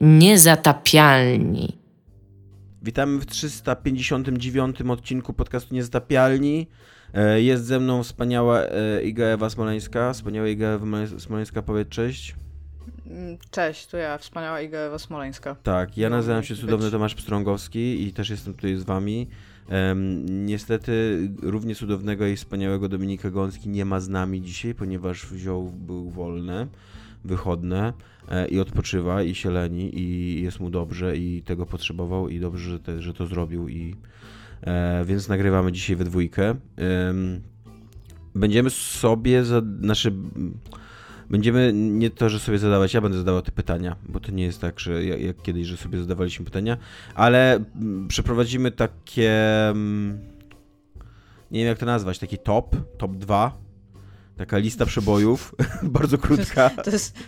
Niezatapialni. Witamy w 359 odcinku podcastu Niezatapialni. E, jest ze mną wspaniała e, Iga Ewa Smoleńska. Wspaniała Iga Ewa Smoleńska, powiedz cześć. Mm, cześć, to ja, wspaniała Iga Ewa Smoleńska. Tak, ja nazywam się cudowny Tomasz Pstrągowski i też jestem tutaj z wami. Um, niestety równie cudownego i wspaniałego Dominika Gąski nie ma z nami dzisiaj, ponieważ wziął, był wolny, wychodne i odpoczywa i się leni i jest mu dobrze i tego potrzebował i dobrze, że, te, że to zrobił i e, więc nagrywamy dzisiaj we dwójkę. Będziemy sobie za, nasze Będziemy nie to, że sobie zadawać, ja będę zadawał te pytania, bo to nie jest tak, że jak, jak kiedyś, że sobie zadawaliśmy pytania, ale przeprowadzimy takie, nie wiem jak to nazwać, taki top, top 2, taka lista przebojów, bardzo krótka. To jest,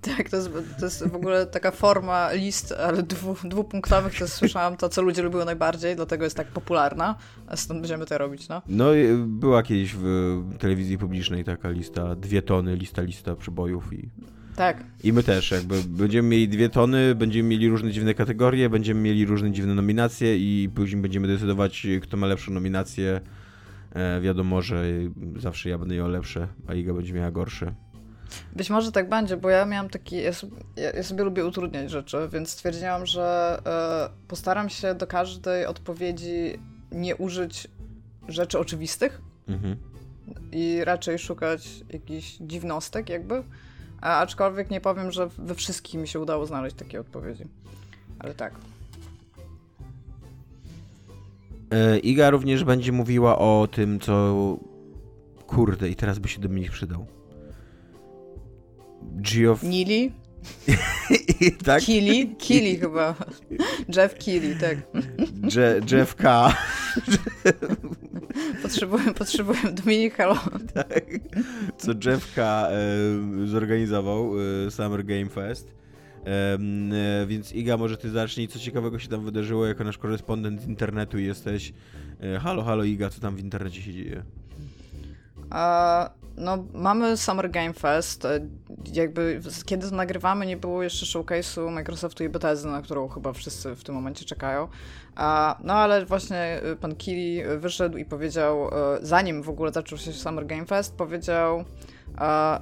tak, to jest, to jest w ogóle taka forma list, ale dwu, dwupunktowych, to słyszałam to, co ludzie lubią najbardziej, dlatego jest tak popularna, a stąd będziemy to robić, no. No, była kiedyś w telewizji publicznej taka lista, dwie tony, lista, lista przebojów i... Tak. I my też, jakby będziemy mieli dwie tony, będziemy mieli różne dziwne kategorie, będziemy mieli różne dziwne nominacje i później będziemy decydować, kto ma lepszą nominację. E, wiadomo, że zawsze ja będę miał lepsze, a Iga będzie miała gorsze. Być może tak będzie, bo ja miałam taki. Ja sobie, ja sobie lubię utrudniać rzeczy, więc stwierdziłam, że y, postaram się do każdej odpowiedzi nie użyć rzeczy oczywistych mhm. i raczej szukać jakichś dziwnostek, jakby. A, aczkolwiek nie powiem, że we wszystkich mi się udało znaleźć takie odpowiedzi. Ale tak. E, Iga również będzie mówiła o tym, co. Kurde, i teraz by się do mnie przydał. Geoff... Nili? tak? Kili? Kili chyba. Jeff Kili, tak. Je, Jeff K. potrzebuję, potrzebuję Dominik, halo. Tak. Co Jeff K. E, zorganizował e, Summer Game Fest. E, więc Iga, może ty zacznij, co ciekawego się tam wydarzyło, jako nasz korespondent z internetu jesteś. Halo, halo Iga, co tam w internecie się dzieje? No, mamy Summer Game Fest. E, jakby kiedy nagrywamy, nie było jeszcze showcase'u Microsoftu i Bethesdy, na którą chyba wszyscy w tym momencie czekają. No ale właśnie e, pan Kili wyszedł i powiedział, e, zanim w ogóle zaczął się Summer Game Fest, powiedział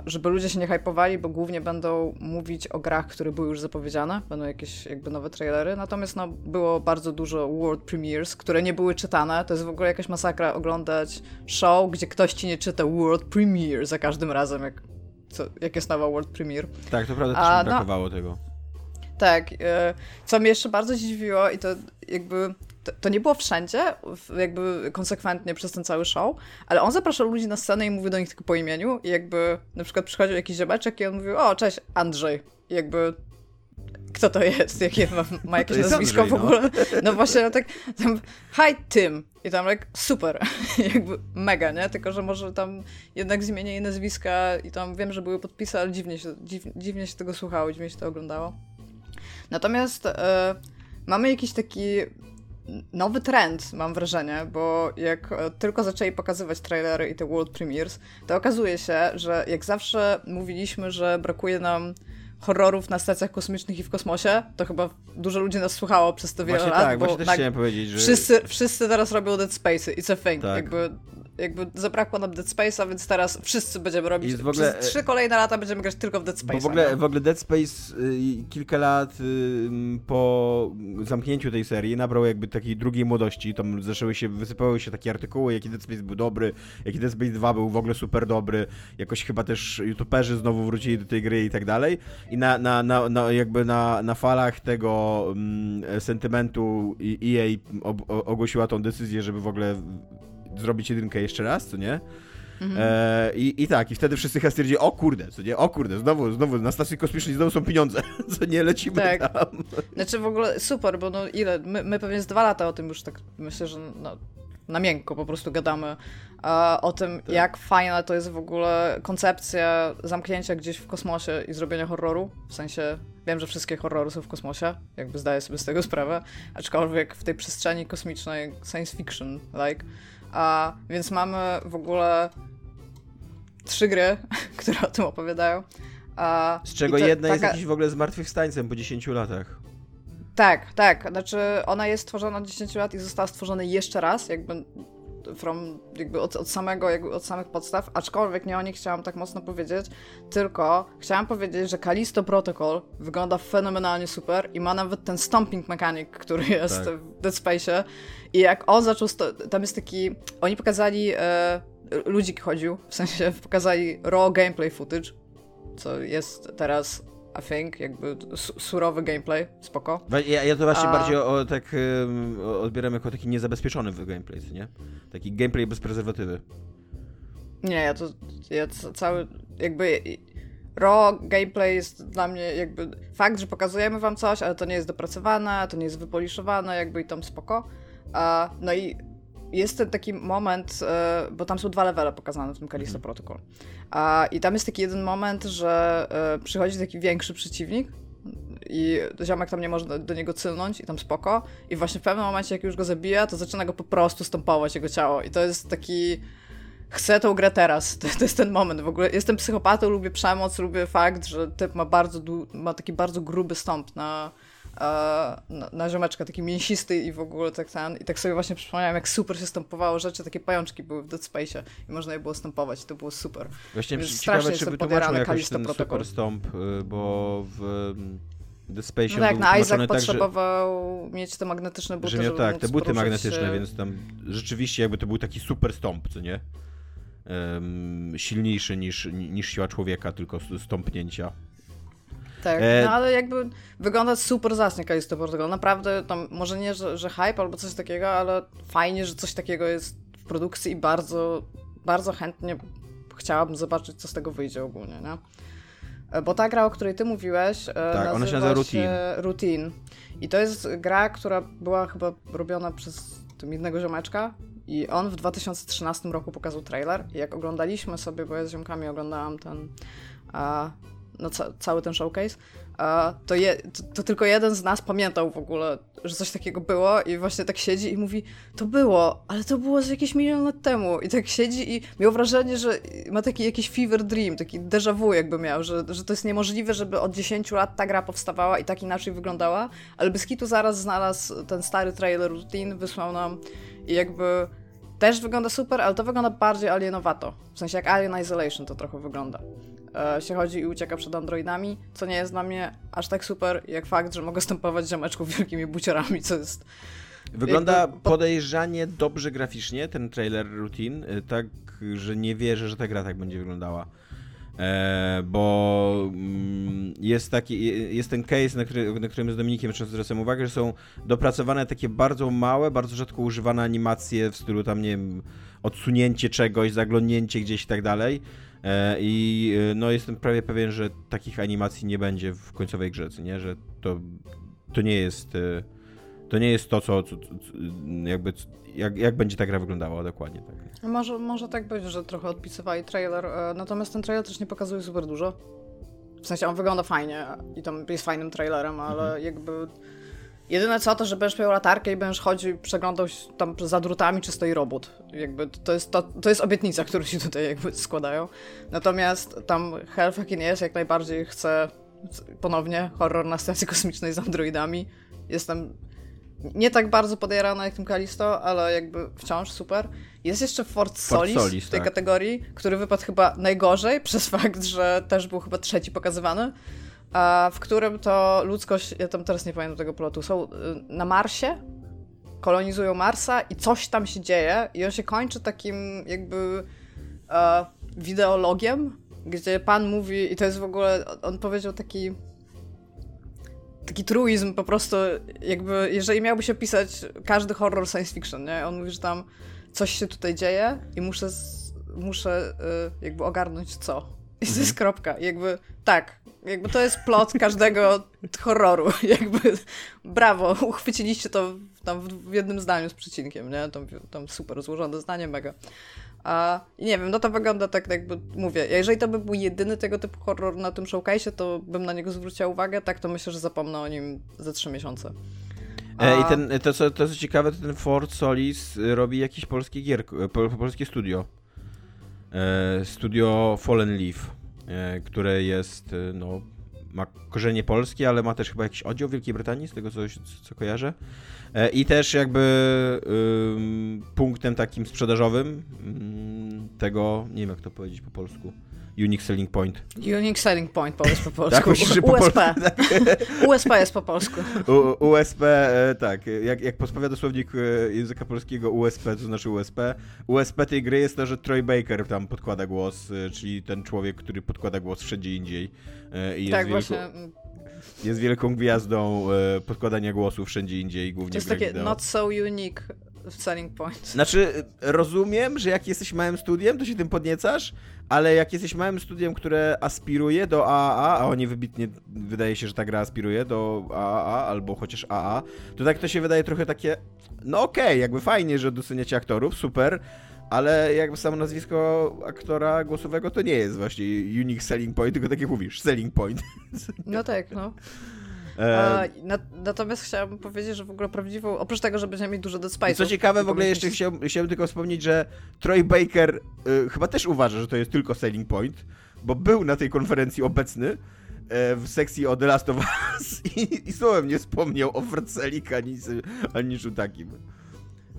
żeby ludzie się nie hypowali, bo głównie będą mówić o grach, które były już zapowiedziane, będą jakieś jakby nowe trailery, natomiast no, było bardzo dużo world premieres, które nie były czytane, to jest w ogóle jakaś masakra oglądać show, gdzie ktoś ci nie czyta world premiere za każdym razem, jak, co, jak jest nowa world premiere. Tak, to prawda, też A, mi no brakowało no, tego. Tak, e, co mnie jeszcze bardzo zdziwiło i to jakby to, to, nie było wszędzie, jakby konsekwentnie przez ten cały show, ale on zapraszał ludzi na scenę i mówił do nich tylko po imieniu i jakby na przykład przychodził jakiś ziomeczek i on mówił, o, cześć, Andrzej. I jakby kto to jest, jakie ma, ma jakieś nazwisko Andrzej, w ogóle. No, no właśnie, no tak, tam, hi Tim. I tam like, super, jakby mega, nie? Tylko, że może tam jednak zmienię jej nazwiska i tam wiem, że były podpisy, ale dziwnie się, dziw, dziwnie się tego słuchało, dziwnie się to oglądało. Natomiast e, mamy jakiś taki nowy trend, mam wrażenie, bo jak e, tylko zaczęli pokazywać trailery i te world premieres, to okazuje się, że jak zawsze mówiliśmy, że brakuje nam horrorów na stacjach kosmicznych i w kosmosie, to chyba dużo ludzi nas słuchało przez to wiele właśnie lat, tak, bo też chciałem powiedzieć, że... wszyscy, wszyscy teraz robią Dead Space, it's a thing, tak. jakby jakby zabrakło nam Dead Space'a, więc teraz wszyscy będziemy robić. w ogóle, przez trzy kolejne lata będziemy grać tylko w Dead Space. w ogóle, w ogóle Dead Space y, kilka lat y, po zamknięciu tej serii nabrał jakby takiej drugiej młodości. Tam zaczęły się, wysypały się takie artykuły, jaki Dead Space był dobry, jaki Dead Space 2 był w ogóle super dobry. Jakoś chyba też youtuberzy znowu wrócili do tej gry i tak dalej. I na, na, na, na jakby na, na falach tego mm, sentymentu EA ogłosiła tą decyzję, żeby w ogóle zrobić jedynkę jeszcze raz, co nie? Mhm. E, i, I tak, i wtedy wszyscy chyba stwierdzili, o kurde, co nie, o kurde, znowu, znowu na stacji kosmicznej znowu są pieniądze, co nie, lecimy tak. tam. Znaczy w ogóle super, bo no ile, my, my pewnie z dwa lata o tym już tak, myślę, że no, na miękko po prostu gadamy a, o tym, tak. jak fajna to jest w ogóle koncepcja zamknięcia gdzieś w kosmosie i zrobienia horroru, w sensie Wiem, że wszystkie horrory są w kosmosie, jakby zdaję sobie z tego sprawę, aczkolwiek w tej przestrzeni kosmicznej science fiction, like, a, więc mamy w ogóle trzy gry, które o tym opowiadają. A, Z czego jedna jest taka- jakiś w ogóle zmartwychwstańcem po 10 latach. Tak, tak. Znaczy, ona jest stworzona od 10 lat i została stworzona jeszcze raz, jakby from, jakby od, od, samego, jakby od samych podstaw, aczkolwiek nie o niej chciałam tak mocno powiedzieć, tylko chciałam powiedzieć, że Callisto Protocol wygląda fenomenalnie super i ma nawet ten stomping mechanic, który jest Tak. w Dead Space'ie i jak on zaczął, tam jest taki, oni pokazali, e, ludzik chodził, w sensie pokazali raw gameplay footage, co jest teraz I think, jakby su- surowy gameplay, spoko. Ja, ja to właśnie A- bardziej o, tak o- odbieram jako taki niezabezpieczony w gameplay, nie? Taki gameplay bez prezerwatywy. Nie, ja to ja ca- cały jakby raw gameplay jest dla mnie jakby fakt, że pokazujemy wam coś, ale to nie jest dopracowane, to nie jest wypoliszowane, jakby i tam spoko. No i jest ten taki moment, e, bo tam są dwa levele pokazane w tym Callisto Protocol. A, I tam jest taki jeden moment, że e, przychodzi taki większy przeciwnik i ziomek tam nie może do, do niego cylnąć i tam spoko. I właśnie w pewnym momencie, jak już go zabija, to zaczyna go po prostu stąpować jego ciało. I to jest taki chcę tą grę teraz. To, to jest ten moment w ogóle. Jestem psychopatą, lubię przemoc, lubię fakt, że typ ma bardzo ma taki bardzo gruby stąp na, na, na ziomeczka, taki mięsisty i w ogóle tak ten. I tak sobie właśnie przypomniałem, jak super się stąpowało rzeczy, takie pajączki były w Dead Space'ie i można je było stąpować, to było super. Właśnie Więc ciekawe, czy wytłumaczmy jakoś ten Protocol. super stomp, y, bo w ym, The Space No tak, na Isaac tłumaczony tak, że, potrzebował mieć te magnetyczne buty, że miał tak, te buty magnetyczne, się. więc tam rzeczywiście jakby to był taki super stomp, co nie? Ym, silniejszy niż, niż siła człowieka, tylko stąpnięcia. Tak, E, no ale jakby wygląda super zacnie Callisto Protocol. Naprawdę tam, może nie, że, że hype albo coś takiego, ale fajnie, że coś takiego jest w produkcji i bardzo, bardzo chętnie chciałabym zobaczyć, co z tego wyjdzie ogólnie, nie? E, Bo ta gra, o której ty mówiłeś, tak, ona się nazywa Routine. Routine. I to jest gra, która była chyba robiona przez tym jednego ziomeczka i on w 2013 roku pokazał trailer i jak oglądaliśmy sobie, bo ja z ziomkami oglądałam ten a, no ca- cały ten showcase, to, je, to, to tylko jeden z nas pamiętał w ogóle, że coś takiego było i właśnie tak siedzi i mówi, to było, ale to było z jakieś milion lat temu i tak siedzi i miał wrażenie, że ma taki jakiś fever dream, taki déjà vu jakby miał, że, że to jest niemożliwe, żeby od 10 lat ta gra powstawała i tak inaczej wyglądała, ale bez kitu zaraz znalazł ten stary trailer Routine, wysłał nam i jakby też wygląda super, ale to wygląda bardziej alienowato. W sensie jak Alien Isolation to trochę wygląda. E, się chodzi i ucieka przed androidami, co nie jest dla mnie aż tak super, jak fakt, że mogę stępować ziomeczków wielkimi buciorami, co jest... Wygląda podejrzanie dobrze graficznie, ten trailer Routine, tak, że nie wierzę, że ta gra tak będzie wyglądała. E, bo mm, jest taki, jest ten case, na, który, na którym z Dominikiem często zwracam uwagę, że są dopracowane takie bardzo małe, bardzo rzadko używane animacje w stylu tam, nie wiem, odsunięcie czegoś, zaglądnięcie gdzieś i tak dalej. E, I y, no jestem prawie pewien, że takich animacji nie będzie w końcowej grze, nie? Że to, to nie jest y, to nie jest to, co, co, co jakby, jak, jak będzie ta gra wyglądała dokładnie. Tak. Może, może tak być, że trochę odpisywali trailer, e, natomiast ten trailer też nie pokazuje super dużo. W sensie on wygląda fajnie i tam jest fajnym trailerem, ale Mhm. jakby... Jedyne co, to że będziesz miał latarkę i będziesz chodził i przeglądał się tam za drutami, czy stoi robot. Jakby to jest, to, to jest obietnica, którą ci tutaj jakby składają. Natomiast tam Hellfacking jest, jak najbardziej chcę ponownie horror na stacji kosmicznej z androidami. Jestem nie tak bardzo podjarana jak tym Kalisto, ale jakby wciąż super. Jest jeszcze Fort Solis, Solis, w tej tak. kategorii, który wypadł chyba najgorzej przez fakt, że też był chyba trzeci pokazywany, w którym to ludzkość, ja tam teraz nie pamiętam tego plotu, są y, na Marsie, kolonizują Marsa i coś tam się dzieje i on się kończy takim jakby e, wideologiem, gdzie pan mówi, i to jest w ogóle, on powiedział taki taki truizm po prostu, jakby, jeżeli miałby się pisać każdy horror science fiction, nie? On mówi, że tam coś się tutaj dzieje i muszę, muszę y, jakby ogarnąć co. I to jest kropka. I jakby, tak, jakby to jest plot każdego horroru. Jakby, brawo, uchwyciliście to w- tam w, jednym zdaniu z przecinkiem, nie? Tam, tam super złożone zdanie, mega. A, I nie wiem, no to wygląda tak, jakby mówię, jeżeli to by był jedyny tego typu horror na tym showcase'ie, to bym na niego zwróciła uwagę, tak to myślę, że zapomnę o nim za trzy miesiące. E, I A- ten, to, co, to co ciekawe, to ten Fort Solis y, robi jakieś polskie gier, po, polskie studio. E, studio Fallen Leaf. E, które jest, e, no, ma korzenie polskie, ale ma też chyba jakiś oddział w Wielkiej Brytanii, z tego co, co kojarzę. E, I też jakby punktem takim sprzedażowym ym, tego, nie wiem jak to powiedzieć po polsku, Unique Selling Point. Unique Selling Point, powiedz po polsku. Tak, myślisz, po USP. USP jest po polsku. U, USP, e, tak, jak, jak pospowiada słownik e, języka polskiego USP, to znaczy USP. USP tej gry jest to, że Troy Baker tam podkłada głos, e, czyli ten człowiek, który podkłada głos wszędzie indziej. I jest Tak, wielką, właśnie. mm, Jest wielką gwiazdą podkładania głosu wszędzie indziej, głównie To jest takie not so unique selling point. Znaczy, rozumiem, że jak jesteś małym studiem, to się tym podniecasz, ale jak jesteś małym studiem, które aspiruje do AAA, a oni wybitnie, wydaje się, że ta gra aspiruje do AAA albo chociaż AA, to tak to się wydaje trochę takie, no okej, jakby fajnie, że doceniacie aktorów, super, ale jakby samo nazwisko aktora głosowego to nie jest właśnie unique selling point, tylko tak jak mówisz, selling point. No tak, no. E, natomiast chciałabym powiedzieć, że w ogóle prawdziwą, oprócz tego, że będziemy mieć dużo Dead I Space'ów... co ciekawe, w ogóle jeszcze chciałem, chciałem tylko wspomnieć, że Troy Baker y, chyba też uważa, że to jest tylko selling point, bo był na tej konferencji obecny e, w sekcji o The Last of Us i, i słowem nie wspomniał o Frcellik ani, ani niczym takim.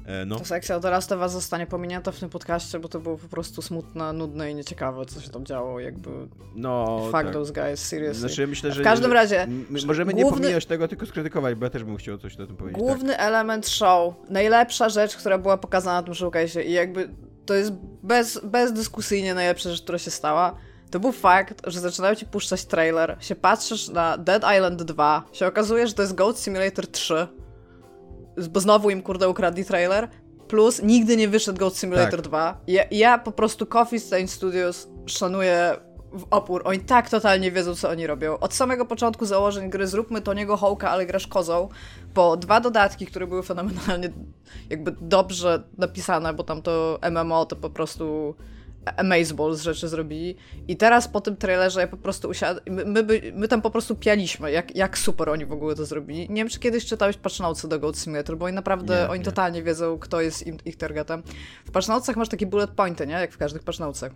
E, no. To sekcja Last of Us zostanie pominięta w tym podcaście, bo to było po prostu smutne, nudne i nieciekawe, co się tam działo, jakby no fuck tak. those guys, seriously. Znaczy, myślę, że w każdym że- razie, możemy nie główny- pomijać tego, tylko skrytykować, bo ja też bym chciał coś o tym powiedzieć. tak. Główny element show, najlepsza rzecz, która była pokazana na tym showcase'ie i jakby to jest bez, bezdyskusyjnie najlepsza rzecz, która się stała, to był fakt, że zaczynają ci puszczać trailer, się patrzysz na Dead Island 2, się okazuje, że to jest Goat Simulator 3, bo znowu im kurde ukradli trailer, plus nigdy nie wyszedł Goat Simulator Tak. 2. Ja, ja po prostu Coffee Stain Studios szanuję w opór. Oni tak totalnie wiedzą, co oni robią. Od samego początku założeń gry zróbmy Toniego Hołka, ale grasz kozą, po dwa dodatki, które były fenomenalnie jakby dobrze napisane, bo tam to MMO to po prostu amazeball z rzeczy zrobili. I teraz po tym trailerze ja po prostu usiadłem, my, my, my tam po prostu pialiśmy, jak, jak super oni w ogóle to zrobili. Nie wiem, czy kiedyś czytałeś patchnotesy do Goat Simulator, bo oni naprawdę, Nie, oni nie. totalnie wiedzą, kto jest im, ich targetem. W patchnotesach masz takie bullet pointy, nie? Jak w każdych patchnotesach.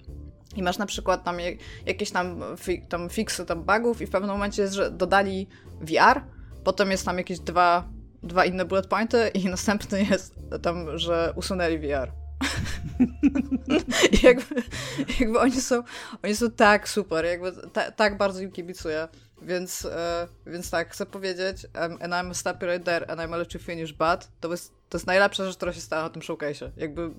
I masz na przykład tam jak- jakieś tam, fi, tam fixy tam bugów i w pewnym momencie jest, że dodali VR, potem jest tam jakieś dwa, dwa inne bullet pointy i następny jest tam, że usunęli VR. Jakby, jakby oni są, oni są tak super, jakby ta, tak bardzo im kibicuję. Więc, e, więc tak, chcę powiedzieć, um, and I'm a step right there, and I'm a you finish, but to jest, to jest najlepsza rzecz, która się stała na tym showcase'ie. Jakby,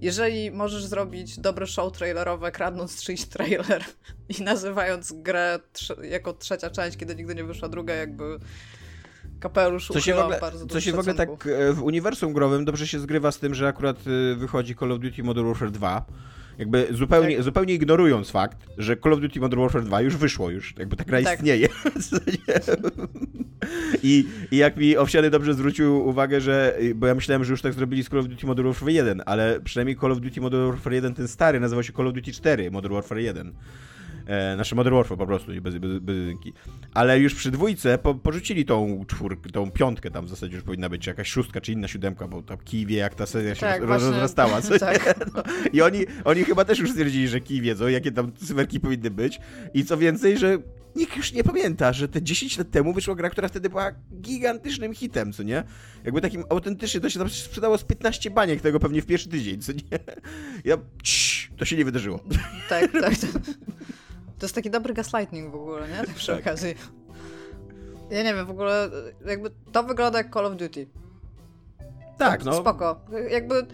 jeżeli możesz zrobić dobre show trailerowe, kradnąc czyjś trailer i nazywając grę jako trzecia część, kiedy nigdy nie wyszła druga, jakby kapelusz Co się w ogóle, bardzo co się w ogóle tak e, w uniwersum growym dobrze się zgrywa z tym, że akurat e, wychodzi Call of Duty Modern Warfare 2. Jakby zupełnie, Tak. zupełnie ignorując fakt, że Call of Duty Modern Warfare 2 już wyszło, już jakby ta gra Tak. istnieje. I, I jak mi Owsiany dobrze zwrócił uwagę, że, bo ja myślałem, że już tak zrobili z Call of Duty Modern Warfare 1, ale przynajmniej Call of Duty Modern Warfare 1, ten stary, nazywał się Call of Duty 4 Modern Warfare 1. E, nasze Modern Warfare po prostu, bez, bez, bez jedynki. Ale już przy dwójce po, porzucili tą czwórkę, tą piątkę tam w zasadzie już powinna być, jakaś szóstka, czy inna siódemka, bo tam kij wie, jak ta seria się Tak, roz, właśnie. rozrastała. Tak. No. I oni, oni chyba też już stwierdzili, że kij wiedzą, jakie tam cyferki powinny być. I co więcej, że nikt już nie pamięta, że te 10 lat temu wyszła gra, która wtedy była gigantycznym hitem, co nie? Jakby takim autentycznie, to się tam sprzedało z 15 baniek tego pewnie w pierwszy tydzień, co nie? Ja, Cii, to się nie wydarzyło. Tak, tak. To, to jest taki dobry gaslighting w ogóle, nie? Tak przy Tak. okazji. Ja nie wiem, w ogóle jakby to wygląda jak Call of Duty. Tak, no. Spoko. Jakby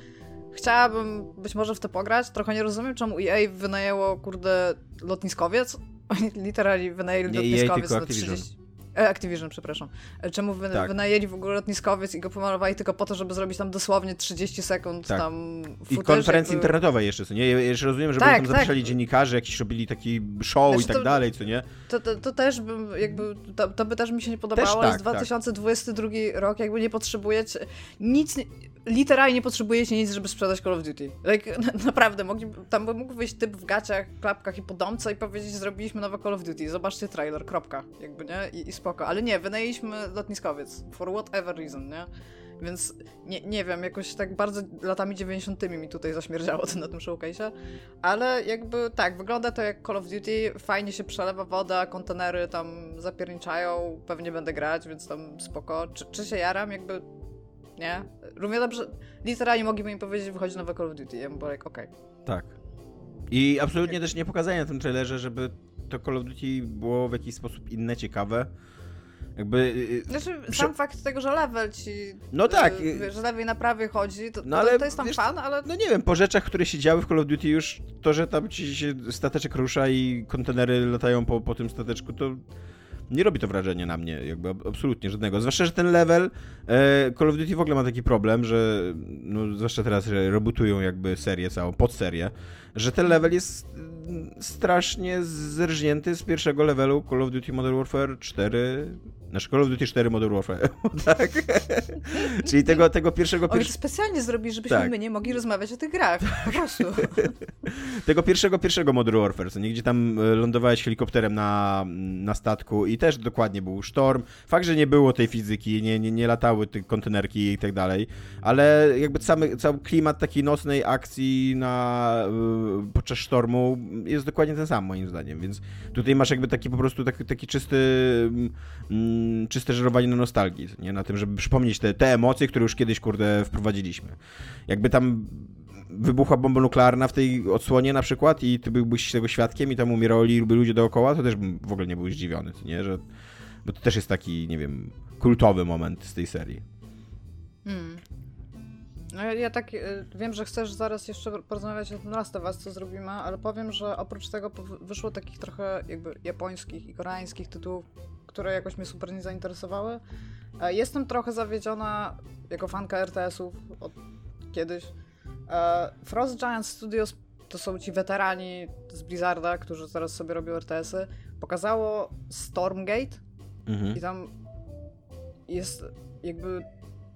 chciałabym być może w to pograć. Trochę nie rozumiem, czemu EA wynajęło, kurde, lotniskowiec. Oni literalnie wynajęli Nie EA, lotniskowiec tylko na Activision. 30... E, Activision, przepraszam. E, Czemu wy, Tak. wynajęli w ogóle lotniskowiec i go pomalowali tylko po to, żeby zrobić tam dosłownie 30 sekund Tak. tam I footage, konferencji jakby- internetowej jeszcze, co nie? Ja jeszcze rozumiem, że Tak, tam zapraszali tak. dziennikarzy, jakiś robili taki show Znaczy i tak to- dalej, co nie? To, to, to też bym, jakby, to, to by też mi się nie podobało, Też tak, jest 2022 rok, jakby nie potrzebujecie nic, nie, literalnie potrzebujecie nic, żeby sprzedać Call of Duty. Like, naprawdę, mogli, tam mógł wyjść typ w gaciach, klapkach i podomce i powiedzieć, zrobiliśmy nowe Call of Duty, zobaczcie trailer, kropka, jakby, nie? I, i spoko. Ale nie, wynajęliśmy lotniskowiec, for whatever reason, nie? Więc nie, nie wiem, jakoś tak bardzo latami 90. mi tutaj zaśmierdziało to na tym showcase'ie, ale jakby tak, wygląda to jak Call of Duty, fajnie się przelewa woda, kontenery tam zapierniczają, pewnie będę grać, więc tam spoko. Czy, czy się jaram? Jakby nie? Równie dobrze, literalnie mogliby mi powiedzieć, że wychodzi nowe Call of Duty, ja bym like, okej. Okay. Tak. I absolutnie też nie pokazanie na tym trailerze, żeby to Call of Duty było w jakiś sposób inne, ciekawe. Jakby. Y, y, znaczy, sam fakt tego, że level ci. No tak. Y, że lewej na prawie chodzi, to, no, ale, to, to jest tam wiesz, fan, ale. No nie wiem, po rzeczach, które się działy w Call of Duty już, to, że tam ci się stateczek rusza i kontenery latają po, po tym stateczku, to nie robi to wrażenia na mnie, jakby absolutnie żadnego. Zwłaszcza, że ten level e, Call of Duty w ogóle ma taki problem, że no, zwłaszcza teraz, że jakby serię całą, podserię, że ten level jest mm, strasznie zerżnięty z pierwszego levelu Call of Duty Modern Warfare 4 Nasz Call of Duty 4 Modern Warfare, tak? Czyli tego, tego pierwszego... Pier... Oni specjalnie zrobi, żebyśmy tak. my nie mogli rozmawiać o tych grach, po prostu. tego pierwszego, pierwszego Modern Warfare, co nie, gdzie tam e, lądowałeś helikopterem na, na statku i też dokładnie był sztorm. Fakt, że nie było tej fizyki, nie, nie, nie latały te kontenerki i tak dalej, ale jakby cały, cały klimat takiej nocnej akcji na, e, podczas sztormu jest dokładnie ten sam, moim zdaniem, więc tutaj masz jakby taki po prostu taki, taki czysty Mm, czyste żerowanie na nostalgii, nie? Na tym, żeby przypomnieć te, te emocje, które już kiedyś, kurde, wprowadziliśmy. Jakby tam wybuchła bomba nuklearna w tej odsłonie na przykład i ty byłbyś tego świadkiem i tam umierali ludzie dookoła, to też bym w ogóle nie był zdziwiony, nie? Że, bo to też jest taki, nie wiem, kultowy moment z tej serii. Hmm. No ja, ja tak y, wiem, że chcesz zaraz jeszcze porozmawiać o tym Last of Us, co zrobimy, ale powiem, że oprócz tego wyszło takich trochę jakby japońskich i koreańskich tytułów, które jakoś mnie super nie zainteresowały. E, jestem trochę zawiedziona jako fanka RTS-ów od kiedyś. E, Frost Giant Studios to są ci weterani z Blizzarda, którzy teraz sobie robią RTS-y. Pokazało Stormgate mhm. i tam jest jakby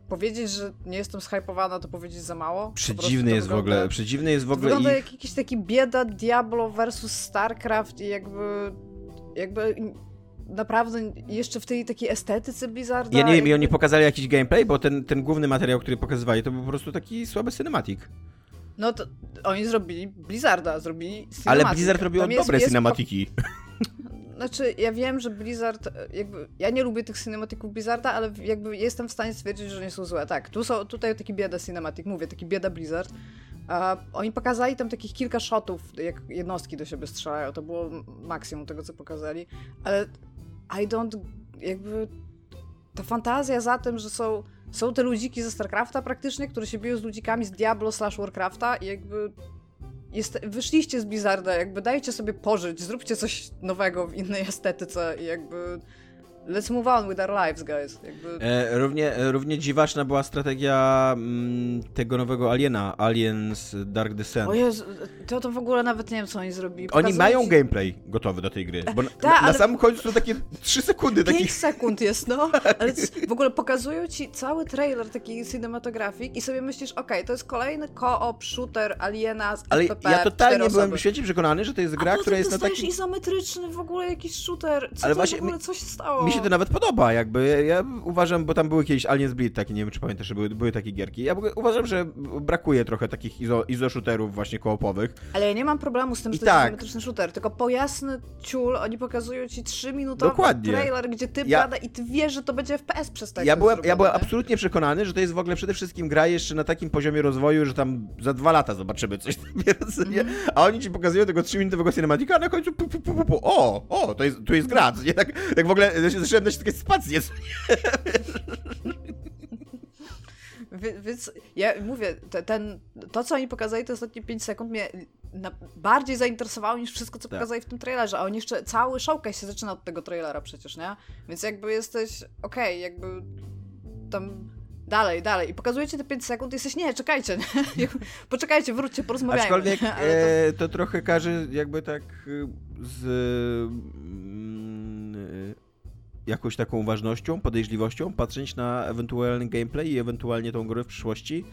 powiedzieć, że nie jestem shypowana, to powiedzieć za mało. Przedziwny jest wygląda, w ogóle, przedziwny jest w ogóle Wygląda i... jak jakiś taki bieda Diablo versus StarCraft i jakby jakby naprawdę jeszcze w tej takiej estetyce Blizzarda. Ja nie wiem, i oni pokazali jakiś gameplay, bo ten, ten główny materiał, który pokazywali, to był po prostu taki słaby cinematic. No to oni zrobili Blizzarda, zrobili cinematic. Ale Blizzard robił dobre jest cinematiki. Znaczy, ja wiem, że Blizzard, jakby, ja nie lubię tych cinematików Blizzarda, ale jakby jestem w stanie stwierdzić, że nie są złe. Tak, tu są, tutaj taki bieda cinematic, mówię, taki bieda Blizzard. A oni pokazali tam takich kilka shotów, jak jednostki do siebie strzelają, to było maksimum tego, co pokazali, ale i don't, jakby ta fantazja za tym, że są, są te ludziki ze StarCrafta praktycznie, które się biją z ludzikami z Diablo slash Warcrafta i jakby jest, wyszliście z Blizzarda, jakby dajcie sobie pożyć, zróbcie coś nowego w innej estetyce i jakby Let's move on with our lives, guys. Jakby... E, równie, równie dziwaczna była strategia mm, tego nowego Aliena, Aliens Dark Descent. O Jezu, to, to w ogóle nawet nie wiem, co oni zrobili. Oni mają ci... gameplay gotowy do tej gry, bo na, Ta, ale... na samym końcu są takie 3 sekundy. 5 takich... sekund jest, no. Ale w ogóle pokazują ci cały trailer taki cinematografik i sobie myślisz, okej, okay, to jest kolejny co-op shooter Aliena z Ale FPP, ja totalnie byłem świecie przekonany, że to jest gra, która jest na takim... izometryczny w ogóle jakiś shooter. Co ale to właśnie, w ogóle, co się stało? Się to nawet podoba, jakby. Ja uważam, bo tam były kiedyś Aliens Bleed, takie, nie wiem czy pamiętasz, że były, były takie gierki. Ja uważam, że brakuje trochę takich izo, izo-shooterów właśnie koopowych. Ale ja nie mam problemu z tym, że I to tak. jest izometryczny shooter, tylko po jasny ciul oni pokazują ci 3-minutowy Dokładnie. trailer, gdzie ty ja... i ty wiesz, że to będzie FPS przez tak. Ja byłem, ja byłem absolutnie przekonany, że to jest w ogóle przede wszystkim gra jeszcze na takim poziomie rozwoju, że tam za dwa lata zobaczymy coś tam, mm. a oni ci pokazują tego 3-minutowego cinematika, a na końcu pu, pu, pu, pu, o, o, to jest, tu jest gra, nie? Tak, tak w ogóle zacząłem dać takie spacje, Więc ja mówię, ten, to co oni pokazali te ostatnie 5 sekund mnie na, bardziej zainteresowało niż wszystko, co tak. pokazali w tym trailerze. A oni jeszcze, cały showcase się zaczyna od tego trailera przecież, nie? Więc jakby jesteś, okej, okay, jakby tam dalej, dalej. I pokazujecie te 5 sekund i jesteś, nie, czekajcie, nie? poczekajcie, wróćcie, porozmawiajmy. Aczkolwiek to... E, to... trochę każe jakby tak z... Jakąś taką uważnością, podejrzliwością patrzeć na ewentualny gameplay i ewentualnie tą grę w przyszłości.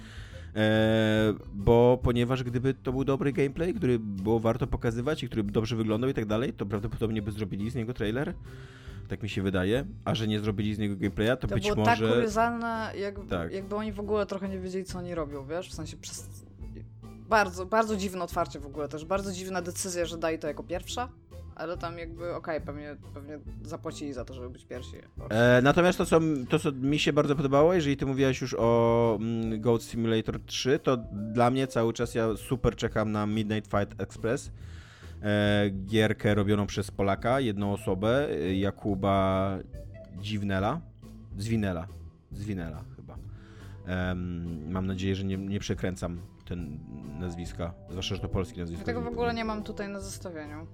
E, bo ponieważ gdyby to był dobry gameplay, który było warto pokazywać i który dobrze wyglądał i tak dalej, to prawdopodobnie by zrobili z niego trailer. Tak mi się wydaje. A że nie zrobili z niego gameplaya, to, To być było może. tak kuriozalne, jak, Tak. jakby oni w ogóle trochę nie wiedzieli, co oni robią, wiesz? W sensie przez... Bardzo, bardzo dziwne otwarcie w ogóle też. Bardzo dziwna decyzja, że dali to jako pierwsza, ale tam jakby, okej, pewnie, pewnie zapłacili za to, żeby być pierwsi. E, natomiast to co, to, co mi się bardzo podobało, jeżeli ty mówiłaś już o mm, Goat Simulator 3, to dla mnie cały czas ja super czekam na Midnight Fight Express. E, gierkę robioną przez Polaka, jedną osobę, e, Jakuba Dziwnela. Zwinela. Zwinela chyba. Em, mam nadzieję, że nie, nie przekręcam ten nazwiska, zwłaszcza, że to polskie nazwisko. Ja tego w ogóle nie mam tutaj na zestawieniu.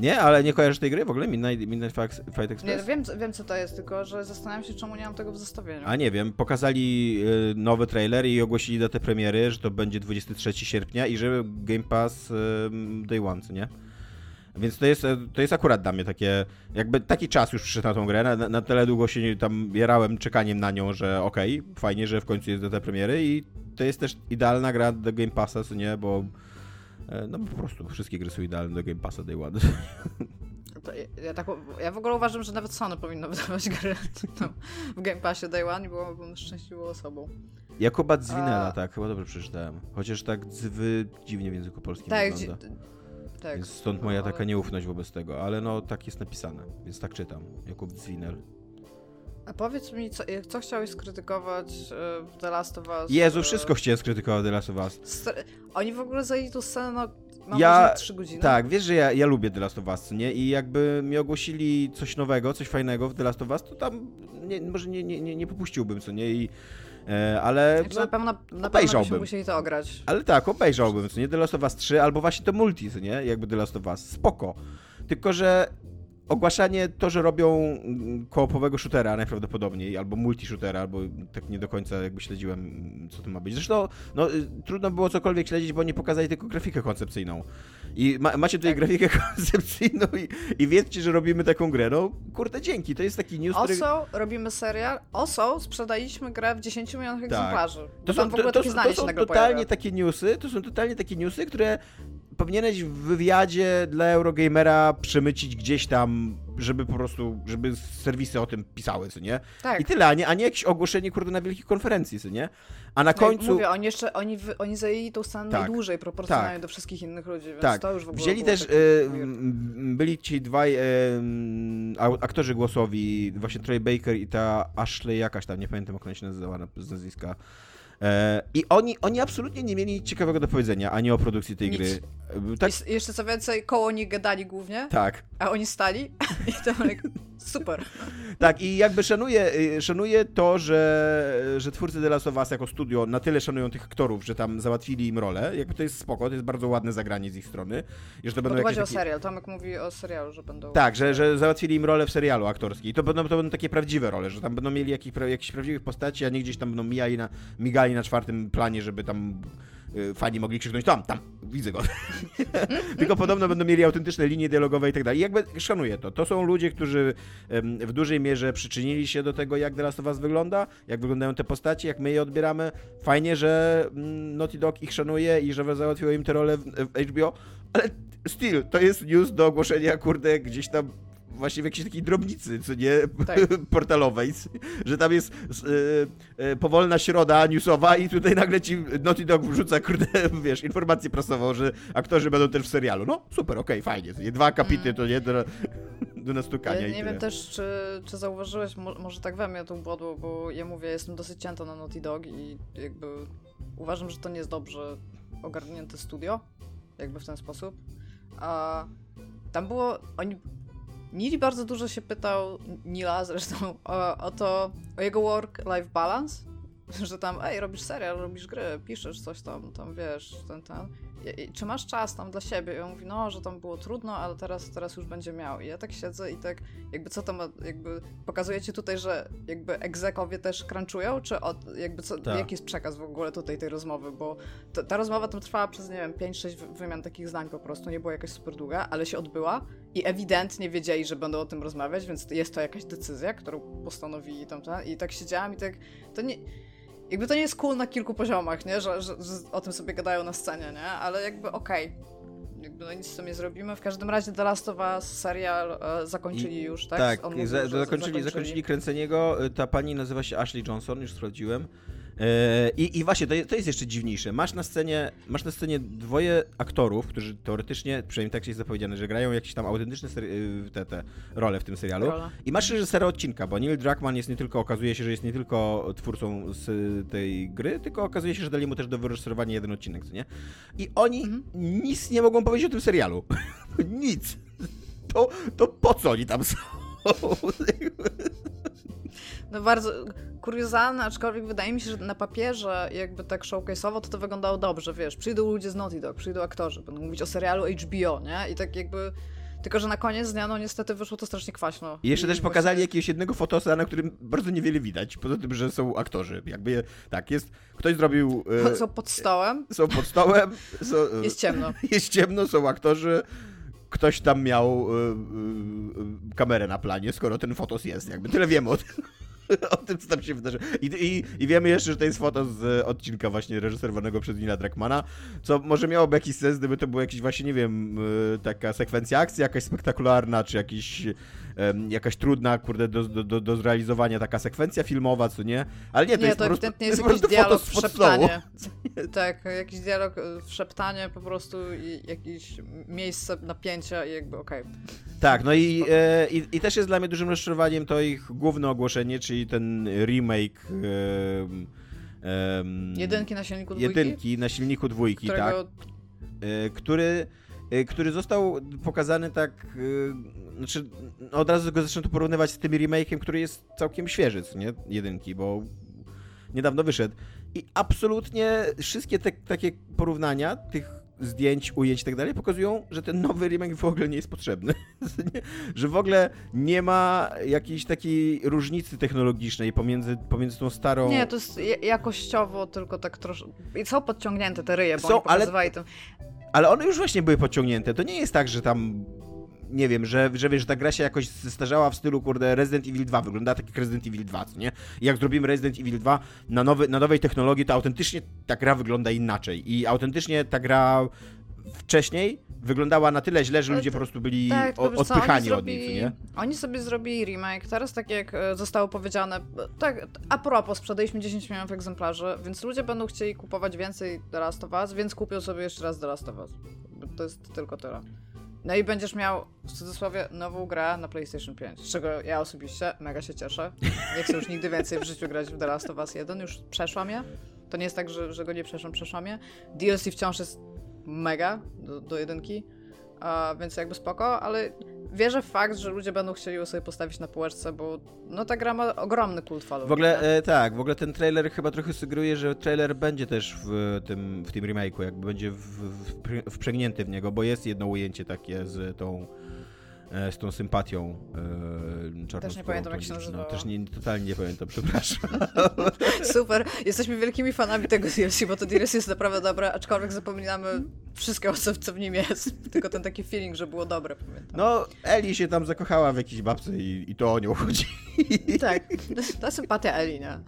Nie, ale nie kojarzysz tej gry w ogóle? Midnight, Midnight Fight Fight Nie, Express? wiem, co- wiem co to jest, tylko że zastanawiam się, czemu nie mam tego w zestawieniu. A nie wiem, pokazali y, nowy trailer i ogłosili datę premiery, że to będzie 23 sierpnia i że Game Pass Day One, co nie? Więc to jest, to jest akurat dla mnie takie, jakby taki czas już przyszedł na tą grę, na, na tyle długo się tam jarałem czekaniem na nią, że okej, fajnie, że w końcu jest data premiery i to jest też idealna gra do Game Passa, co nie, bo no po prostu wszystkie gry są idealne do Game Passa Day One. Ja, ja, tak, ja w ogóle uważam, że nawet Sony powinno wydawać gry no, w Game Passie Day One i byłabym szczęśliwą osobą. Jakuba Zwinela, A- tak, chyba dobrze przeczytałem. Chociaż tak dzwy dziwnie w języku polskim Tak, wygląda. tak. Więc stąd no, moja ale- taka nieufność wobec tego, ale no tak jest napisane, więc tak czytam. Jakub Zwinel. A powiedz mi, co, co chciałeś skrytykować e, w The Last of Us? Jezu, e, wszystko chciałem skrytykować The Last of Us. st- Oni w ogóle zajęli tą scenę, no, mam Ja- wrażenie, 3 godziny. Tak, wiesz, że ja, ja lubię The Last of Us, nie? I jakby mi ogłosili coś nowego, coś fajnego w The Last of Us, to tam nie, może nie, nie, nie, nie popuściłbym, co nie? I, e, ale, Znaczy, no, na pewno, na pewno obejrzałbym. byśmy musieli to ograć. ale tak, obejrzałbym, co nie? The Last of Us 3 albo właśnie to multi, co nie? Jakby The Last of Us. Spoko. Tylko, że ogłaszanie to, że robią mm, koopowego shootera najprawdopodobniej, albo multi-shootera, albo tak nie do końca jakby śledziłem, co to ma być. Zresztą no, y, trudno było cokolwiek śledzić, bo nie pokazali tylko grafikę koncepcyjną. I ma, macie tutaj Tak. grafikę koncepcyjną i, i wiedzcie, że robimy taką grę. No, kurde, dzięki. To jest taki news, który... Oso, robimy serial. Oso, sprzedaliśmy grę w 10 milionach egzemplarzy. To To są, tam w ogóle to, to, to się są totalnie pojawia. takie newsy, to są totalnie takie newsy, które powinieneś w wywiadzie dla Eurogamera przemycić gdzieś tam, żeby po prostu, żeby serwisy o tym pisały, co nie? Tak. I tyle, a nie, a nie jakieś ogłoszenie, kurde, na wielkiej konferencji, co nie? A na No końcu... Mówię, oni jeszcze, oni, oni zajęli tą scenę Tak. najdłużej proporcjonalnie Tak. do wszystkich innych ludzi, więc Tak, to już w ogóle wzięli też, e, byli ci dwaj e, aktorzy głosowi, właśnie Troy Baker i ta Ashley jakaś tam, nie pamiętam jak ona się nazywała na- z nazwiska. E, I oni, oni absolutnie nie mieli nic ciekawego do powiedzenia, ani o produkcji tej Nic. gry. E, Tak, I jeszcze co więcej, koło nich gadali głównie, tak, a oni stali i to like, super. tak. I jakby szanuję, y, szanuję to, że, że twórcy The Last of Us jako studio na tyle szanują tych aktorów, że tam załatwili im rolę. Jakby to jest spoko, to jest bardzo ładne zagranie z ich strony. I że to Bo będą chodzi o serial, Tomek mówi o serialu, że będą... Tak, że, że załatwili im rolę w serialu aktorskiej. To będą, to będą takie prawdziwe role, że tam będą mieli jakich, jakichś prawdziwych postaci, a nie gdzieś tam będą mijali na, migali na czwartym planie, żeby tam y, fani mogli krzyknąć tam, tam, widzę go. Tylko podobno będą mieli autentyczne linie dialogowe i tak dalej. Jakby szanuję to. To są ludzie, którzy w dużej mierze przyczynili się do tego, jak The Last of Us wygląda, jak wyglądają te postaci, jak my je odbieramy. Fajnie, że mm, Naughty Dog ich szanuje i że załatwiło im te role w HBO, ale still, to jest news do ogłoszenia, kurde, gdzieś tam właśnie w jakiejś takiej drobnicy, co nie, Tak. portalowej, że tam jest e, e, powolna środa newsowa i tutaj nagle ci Naughty Dog wrzuca, kurde, wiesz, informację prasową, że aktorzy będą też w serialu. No, super, okej, fajnie. Nie, Dwa akapity to nie do, do nastukania Ja nie wiem też, czy, czy zauważyłeś, mo, może tak we mnie tą błodło, bo ja mówię, jestem dosyć cięta na Naughty Dog i jakby uważam, że to nie jest dobrze ogarnięte studio, jakby w ten sposób. A tam było, oni, Nili bardzo dużo się pytał, Nila zresztą, o, o to, o jego work-life balance, że tam, ej, robisz serial, robisz gry, piszesz coś tam, tam wiesz, ten, ten. Czy masz czas tam dla siebie? I on mówi, no, że tam było trudno, ale teraz, teraz już będzie miał. I ja tak siedzę i tak, jakby co to ma, jakby pokazujecie tutaj, że jakby egzekowie też crunchują, czy od, jakby co, tak. jaki jest przekaz w ogóle tutaj tej rozmowy, bo to, ta rozmowa tam trwała przez, nie wiem, 5-6 wymian takich zdań po prostu, nie była jakaś super długa, ale się odbyła i ewidentnie wiedzieli, że będą o tym rozmawiać, więc jest to jakaś decyzja, którą postanowili tam, tam i tak siedziałam i tak, to nie jakby to nie jest cool na kilku poziomach, nie? Że, że, że o tym sobie gadają na scenie, nie? Ale jakby okej. Okay. Jakby no nic z tym nie zrobimy. W każdym razie The Last of Us serial e, zakończyli I, już, tak? Tak, mówił, za, zakończyli, zakończyli, zakończyli kręcenie go. Ta pani nazywa się Ashley Johnson, już sprawdziłem. E, I, I właśnie, to, to jest jeszcze dziwniejsze. Masz na scenie, masz na scenie dwoje aktorów, którzy teoretycznie, przynajmniej tak się jest zapowiedziane, że grają jakieś tam autentyczne y, te, te role w tym serialu. Rola. I masz reżysera odcinka, bo Neil Druckmann jest nie tylko, okazuje się, że jest nie tylko twórcą z tej gry, tylko okazuje się, że dali mu też do wyreżyserowania jeden odcinek, co nie? I oni mhm. nic nie mogą powiedzieć o tym serialu. nic. To, to po co oni tam są? No bardzo kuriozalne, aczkolwiek wydaje mi się, że na papierze jakby tak showcase'owo to to wyglądało dobrze, wiesz, przyjdą ludzie z Naughty Dog, przyjdą aktorzy, będą mówić o serialu HBO, nie? I tak jakby... Tylko, że na koniec dnia, no niestety wyszło to strasznie kwaśno. I jeszcze I też pokazali właśnie... jakiegoś jednego fotosa, na którym bardzo niewiele widać, poza tym, że są aktorzy. Jakby, tak, jest, ktoś zrobił... E, są pod stołem. Są pod stołem. Są, e, jest ciemno. Jest ciemno, są aktorzy ktoś tam miał y, y, kamerę na planie, skoro ten fotos jest. Jakby tyle wiemy o tym. o tym, co tam się wydarzy. I, i, I, wiemy jeszcze, że to jest foto z odcinka właśnie reżyserowanego przez Nila Druckmana, co może miałoby jakiś sens, gdyby to była jakiś właśnie, nie wiem, y, taka sekwencja akcji, jakaś spektakularna, czy jakiś, jakaś trudna, kurde, do, do, do zrealizowania taka sekwencja filmowa, co nie? Ale nie, to nie, jest to po prostu, ewidentnie jest, jest jakiś dialog w szeptanie. tak, jakiś dialog w szeptanie po prostu i jakieś miejsce napięcia i jakby okej. Okay. Tak, no i, e, i, i, też jest dla mnie dużym rozczarowaniem to ich główne ogłoszenie, czyli ten remake jedynki na silniku dwójki? Jedynki na silniku dwójki, Którego... tak. E, który, e, który został pokazany tak, e, znaczy no od razu go zaczęto porównywać z tym remake'iem, który jest całkiem świeży, nie? Jedynki, bo niedawno wyszedł. I absolutnie wszystkie te takie porównania tych zdjęć, ujęć i tak dalej pokazują, że ten nowy remake w ogóle nie jest potrzebny. że w ogóle nie ma jakiejś takiej różnicy technologicznej pomiędzy, pomiędzy tą starą... Nie, to jest jakościowo tylko tak troszkę... Są podciągnięte te ryje, bo Są, ale... Tym... Ale one już właśnie były podciągnięte. To nie jest tak, że tam nie wiem, że, że wiesz, że ta gra się jakoś zestarzała w stylu, kurde, Resident Evil 2, wygląda tak jak Resident Evil 2, co nie? I jak zrobimy Resident Evil 2 na, nowy, na nowej technologii, to autentycznie ta gra wygląda inaczej i autentycznie ta gra wcześniej wyglądała na tyle źle, że ludzie po prostu byli tak, o, odpychani co, od niej, nie? Oni sobie zrobili remake, teraz tak jak e, zostało powiedziane, tak, a propos, sprzedaliśmy 10 milionów egzemplarzy, więc ludzie będą chcieli kupować więcej The Last of Us, więc kupią sobie jeszcze raz The Last of Us. To jest tylko tyle. No i będziesz miał w cudzysłowie nową grę na PlayStation 5, z czego ja osobiście mega się cieszę. Nie chcę już nigdy więcej w życiu grać w The Last of Us 1, już przeszłam je. To nie jest tak, że, że go nie przeszłam, przeszłam je. DLC wciąż jest mega do, do jedynki, a, więc jakby spoko, ale wierzę w fakt, że ludzie będą chcieli ją sobie postawić na półeczce, bo no ta gra ma ogromny kult following. W ogóle e, tak, w ogóle ten trailer chyba trochę sugeruje, że trailer będzie też w tym, w tym remake'u, jakby będzie w, w, wprzęgnięty w niego, bo jest jedno ujęcie takie z tą z tą sympatią e, czarną Też nie pamiętam, jak się. No, też nie, totalnie nie pamiętam, przepraszam. Super, jesteśmy wielkimi fanami tego DLC, bo to DLC jest naprawdę dobre, aczkolwiek zapominamy wszystko, co, co w nim jest. Tylko ten taki feeling, że było dobre, pamiętam. No, Eli się tam zakochała w jakiejś babce i, i to o nią chodzi. Tak, ta sympatia Eli, nie?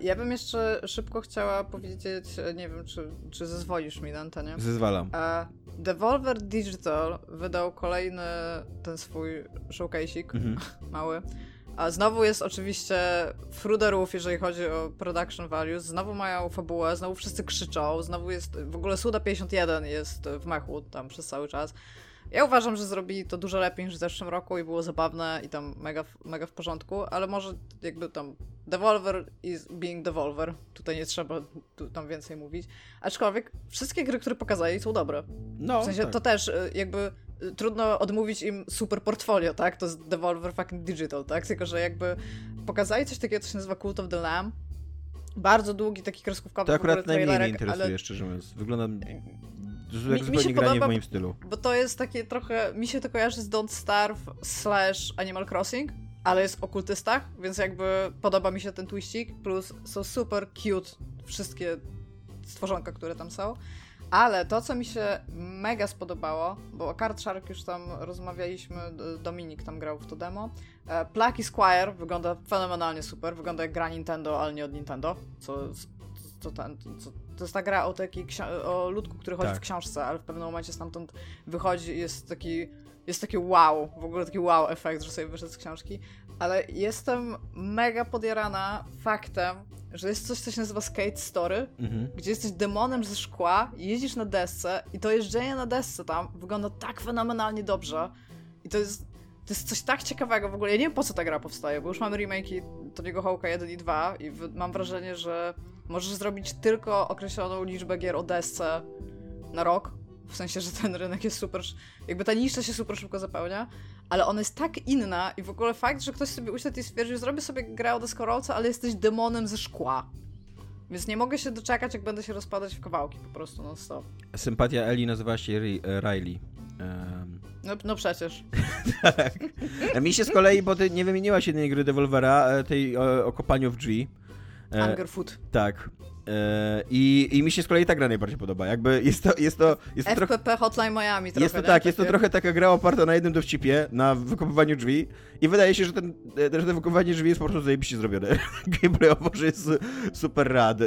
Ja bym jeszcze szybko chciała powiedzieć, nie wiem, czy, czy zezwolisz mi na antenie. Zezwalam. Devolver Digital wydał kolejny ten swój showcase'ik, mhm. mały. A znowu jest oczywiście fruderów, jeżeli chodzi o production values. Znowu mają fabułę, znowu wszyscy krzyczą, znowu jest, w ogóle Suda 51 jest w mechu tam przez cały czas. Ja uważam, że zrobili to dużo lepiej niż w zeszłym roku i było zabawne i tam mega, mega w porządku, ale może jakby tam Devolver is being Devolver. Tutaj nie trzeba tu, tam więcej mówić. Aczkolwiek wszystkie gry, które pokazali są dobre. No, w sensie tak. to też y, jakby y, trudno odmówić im super portfolio, tak? To jest Devolver fucking digital, tak? Tylko, że jakby pokazali coś takiego, co się nazywa Cult of the Lamb bardzo długi, taki kreskówkowy To akurat najmniej mnie interesuje, ale szczerze mówiąc. Wygląda jak mi zupełnie się granie podoba- w moim stylu. Bo to jest takie trochę, mi się to kojarzy z Don't Starve slash Animal Crossing, ale jest w okultystach, więc jakby podoba mi się ten twistik, plus są super cute wszystkie stworzonka, które tam są. Ale to, co mi się mega spodobało, bo o Card Shark już tam rozmawialiśmy, Dominik tam grał w to demo. E, Plucky Squire wygląda fenomenalnie super, wygląda jak gra Nintendo, ale nie od Nintendo, co, co, ten, co to jest ta gra o, ksi- o ludku, który chodzi Tak. w książce, ale w pewnym momencie stamtąd wychodzi i jest taki, jest taki wow, w ogóle taki wow efekt, że sobie wyszedł z książki. Ale jestem mega podjarana faktem, że jest coś, co się nazywa Skate Story, Mhm. gdzie jesteś demonem ze szkła, jeździsz na desce i to jeżdżenie na desce tam wygląda tak fenomenalnie dobrze. I to jest, to jest coś tak ciekawego w ogóle. Ja nie wiem po co ta gra powstaje, bo już mamy remake'i Tony'ego Hawk'a 1 i 2 i mam wrażenie, że możesz zrobić tylko określoną liczbę gier o desce na rok. W sensie, że ten rynek jest super, jakby ta nisza się super szybko zapełnia, ale ona jest tak inna i w ogóle fakt, że ktoś sobie usiadł i stwierdził, zrobię sobie grę o deskorolce, ale jesteś demonem ze szkła. Więc nie mogę się doczekać, jak będę się rozpadać w kawałki po prostu non stop. Sympatia Eli nazywała się e, Riley. Em, No, no przecież. A mi się z kolei, bo ty nie wymieniłaś jednej gry Devolvera, e, tej o, o kopaniu w drzwi. E, Angerfoot. tak. E, i, I mi się z kolei ta gra najbardziej podoba. Jakby jest to, jest to, jest to trochę... FPP Hotline Miami trochę, Jest to tak, jest to trochę taka gra oparta na jednym dowcipie, na wykopywaniu drzwi i wydaje się, że, ten, e, że to wykopywanie drzwi jest po prostu zajebiście zrobione. Gameplayowo, że jest su- super rad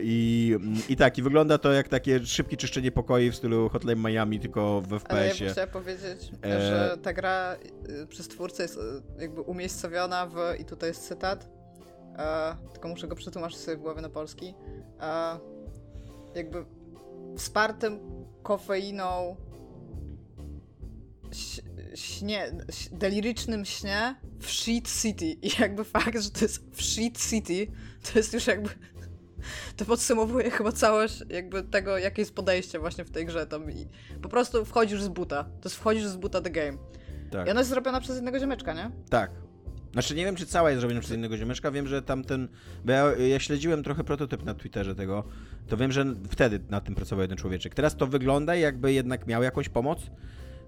i, i tak, i wygląda to jak takie szybkie czyszczenie pokoi w stylu Hotline Miami, tylko w ja FPS-ie. bym chciała powiedzieć, E, że ta gra y, przez twórcę jest y, jakby umiejscowiona w, i tutaj jest cytat, e, tylko muszę go przetłumaczyć sobie w głowie na polski, e, jakby wspartym kofeiną śnie, delirycznym śnie w Shit City. I jakby fakt, że to jest w Shit City, to jest już jakby to podsumowuje chyba całość jakby tego, jakie jest podejście właśnie w tej grze. Tam i po prostu wchodzisz z buta. To jest wchodzisz z buta the game. Tak. I ona jest zrobiona przez jednego ziomeczka, nie? Tak. Znaczy nie wiem, czy cała jest zrobiona przez innego ziomeczka, wiem, że tamten, bo ja, ja śledziłem trochę prototyp na Twitterze tego, to wiem, że wtedy nad tym pracował jeden człowieczek. Teraz to wygląda jakby jednak miał jakąś pomoc,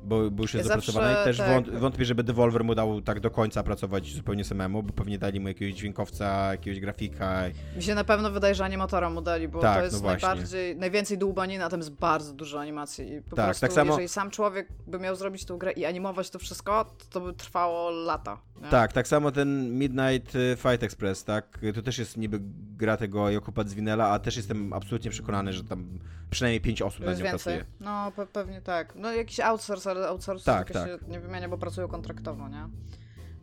bo, bo już jest Ja zawsze zapracowany i też tak. wąt, wątpię, żeby Devolver mu dał tak do końca pracować zupełnie samemu, bo pewnie dali mu jakiegoś dźwiękowca, jakiegoś grafika. Mi się na pewno wydaje, że animatora mu dali, bo Tak, to no jest właśnie. najbardziej, najwięcej dłubaniny, a tam jest bardzo dużo animacji. I po Tak, prostu, tak samo- jeżeli sam człowiek by miał zrobić tą grę i animować to wszystko, to, to by trwało lata. Nie? Tak, tak samo ten Midnight y, Fight Express, tak? To też jest niby gra tego Jokupa Zwinela, a też jestem absolutnie przekonany, że tam przynajmniej pięć osób na nią więcej. pracuje. No, pe pewnie tak. No, jakiś outsource, ale outsource Tak, tak, się nie wymienia, bo pracują kontraktowo, nie?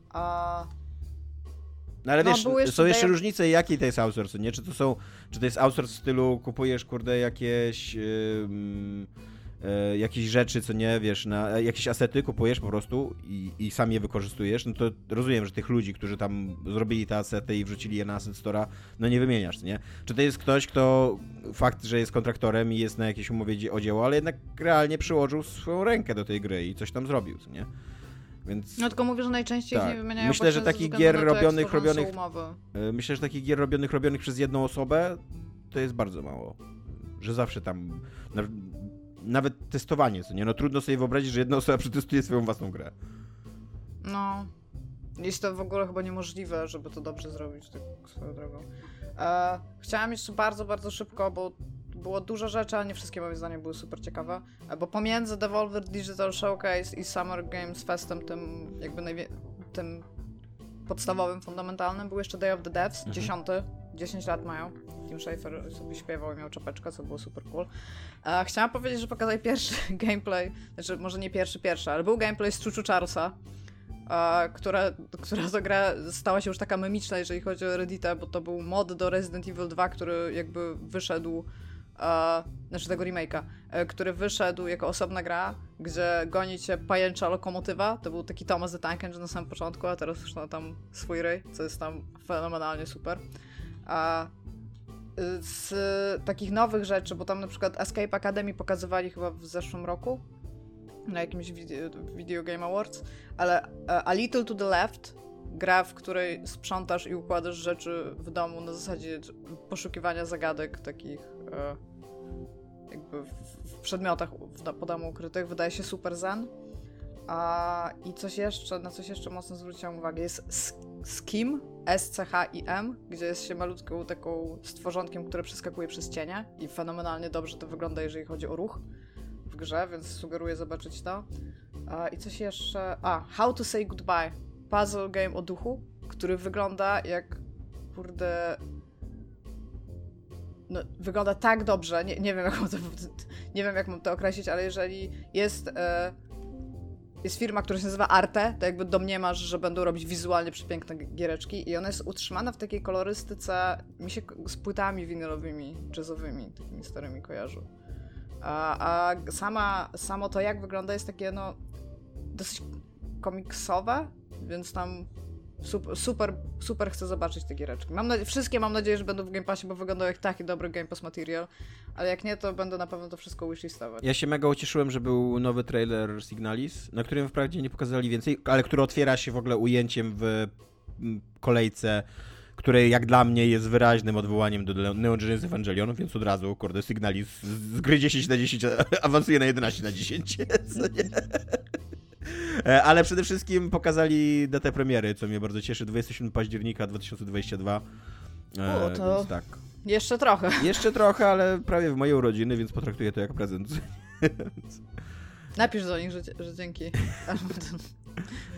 A... No ale No, wiesz, jeszcze są jeszcze of- różnice, jaki to jest outsource, nie? Czy to są, czy to jest outsource w stylu kupujesz, kurde, jakieś ym, e, jakieś rzeczy, co nie, wiesz, na, e, jakieś asety kupujesz po prostu i, i sam je wykorzystujesz, no to rozumiem, że tych ludzi, którzy tam zrobili te asety i wrzucili je na asset store'a, no nie wymieniasz, nie? Czy to jest ktoś, kto fakt, że jest kontraktorem i jest na jakiejś umowie o dzieło, ale jednak realnie przyłożył swoją rękę do tej gry i coś tam zrobił, nie? Więc... No tylko mówię, że najczęściej Tak. nie wymieniają Myślę, że takich gier robionych- robionych- Umowy. E, Myślę, że takich gier robionych, robionych przez jedną osobę to jest bardzo mało. Że zawsze tam. Na, nawet testowanie, co nie? No trudno sobie wyobrazić, że jedna osoba przetestuje swoją własną grę. No. Jest to w ogóle chyba niemożliwe, żeby to dobrze zrobić, tak swoją drogą. E, chciałam jeszcze bardzo, bardzo szybko, bo było dużo rzeczy, ale nie wszystkie moim zdaniem były super ciekawe. E, bo pomiędzy Devolver Digital Showcase i Summer Games Festem, tym jakby najwie- tym podstawowym, fundamentalnym, był jeszcze Day of the Devs, Mhm. dziesiąty. 10 lat mają. Tim Schafer sobie śpiewał i miał czapeczkę, co było super cool. E, chciałam powiedzieć, że pokazali pierwszy gameplay, znaczy może nie pierwszy, pierwszy, ale był gameplay z Chuchu Charlesa, e, która, która to gra stała się już taka memiczna, jeżeli chodzi o Reddita, bo to był mod do Resident Evil 2, który jakby wyszedł, e, znaczy tego remake'a, e, który wyszedł jako osobna gra, gdzie goni cię pajęcza lokomotywa, to był taki Thomas the Tank Engine na samym początku, a teraz już ma tam swój rej, co jest tam fenomenalnie super. A z takich nowych rzeczy, bo tam na przykład Escape Academy pokazywali chyba w zeszłym roku na jakimś video, Game Awards, ale e, A Little to the Left gra, w której sprzątasz i układasz rzeczy w domu na zasadzie poszukiwania zagadek takich e, jakby w, przedmiotach po domu ukrytych. Wydaje się super zen. A, I coś jeszcze, na coś jeszcze mocno zwróciłam uwagę, jest Skim, S-C-H-I-M, gdzie jest się malutką taką stworzonkiem, które przeskakuje przez cienie i fenomenalnie dobrze to wygląda, jeżeli chodzi o ruch w grze, więc sugeruję zobaczyć to. I coś jeszcze... A, How to Say Goodbye. Puzzle game o duchu, który wygląda jak, kurde... No, wygląda tak dobrze, nie, nie wiem jak mam to, nie wiem jak mam to określić, ale jeżeli jest... E, jest firma, która się nazywa Arte, to jakby domniemasz, że będą robić wizualnie przepiękne giereczki i ona jest utrzymana w takiej kolorystyce, mi się z płytami winylowymi, jazzowymi, takimi starymi kojarzy. A, a sama, samo to, jak wygląda, jest takie, no, dosyć komiksowe, więc tam super, super, super chcę zobaczyć te giereczki. Mam nadzieję, wszystkie mam nadzieję, że będą w Game Passie, bo wyglądają jak taki dobry Game Pass material, ale jak nie, to będę na pewno to wszystko wishlistować. Ja się mega ucieszyłem, że był nowy trailer Signalis, na którym wprawdzie nie pokazali więcej, ale który otwiera się w ogóle ujęciem w kolejce które jak dla mnie jest wyraźnym odwołaniem do Neon Genesis Evangelion, więc od razu, kurde, Signalis z 10 na 10 awansuje na 11 na 10, co nie? E, ale przede wszystkim pokazali datę premiery, co mnie bardzo cieszy, 27 października 2022. E, o, to tak. Jeszcze trochę. Jeszcze trochę, ale prawie w moje urodziny, więc potraktuję to jak prezent. Napisz do nich, że, że dzięki.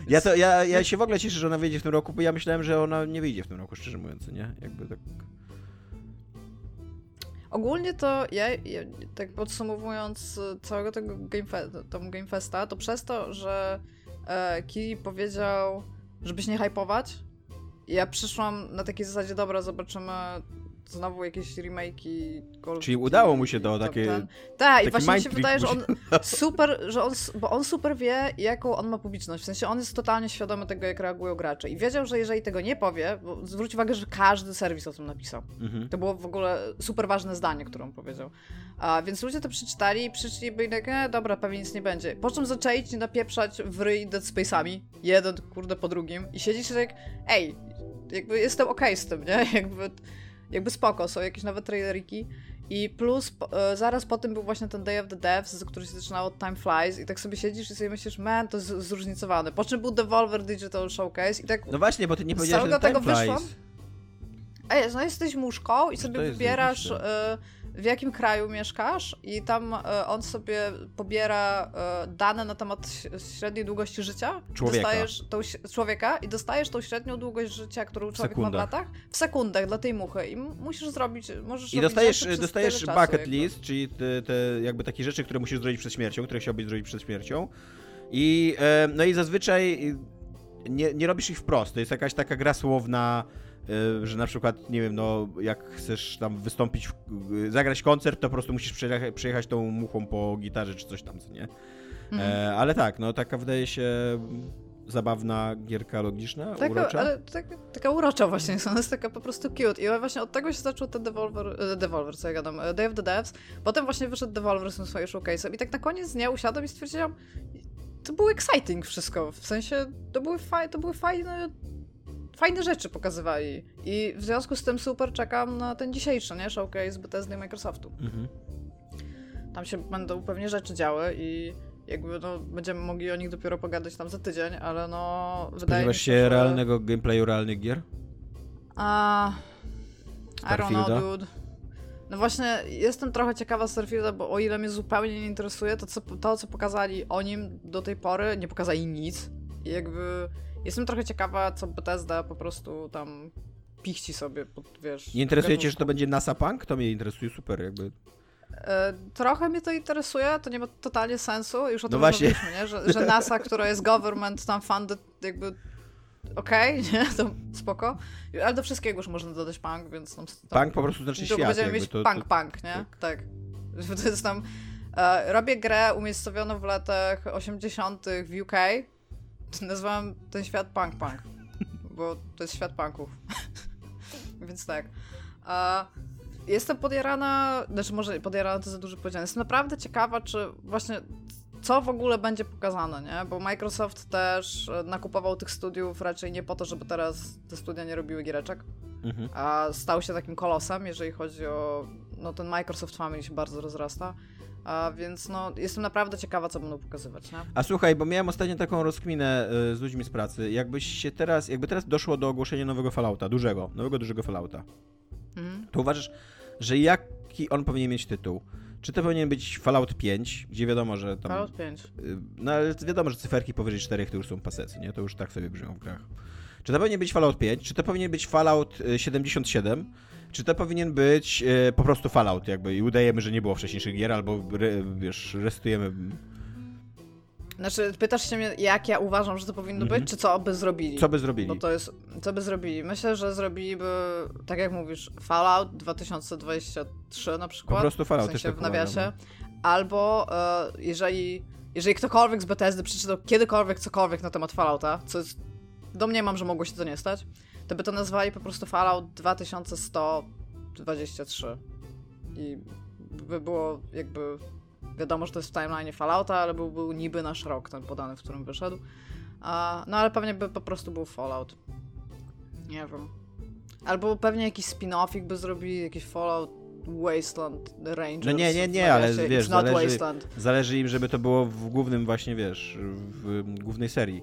Ja, to, ja, ja się w ogóle cieszę, że ona wyjdzie w tym roku, bo ja myślałem, że ona nie wyjdzie w tym roku, szczerze mówiąc, nie? Jakby tak... Ogólnie to ja, ja, tak podsumowując całego tego Game, Fe Game Festa, to przez to, że e, Kiri powiedział, żeby się nie hypować, ja przyszłam na takiej zasadzie, dobra, zobaczymy znowu jakieś remake'i Call Czyli udało mu się to takie. Tak, i właśnie mi się wydaje, że on super, że on, bo on super wie, jaką on ma publiczność. W sensie on jest totalnie świadomy tego, jak reagują gracze. I wiedział, że jeżeli tego nie powie, bo zwróć uwagę, że każdy serwis o tym napisał. Mhm. To było w ogóle super ważne zdanie, które on powiedział. A, więc ludzie to przeczytali i przyszliby i tak, e, dobra, pewnie nic nie będzie. Po czym zaczęli ci napieprzać w ryj Dead Space'ami, jeden kurde po drugim i siedzisz tak, ej, jakby jestem okej okay z tym, nie? Jakby jakby spoko, są jakieś nowe traileriki. I plus e, zaraz po tym był właśnie ten Day of the Devs, który się zaczynał od Time Flies i tak sobie siedzisz i sobie myślisz, man, to jest zróżnicowane. Po czym był Devolver Digital Showcase i tak... No właśnie, bo ty nie powiedziałeś, że tego Time Flies. Wyszłam. Ej, no jesteś muszką i sobie wybierasz w jakim kraju mieszkasz i tam e, on sobie pobiera e, dane na temat średniej długości życia. Człowieka. Dostajesz tą, człowieka i dostajesz tą średnią długość życia, którą człowiek ma w latach, w sekundach dla tej muchy i musisz zrobić, możesz I dostajesz, dostajesz bucket jakby. list, czyli te, te, jakby takie rzeczy, które musisz zrobić przed śmiercią, które chciałbyś zrobić przed śmiercią. I, e, no i zazwyczaj nie, nie robisz ich wprost, to jest jakaś taka gra słowna, że na przykład, nie wiem, no jak chcesz tam wystąpić, zagrać koncert, to po prostu musisz przejechać, tą muchą po gitarze czy coś tam, co nie? Mhm. E, ale tak, no taka wydaje się zabawna gierka logiczna, taka, urocza. Ale taka, taka urocza właśnie, ona jest taka po prostu cute. I właśnie od tego się zaczął ten Devolver, e, Devolver, co ja gadam, e, Day of the Devs. Potem właśnie wyszedł Devolver z tym swoim showcase'em i tak na koniec dnia usiadłem i stwierdziłam, to było exciting wszystko, w sensie to były, faj, to były fajne fajne rzeczy pokazywali. I w związku z tym super czekam na ten dzisiejszy, nie? Showcase Bethesdy i Microsoftu. Mhm. Tam się będą pewnie rzeczy działy i jakby no, będziemy mogli o nich dopiero pogadać tam za tydzień, ale no wydaje mi się, się że... realnego gameplayu realnych gier? A... I don't know, dude. No właśnie, jestem trochę ciekawa Starfielda, bo o ile mnie zupełnie nie interesuje, to co, to co pokazali o nim do tej pory, nie pokazali nic. I jakby Jestem trochę ciekawa, co Bethesda po prostu tam pichci sobie, pod, wiesz... Nie interesuje cię, że to będzie NASA Punk? To mnie interesuje super, jakby... E, trochę mnie to interesuje, to nie ma totalnie sensu, już o no tym właśnie. nie? Że, że NASA, która jest government tam funded, jakby okej, okay, nie? To spoko. Ale do wszystkiego już można dodać punk, więc tam... tam punk po prostu znaczy świat. Będziemy mieć to, punk, to... punk, nie? Tak. tak. To jest tam... E, robię grę umiejscowioną w latach 80. w UK, nazwałam ten świat punk punk, bo to jest świat punków. Więc tak. A jestem podjarana, znaczy może podjarana to za dużo powiedziane. Jestem naprawdę ciekawa, czy właśnie co w ogóle będzie pokazane, nie? Bo Microsoft też e, nakupował tych studiów raczej nie po to, żeby teraz te studia nie robiły giereczek, Mhm. a stał się takim kolosem, jeżeli chodzi o... No ten Microsoft Family się bardzo rozrasta, a więc no jestem naprawdę ciekawa, co będą pokazywać, nie? A słuchaj, bo miałem ostatnio taką rozkminę y, z ludźmi z pracy. Jakbyś się teraz, jakby teraz doszło do ogłoszenia nowego Fallouta, dużego, nowego dużego Fallouta, Mhm. to uważasz, że jaki on powinien mieć tytuł? Czy to powinien być Fallout 5, gdzie wiadomo, że tam... Fallout 5. y, No ale wiadomo, że cyferki powyżej 4 to już są pasecy, nie? To już tak sobie brzmią w grach. Czy to powinien być Fallout 5? Czy to powinien być Fallout y, 77? Czy to powinien być y, po prostu Fallout jakby i udajemy, że nie było wcześniejszych gier, albo re, wiesz, restujemy... Znaczy, pytasz się mnie, jak ja uważam, że to powinno Mhm. być, czy co by zrobili? Co by zrobili? Bo to jest, co by zrobili? Myślę, że zrobiliby, tak jak mówisz, Fallout 2023 na przykład. Po prostu Fallout, w też sensie tak w nawiasie. uważam, Albo e, jeżeli, jeżeli ktokolwiek z Bethesdy przeczytał kiedykolwiek cokolwiek na temat Fallouta, co jest, domniemam, że mogło się to nie stać, to by to nazwali po prostu Fallout 2123. I by było jakby, wiadomo, że to jest w timeline Fallouta, ale był, był niby nasz rok ten podany, w którym wyszedł. A, no ale pewnie by po prostu był Fallout. Nie wiem. Albo pewnie jakiś spin-offik by zrobili, jakiś Fallout Wasteland Rangers. No nie, nie, nie, ale wiesz, zależy-. Zależy im, żeby to było w głównym właśnie, wiesz, w głównej serii.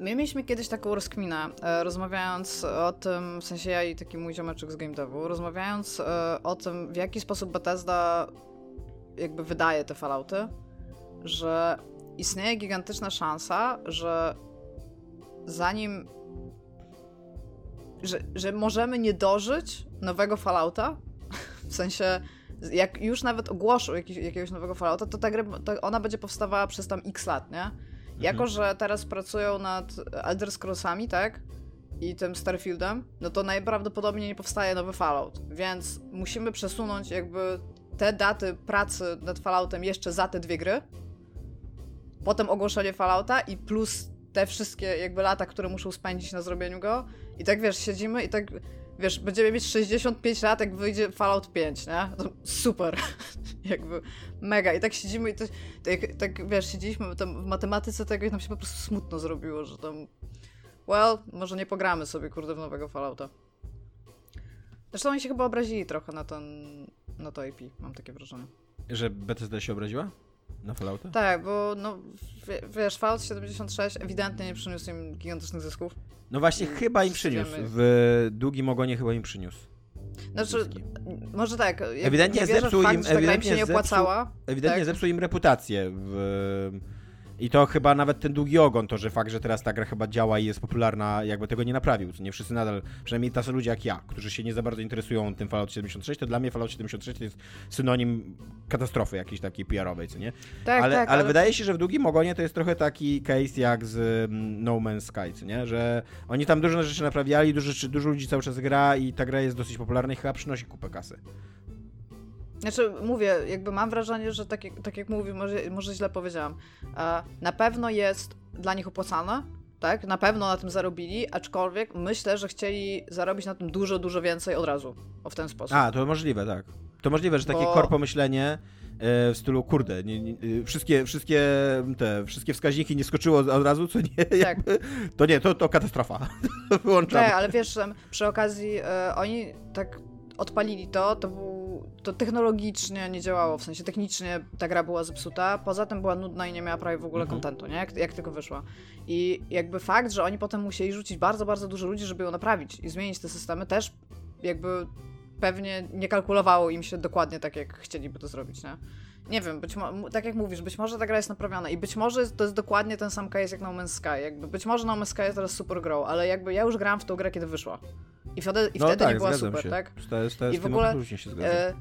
My mieliśmy kiedyś taką rozkminę, e, rozmawiając o tym, w sensie ja i taki mój ziomeczek z game devu, rozmawiając e, o tym, w jaki sposób Bethesda jakby wydaje te Fallouty, że istnieje gigantyczna szansa, że zanim że, że możemy nie dożyć nowego Fallouta, w sensie jak już nawet ogłoszą jakiegoś nowego Fallouta, to ta gra, to ona będzie powstawała przez tam x lat, nie? Jako, że teraz pracują nad Elder Scrollsami, tak? I tym Starfieldem, no to najprawdopodobniej nie powstaje nowy Fallout. Więc musimy przesunąć jakby te daty pracy nad Falloutem jeszcze za te dwie gry. Potem ogłoszenie Fallouta i plus te wszystkie jakby lata, które muszą spędzić na zrobieniu go. I tak wiesz, siedzimy i tak wiesz, będziemy mieć 65 lat, jak wyjdzie Fallout 5, nie? To super. Jakby mega. I tak siedzimy i to, tak, tak wiesz, siedzieliśmy tam w matematyce tego i nam się po prostu smutno zrobiło, że tam well, może nie pogramy sobie, kurde, w nowego Fallouta. Zresztą oni się chyba obrazili trochę na ten, na to IP, mam takie wrażenie. Że Bethesda się obraziła? Na Fallouta? Tak, bo no, wie, wiesz, Fallout 76 ewidentnie nie przyniósł im gigantycznych zysków. No właśnie, I chyba im przyniósł. W długim ogonie chyba im przyniósł. Znaczy, może tak, Ewidentnie zepsuł fakt, im- nie opłacała. Ewidentnie Tak. zepsuł im reputację. W... I to chyba nawet ten długi ogon, to że fakt, że teraz ta gra chyba działa i jest popularna, jakby tego nie naprawił. Nie wszyscy nadal, przynajmniej tacy ludzie jak ja, którzy się nie za bardzo interesują tym Fallout 76, to dla mnie Fallout 76 to jest synonim katastrofy jakiejś takiej PR-owej, co nie? Tak, ale, tak, ale wydaje się, że w długim ogonie to jest trochę taki case jak z mm, No Man's Sky, co nie? Że oni tam dużo rzeczy naprawiali, dużo, dużo ludzi cały czas gra i ta gra jest dosyć popularna i chyba przynosi kupę kasy. Znaczy, mówię, jakby mam wrażenie, że tak, jak- tak jak mówię, może, może źle powiedziałam. E, na pewno jest dla nich opłacane, tak? Na pewno na tym zarobili, aczkolwiek myślę, że chcieli zarobić na tym dużo, dużo więcej od razu. O w ten sposób. A, to możliwe, tak. To możliwe, że takie Bo- korpo myślenie e, w stylu, kurde, nie, nie, e, wszystkie, wszystkie te, wszystkie wskaźniki nie skoczyło od razu, co nie, Tak. jakby, to nie, to, to katastrofa. Wyłączamy. Tak, ale wiesz, przy okazji oni tak odpalili to, to był, to technologicznie nie działało, w sensie technicznie ta gra była zepsuta, poza tym była nudna i nie miała prawie w ogóle Mhm. kontentu, nie? Jak, jak tylko wyszła. I jakby fakt, że oni potem musieli rzucić bardzo, bardzo dużo ludzi, żeby ją naprawić i zmienić te systemy, też jakby pewnie nie kalkulowało im się dokładnie tak, jak chcieliby to zrobić, nie? Nie wiem, być tak jak mówisz, być może ta gra jest naprawiona i być może to jest dokładnie ten sam case jak No Man's Sky. Jakby być może No Man's Sky jest teraz super grą, ale jakby ja już grałam w tą grę, kiedy wyszła. I wtedy, i no wtedy tak, nie była super, się. tak? Z, z, z, I z w ogóle, się zgadzam. E,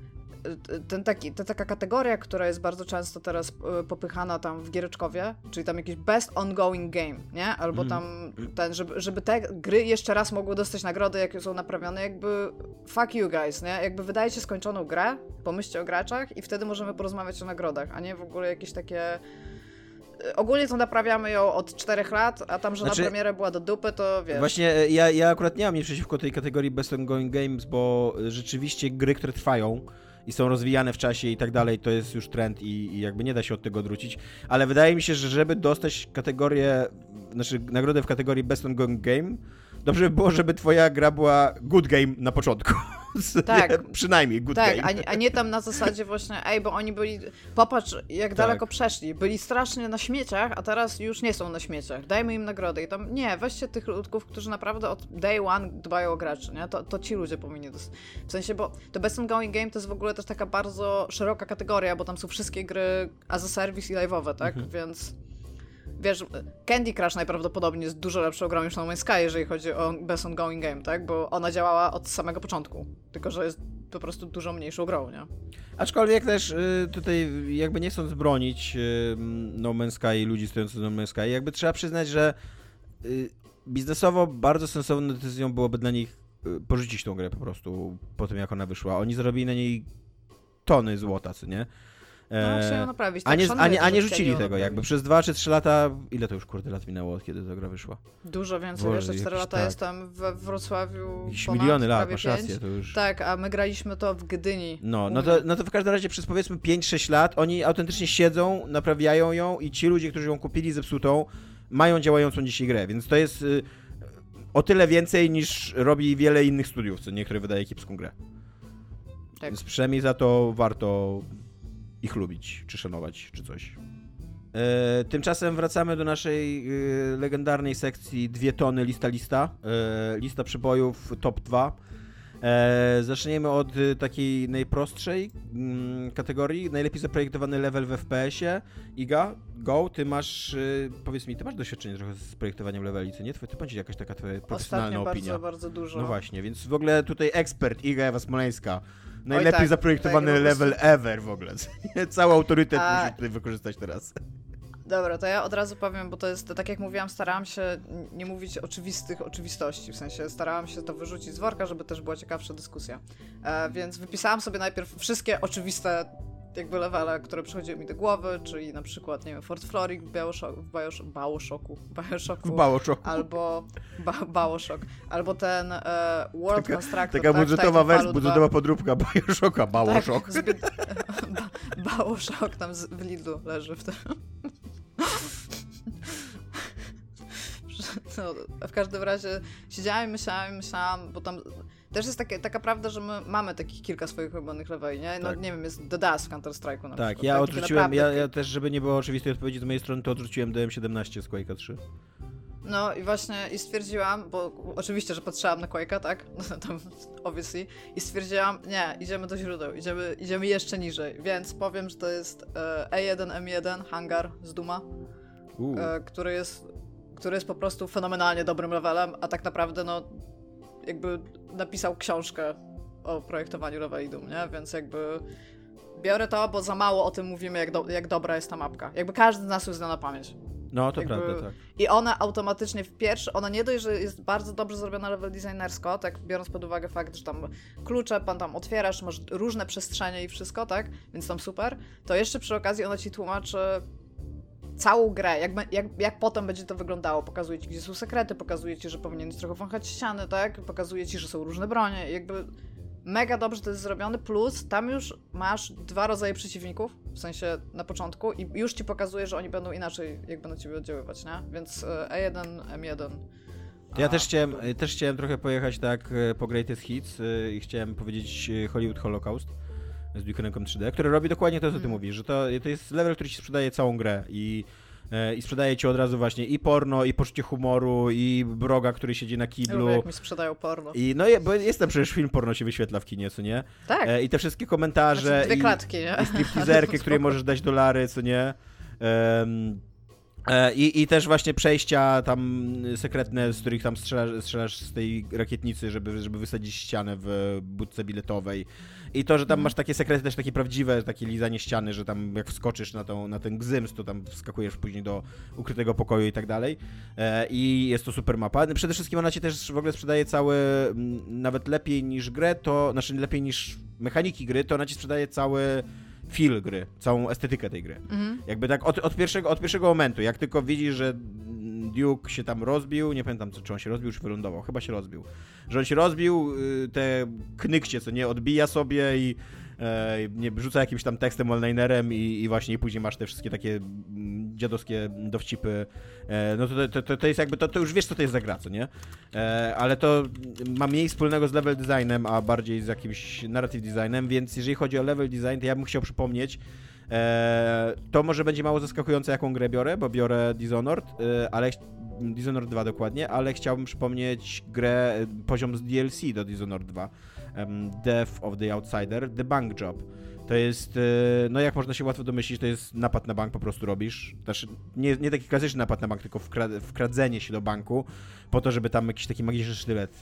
ten taki, ta taka kategoria, która jest bardzo często teraz e, popychana tam w Giereczkowie, czyli tam jakiś best ongoing game, nie? Albo Mhm. tam ten, żeby, żeby te gry jeszcze raz mogły dostać nagrody, jak są naprawione, jakby fuck you guys, nie? Jakby wydajecie skończoną grę, pomyślcie o graczach i wtedy możemy porozmawiać o nagrodach, a nie w ogóle jakieś takie... e, Ogólnie to naprawiamy ją od czterech lat, a tam, że Znaczy- na premierę była do dupy, to wiesz. Właśnie e, ja, ja akurat nie mam nic przeciwko tej kategorii Best Ongoing Games, bo rzeczywiście gry, które trwają i są rozwijane w czasie i tak dalej, to jest już trend i, i jakby nie da się od tego odwrócić, ale wydaje mi się, że żeby dostać kategorię, znaczy nagrodę w kategorii Best Ongoing Game, dobrze by było, żeby twoja gra była good game na początku. Tak. Przynajmniej good tak, game. a nie, a nie tam na zasadzie właśnie, ej, bo oni byli, popatrz jak Tak. daleko przeszli, byli strasznie na śmieciach, a teraz już nie są na śmieciach, dajmy im nagrodę i tam, nie, weźcie tych ludków, którzy naprawdę od day one dbają o graczy, nie, to, to ci ludzie powinni, dos- w sensie, bo to Best Ongoing Game to jest w ogóle też taka bardzo szeroka kategoria, bo tam są wszystkie gry as a service i live'owe, tak, Mhm. więc... Wiesz, Candy Crush najprawdopodobniej jest dużo lepszą grą niż No Man's Sky, jeżeli chodzi o Best Ongoing Game, tak? Bo ona działała od samego początku. Tylko, że jest po prostu dużo mniejszą grą, nie? Aczkolwiek też y, tutaj jakby nie chcąc bronić y, No Man's Sky i ludzi stojących No Man's Sky, jakby trzeba przyznać, że y, biznesowo bardzo sensowną decyzją byłoby dla nich porzucić tą grę po prostu po tym jak ona wyszła. Oni zarobili na niej tony złota, co nie? No, E, naprawić. a tak nie, szanuję a nie, a nie rzucili tego, jakby przez 2 czy 3 lata, ile to już kurde lat minęło od kiedy ta gra wyszła? Dużo więcej, Boże, że 4 jakiś lata tak. jestem we Wrocławiu Jakieś ponad miliony lat, masz rację, to już... Tak, a my graliśmy to w Gdyni. No, no to, no to w każdym razie przez powiedzmy 5-6 lat oni autentycznie siedzą, naprawiają ją i ci ludzie, którzy ją kupili zepsutą, mają działającą dzisiaj grę, więc to jest y, o tyle więcej niż robi wiele innych studiów, co niektóre wydaje kiepską grę. Tak. Więc przynajmniej za to warto ich lubić, czy szanować, czy coś. E, tymczasem wracamy do naszej e, legendarnej sekcji dwie tony lista lista. E, lista przybojów top 2. E, zaczniemy od e, takiej najprostszej mm, kategorii. Najlepiej zaprojektowany level w FPS-ie. Iga, go, ty masz, e, powiedz mi, ty masz doświadczenie trochę z projektowaniem leveli, co nie? Ty bądź jakaś taka twoja profesjonalna Ostatnio opinia. bardzo, bardzo dużo. No właśnie, więc w ogóle tutaj ekspert Iga Ewa Smoleńska. Najlepiej tak, zaprojektowany tak, level ever w ogóle. Cały autorytet A- musi tutaj wykorzystać teraz. Dobra, to ja od razu powiem, bo to jest, tak jak mówiłam, starałam się nie mówić oczywistych oczywistości, w sensie starałam się to wyrzucić z worka, żeby też była ciekawsza dyskusja. E, więc wypisałam sobie najpierw wszystkie oczywiste jakby levele, które przychodziły mi do głowy, czyli na przykład, nie wiem, Fort Florik w, Bioshock, w Bioshock, Bioshoku, Bioshoku, W Bioshock. albo ba, Bioshock, albo ten e, World Taka- Constructor, Taka tak, budżetowa Titanfalu wersja, 2. budżetowa podróbka Bioshocka, Bioshock. Tak, zbyt... ba, Bioshock tam z, w Lidlu leży w tym. No, w każdym razie siedziałam i myślałam, i myślałam, bo tam też jest takie, taka prawda, że my mamy takich kilka swoich ulubionych leveli, nie? No Tak. nie wiem, jest The Dust w Counter-Strike'u na Tak, przykład. ja Takie odrzuciłem, naprawdę ja, ja też, żeby nie było oczywistej odpowiedzi z mojej strony, to odrzuciłem DM17 z Quake'a 3. No i właśnie i stwierdziłam, bo oczywiście, że patrzyłam na Quake'a, tak? No, tam, obviously. I stwierdziłam, nie, idziemy do źródeł, idziemy, idziemy jeszcze niżej. Więc powiem, że to jest e, E1M1 Hangar z Duma, e, który jest który jest po prostu fenomenalnie dobrym levelem, a tak naprawdę no jakby napisał książkę o projektowaniu leveli Doom, nie? Więc jakby biorę to, bo za mało o tym mówimy, jak, do, jak dobra jest ta mapka. Jakby każdy z nas ją zna na pamięć. No, to jakby- prawda, tak. I ona automatycznie w pierwszy, ona nie dość, że jest bardzo dobrze zrobiona level designersko, tak biorąc pod uwagę fakt, że tam klucze pan tam otwierasz, masz różne przestrzenie i wszystko, tak? Więc tam super. To jeszcze przy okazji ona ci tłumaczy całą grę, jak, jak, jak potem będzie to wyglądało. Pokazuje ci, gdzie są sekrety, pokazuje ci, że powinieneś trochę wąchać ściany, tak? Pokazuje ci, że są różne bronie. Jakby mega dobrze to jest zrobione, plus tam już masz dwa rodzaje przeciwników, w sensie na początku i już ci pokazuje, że oni będą inaczej jakby na ciebie oddziaływać, nie? Więc e, E1, M1. Ja a- też chciałem, też chciałem trochę pojechać tak e, po Greatest Hits e, i chciałem powiedzieć e, Hollywood Holocaust z Duke Nukem 3D, który robi dokładnie to, co ty Mhm. mówisz, że to, to jest level, który ci sprzedaje całą grę i, e, i sprzedaje ci od razu właśnie i porno, i poczucie humoru, i broga, który siedzi na Lubię, kiblu. jak mi sprzedają porno. I no, bo jest tam przecież film porno się wyświetla w kinie, co nie? Tak, E, I te wszystkie komentarze znaczy dwie i, klatki, nie? i stripteaserki, której możesz dać dolary, co nie? E, I, I też właśnie przejścia tam sekretne, z których tam strzelasz, strzelasz z tej rakietnicy, żeby, żeby wysadzić ścianę w budce biletowej. I to, że tam Mhm. masz takie sekrety też takie prawdziwe, takie lizanie ściany, że tam jak wskoczysz na, tą, na ten gzyms, to tam wskakujesz później do ukrytego pokoju i tak dalej. E, I jest to super mapa. Przede wszystkim ona ci też w ogóle sprzedaje cały, nawet lepiej niż grę, to, znaczy lepiej niż mechaniki gry, to ona ci sprzedaje cały feel gry, całą estetykę tej gry. Mhm. Jakby tak od, od, pierwszego, od pierwszego momentu, jak tylko widzisz, że Duke się tam rozbił, nie pamiętam czy on się rozbił, czy wylądował, chyba się rozbił, że on się rozbił, y, te knykcie, co nie, odbija sobie i nie, rzuca jakimś tam tekstem one-linerem i, i właśnie później masz te wszystkie takie mm, dziadowskie dowcipy. E, no to, to, to, to jest jakby, to, to już wiesz co to jest za gra, co nie? E, ale to ma mniej wspólnego z level designem, a bardziej z jakimś narrative designem, więc jeżeli chodzi o level design, to ja bym chciał przypomnieć, e, to może będzie mało zaskakujące, jaką grę biorę, bo biorę Dishonored, ale Dishonored 2 dokładnie, ale chciałbym przypomnieć grę, poziom z DLC do Dishonored 2, um, Death of the Outsider, The Bank Job. To jest, e, no jak można się łatwo domyślić, to jest napad na bank po prostu robisz. Znaczy, nie, nie taki klasyczny napad na bank, tylko wkra- wkradzenie się do banku po to, żeby tam jakiś taki magiczny sztylet,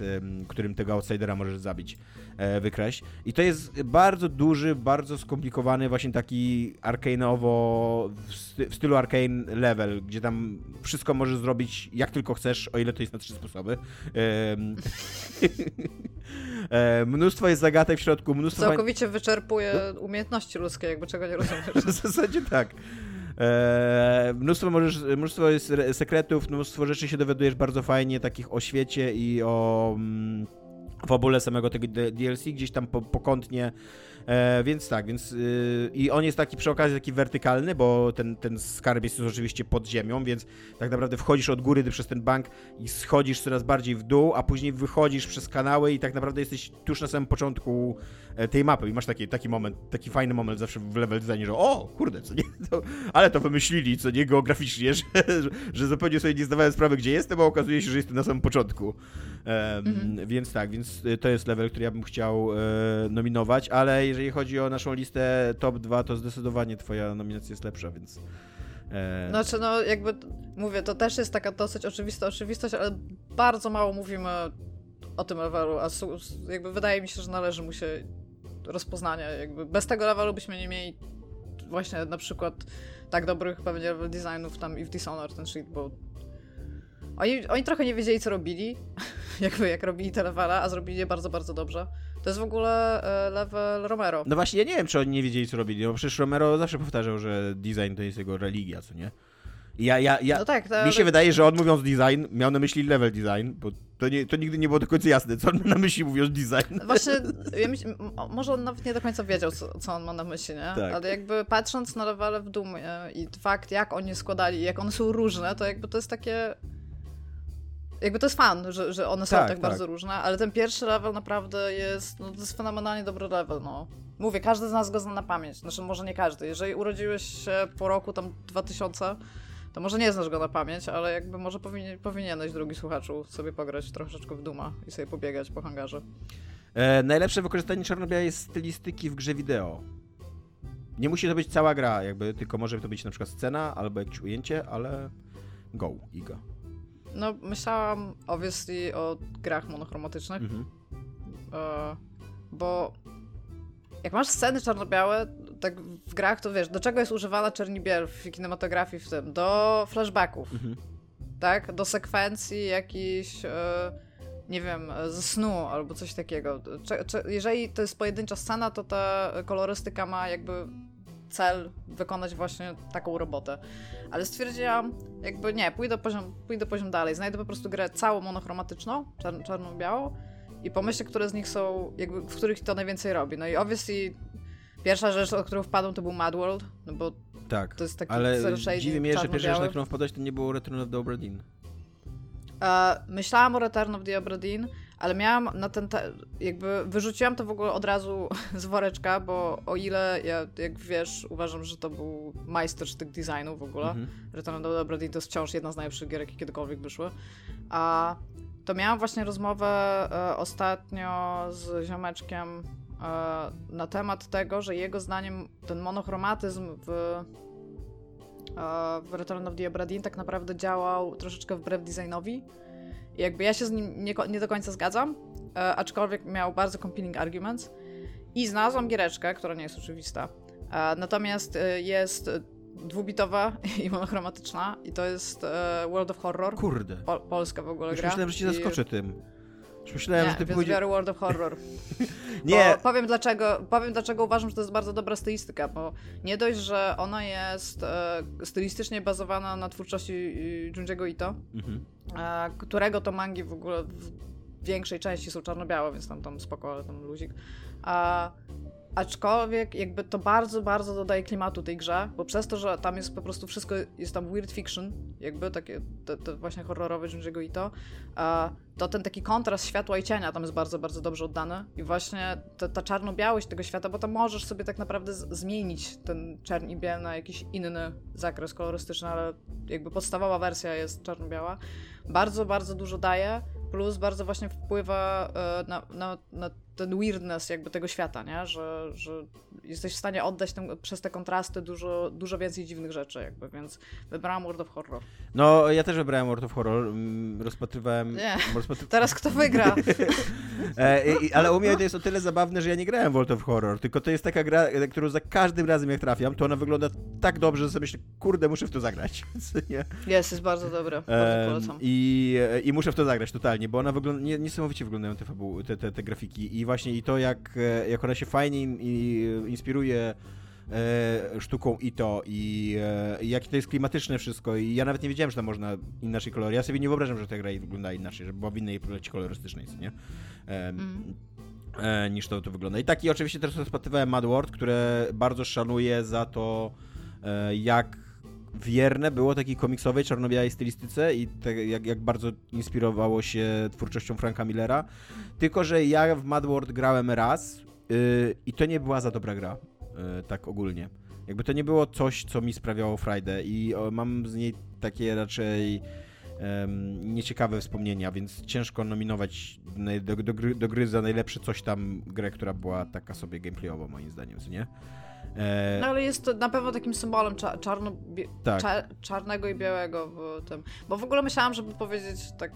którym tego outsidera możesz zabić, e, wykraść. I to jest bardzo duży, bardzo skomplikowany, właśnie taki arcane'owo, w, sty- w stylu arcane level, gdzie tam wszystko możesz zrobić jak tylko chcesz, o ile to jest na trzy sposoby. E, mnóstwo jest zagatek w środku, mnóstwo... Całkowicie wyczerpuje umiejętności ludzkie, jakby czego nie rozumiesz. w zasadzie tak. Eee, mnóstwo, możesz, mnóstwo jest sekretów, mnóstwo rzeczy się dowiadujesz bardzo fajnie, takich o świecie i o mm, fabule samego tego DLC, gdzieś tam po, pokątnie. E, więc tak, więc yy, i on jest taki przy okazji taki wertykalny, bo ten, ten skarb jest oczywiście pod ziemią, więc tak naprawdę wchodzisz od góry przez ten bank i schodzisz coraz bardziej w dół, a później wychodzisz przez kanały i tak naprawdę jesteś tuż na samym początku e, tej mapy i masz taki, taki moment, taki fajny moment zawsze w level designie, że o, kurde, co nie, to, ale to wymyślili, co nie, geograficznie, że, że, że zupełnie sobie nie zdawałem sprawy, gdzie jestem, bo okazuje się, że jestem na samym początku. mhm. Więc tak, więc to jest level, który ja bym chciał e, nominować, ale jeżeli chodzi o naszą listę top 2, to zdecydowanie twoja nominacja jest lepsza, więc... E... Znaczy, no jakby, mówię, to też jest taka dosyć oczywista oczywistość, ale bardzo mało mówimy o tym levelu, a jakby wydaje mi się, że należy mu się rozpoznania, jakby bez tego levelu byśmy nie mieli właśnie na przykład tak dobrych pewnie level designów tam i w Dishonored ten shit, bo oni, oni trochę nie wiedzieli co robili, jakby jak robili te levela, a zrobili je bardzo, bardzo dobrze. To jest w ogóle e, level Romero. No właśnie, ja nie wiem, czy oni nie wiedzieli, co robili, bo przecież Romero zawsze powtarzał, że design to jest jego religia, co nie? Ja, ja, ja, no tak. Mi się wydaje, że on mówiąc design, miał na myśli level design, bo to, nie, to nigdy nie było do końca jasne, co on ma na myśli mówiąc design. Właśnie, ja myśl, może on nawet nie do końca wiedział, co, co on ma na myśli, nie? Tak. Ale jakby patrząc na levele w Dumie i fakt, jak oni składali, jak one są różne, to jakby to jest takie jakby to jest fan, że, że one są tak, tak, tak, bardzo różne, ale ten pierwszy level naprawdę jest, no to jest fenomenalnie dobry level, no. Mówię, każdy z nas go zna na pamięć, znaczy może nie każdy. Jeżeli urodziłeś się po roku tam 2000, to może nie znasz go na pamięć, ale jakby może powinien, powinieneś, drugi słuchaczu, sobie pograć troszeczkę w Duma i sobie pobiegać po hangarze. E, najlepsze wykorzystanie czarno-białej stylistyki w grze wideo. Nie musi to być cała gra, jakby, tylko może to być na przykład scena albo jakieś ujęcie, ale go, Iga. No, myślałam obviously o grach monochromatycznych, mhm. e, bo jak masz sceny czarno-białe, tak w grach, to wiesz, do czego jest używana czerni-biel w kinematografii w tym? Do flashbacków, mhm. tak? Do sekwencji jakichś, e, nie wiem, ze snu albo coś takiego. Jeżeli to jest pojedyncza scena, to ta kolorystyka ma jakby cel wykonać właśnie taką robotę. Ale stwierdziłam, jakby nie, pójdę poziom, pójdę poziom dalej. Znajdę po prostu grę całą monochromatyczną, czar czarną-białą i pomyślę, które z nich są, jakby, w których to najwięcej robi. No i obviously pierwsza rzecz, o którą wpadłem, to był Mad World, no bo tak, to jest taki ale dziwi mnie, że pierwsza rzecz, na którą wpadłeś, to nie było Return of the Obra Dinn. E, myślałam o Return of the Obra Dinn, ale miałam na ten, te, jakby wyrzuciłam to w ogóle od razu z woreczka, bo o ile ja, jak wiesz, uważam, że to był majstersztyk designu w ogóle, mm -hmm. Return of the Brady to jest wciąż jedna z najlepszych gier, jakie kiedykolwiek wyszły, a to miałam właśnie rozmowę e, ostatnio z ziomeczkiem na temat tego, że jego zdaniem ten monochromatyzm w, e, w Return of the Obra Dinn tak naprawdę działał troszeczkę wbrew designowi, jakby ja się z nim nie, nie do końca zgadzam, e, aczkolwiek miał bardzo compelling arguments. I znalazłam giereczkę, która nie jest oczywista. E, natomiast e, jest dwubitowa i monochromatyczna i to jest e, World of Horror. Kurde. Po, polska w ogóle Już gra. myślałem, że cię zaskoczę tym. Myślałem, nie, że ty więc pójdzie... biorę World of Horror. nie. Bo powiem dlaczego, powiem dlaczego uważam, że to jest bardzo dobra stylistyka, bo nie dość, że ona jest e, stylistycznie bazowana na twórczości e, Junji'ego Ito, mhm. e, którego to mangi w ogóle w większej części są czarno-białe, więc tam, tam spoko, ale tam luzik. A Aczkolwiek jakby to bardzo, bardzo dodaje klimatu tej grze, bo przez to, że tam jest po prostu wszystko, jest tam weird fiction, jakby takie, te, te właśnie horrorowe Junji'ego Ito, to ten taki kontrast światła i cienia tam jest bardzo, bardzo dobrze oddany. I właśnie ta, ta czarno-białość tego świata, bo tam możesz sobie tak naprawdę zmienić ten czerń i biel na jakiś inny zakres kolorystyczny, ale jakby podstawowa wersja jest czarno-biała, bardzo, bardzo dużo daje, plus bardzo właśnie wpływa e, na, na, na ten weirdness jakby tego świata, nie? Że, że jesteś w stanie oddać ten, przez te kontrasty dużo, dużo więcej dziwnych rzeczy jakby, więc wybrałam World of Horror. No, ja też wybrałem World of Horror, mm, rozpatrywałem... Nie, rozpatry... teraz kto wygra? e, i, ale u mnie to jest o tyle zabawne, że ja nie grałem World of Horror, tylko to jest taka gra, którą za każdym razem jak trafiam, to ona wygląda tak dobrze, że sobie myślę, kurde, muszę w to zagrać. Jest, jest bardzo dobre, bardzo polecam. I, I muszę w to zagrać totalnie, bo ona wygląda, niesamowicie wyglądają te, fabuły, te, te, te grafiki i właśnie i to, jak, e, jak ona się fajnie inspiruje e, sztuką i to i e, jakie to jest klimatyczne wszystko i ja nawet nie wiedziałem, że tam można inaczej kolory. Ja sobie nie wyobrażam, że ta gra wygląda inaczej, że była w innej palecie kolorystycznej, nie? E, mm. e, niż to, to wygląda. I taki oczywiście też rozpatrywałem Mad World, które bardzo szanuję za to, e, jak wierne było takiej komiksowej, czarno-białej stylistyce i te, jak, jak bardzo inspirowało się twórczością Franka Millera. Tylko, że ja w Mad World grałem raz yy, i to nie była za dobra gra, yy, tak ogólnie. Jakby to nie było coś, co mi sprawiało Friday i o, mam z niej takie raczej nieciekawe wspomnienia, więc ciężko nominować do, do, gry, do gry za najlepsze coś tam grę, która była taka sobie gameplayowo moim zdaniem, nie? E... No ale jest to na pewno takim symbolem cza czarno tak. Cza czarnego i białego w tym. Bo w ogóle myślałam, żeby powiedzieć tak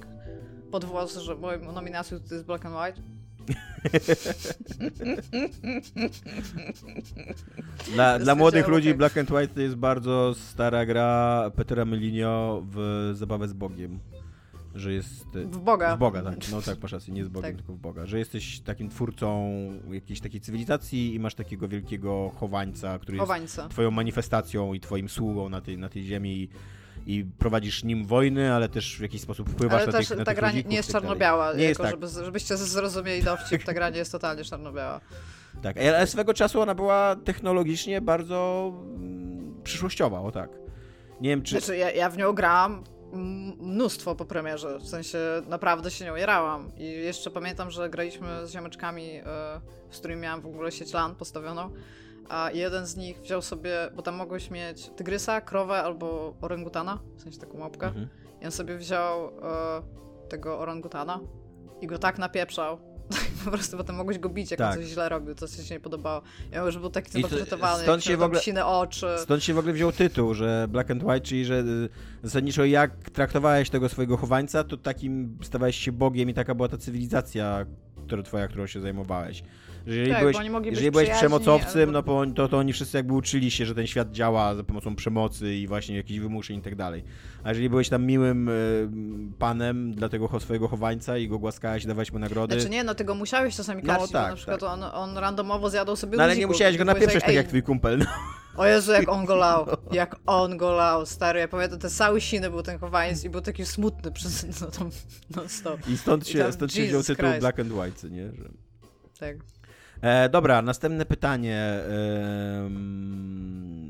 pod włos, że moją nominacją to jest Black and White. dla, dla młodych ludzi Black and White to jest bardzo stara gra Petera Melinio w Zabawę z Bogiem że jest... W Boga. W Boga, tak. No tak, masz rację, nie z Bogiem, tak. tylko w Boga. Że jesteś takim twórcą jakiejś takiej cywilizacji i masz takiego wielkiego chowańca, który chowańca. jest twoją manifestacją i twoim sługą na tej, na tej ziemi i prowadzisz nim wojny, ale też w jakiś sposób wpływasz ale na tych Ale też ta gra nie jest czarno-biała, nie jako, jest tak. żeby, żebyście zrozumieli dowcip, ta gra nie jest totalnie czarno-biała. Tak, ale swego czasu ona była technologicznie bardzo mm, przyszłościowa, o tak. Nie wiem, czy... Znaczy, ja, ja w nią grałam mnóstwo po premierze, w sensie naprawdę się nią jarałam i jeszcze pamiętam, że graliśmy z ziomeczkami, e, z którymi miałam w ogóle sieć LAN postawioną, a jeden z nich wziął sobie, bo tam mogłeś mieć tygrysa, krowę albo orangutana, w sensie taką małpkę, mhm. i on sobie wziął e, tego orangutana i go tak napieprzał, po prostu potem mogłeś go bić, jak tak. on coś źle robił, co ci się nie podobało. Ja już był taki zapotretowany, stąd się w ogóle sine oczy. Stąd się w ogóle wziął tytuł, że Black and White, czyli że y, zasadniczo jak traktowałeś tego swojego chowańca, to takim stawałeś się Bogiem i taka była ta cywilizacja, która, twoja, którą się zajmowałeś. Że jeżeli tak, byłeś, jeżeli byłeś przemocowcem, no to, to oni wszyscy jakby uczyli się, że ten świat działa za pomocą przemocy i właśnie jakichś wymuszeń i tak dalej. A jeżeli byłeś tam miłym y, panem dla tego swojego chowańca i go głaskałeś, dawałeś mu nagrody... Znaczy nie, no ty go musiałeś czasami karcić, no, tak, na przykład tak. on, on randomowo zjadał sobie No ale nie musiałeś go napieprzeć tak jak twój kumpel, no. O Jezu, jak on go lał. Jak on go lał, stary. Ja pamiętam, ten cały siny był ten chowańc i był taki smutny przez no, tam non stop. I stąd się, I tam, stąd się wziął tytuł Christ. Black and White, nie? Że... Tak. E, dobra, następne pytanie. E,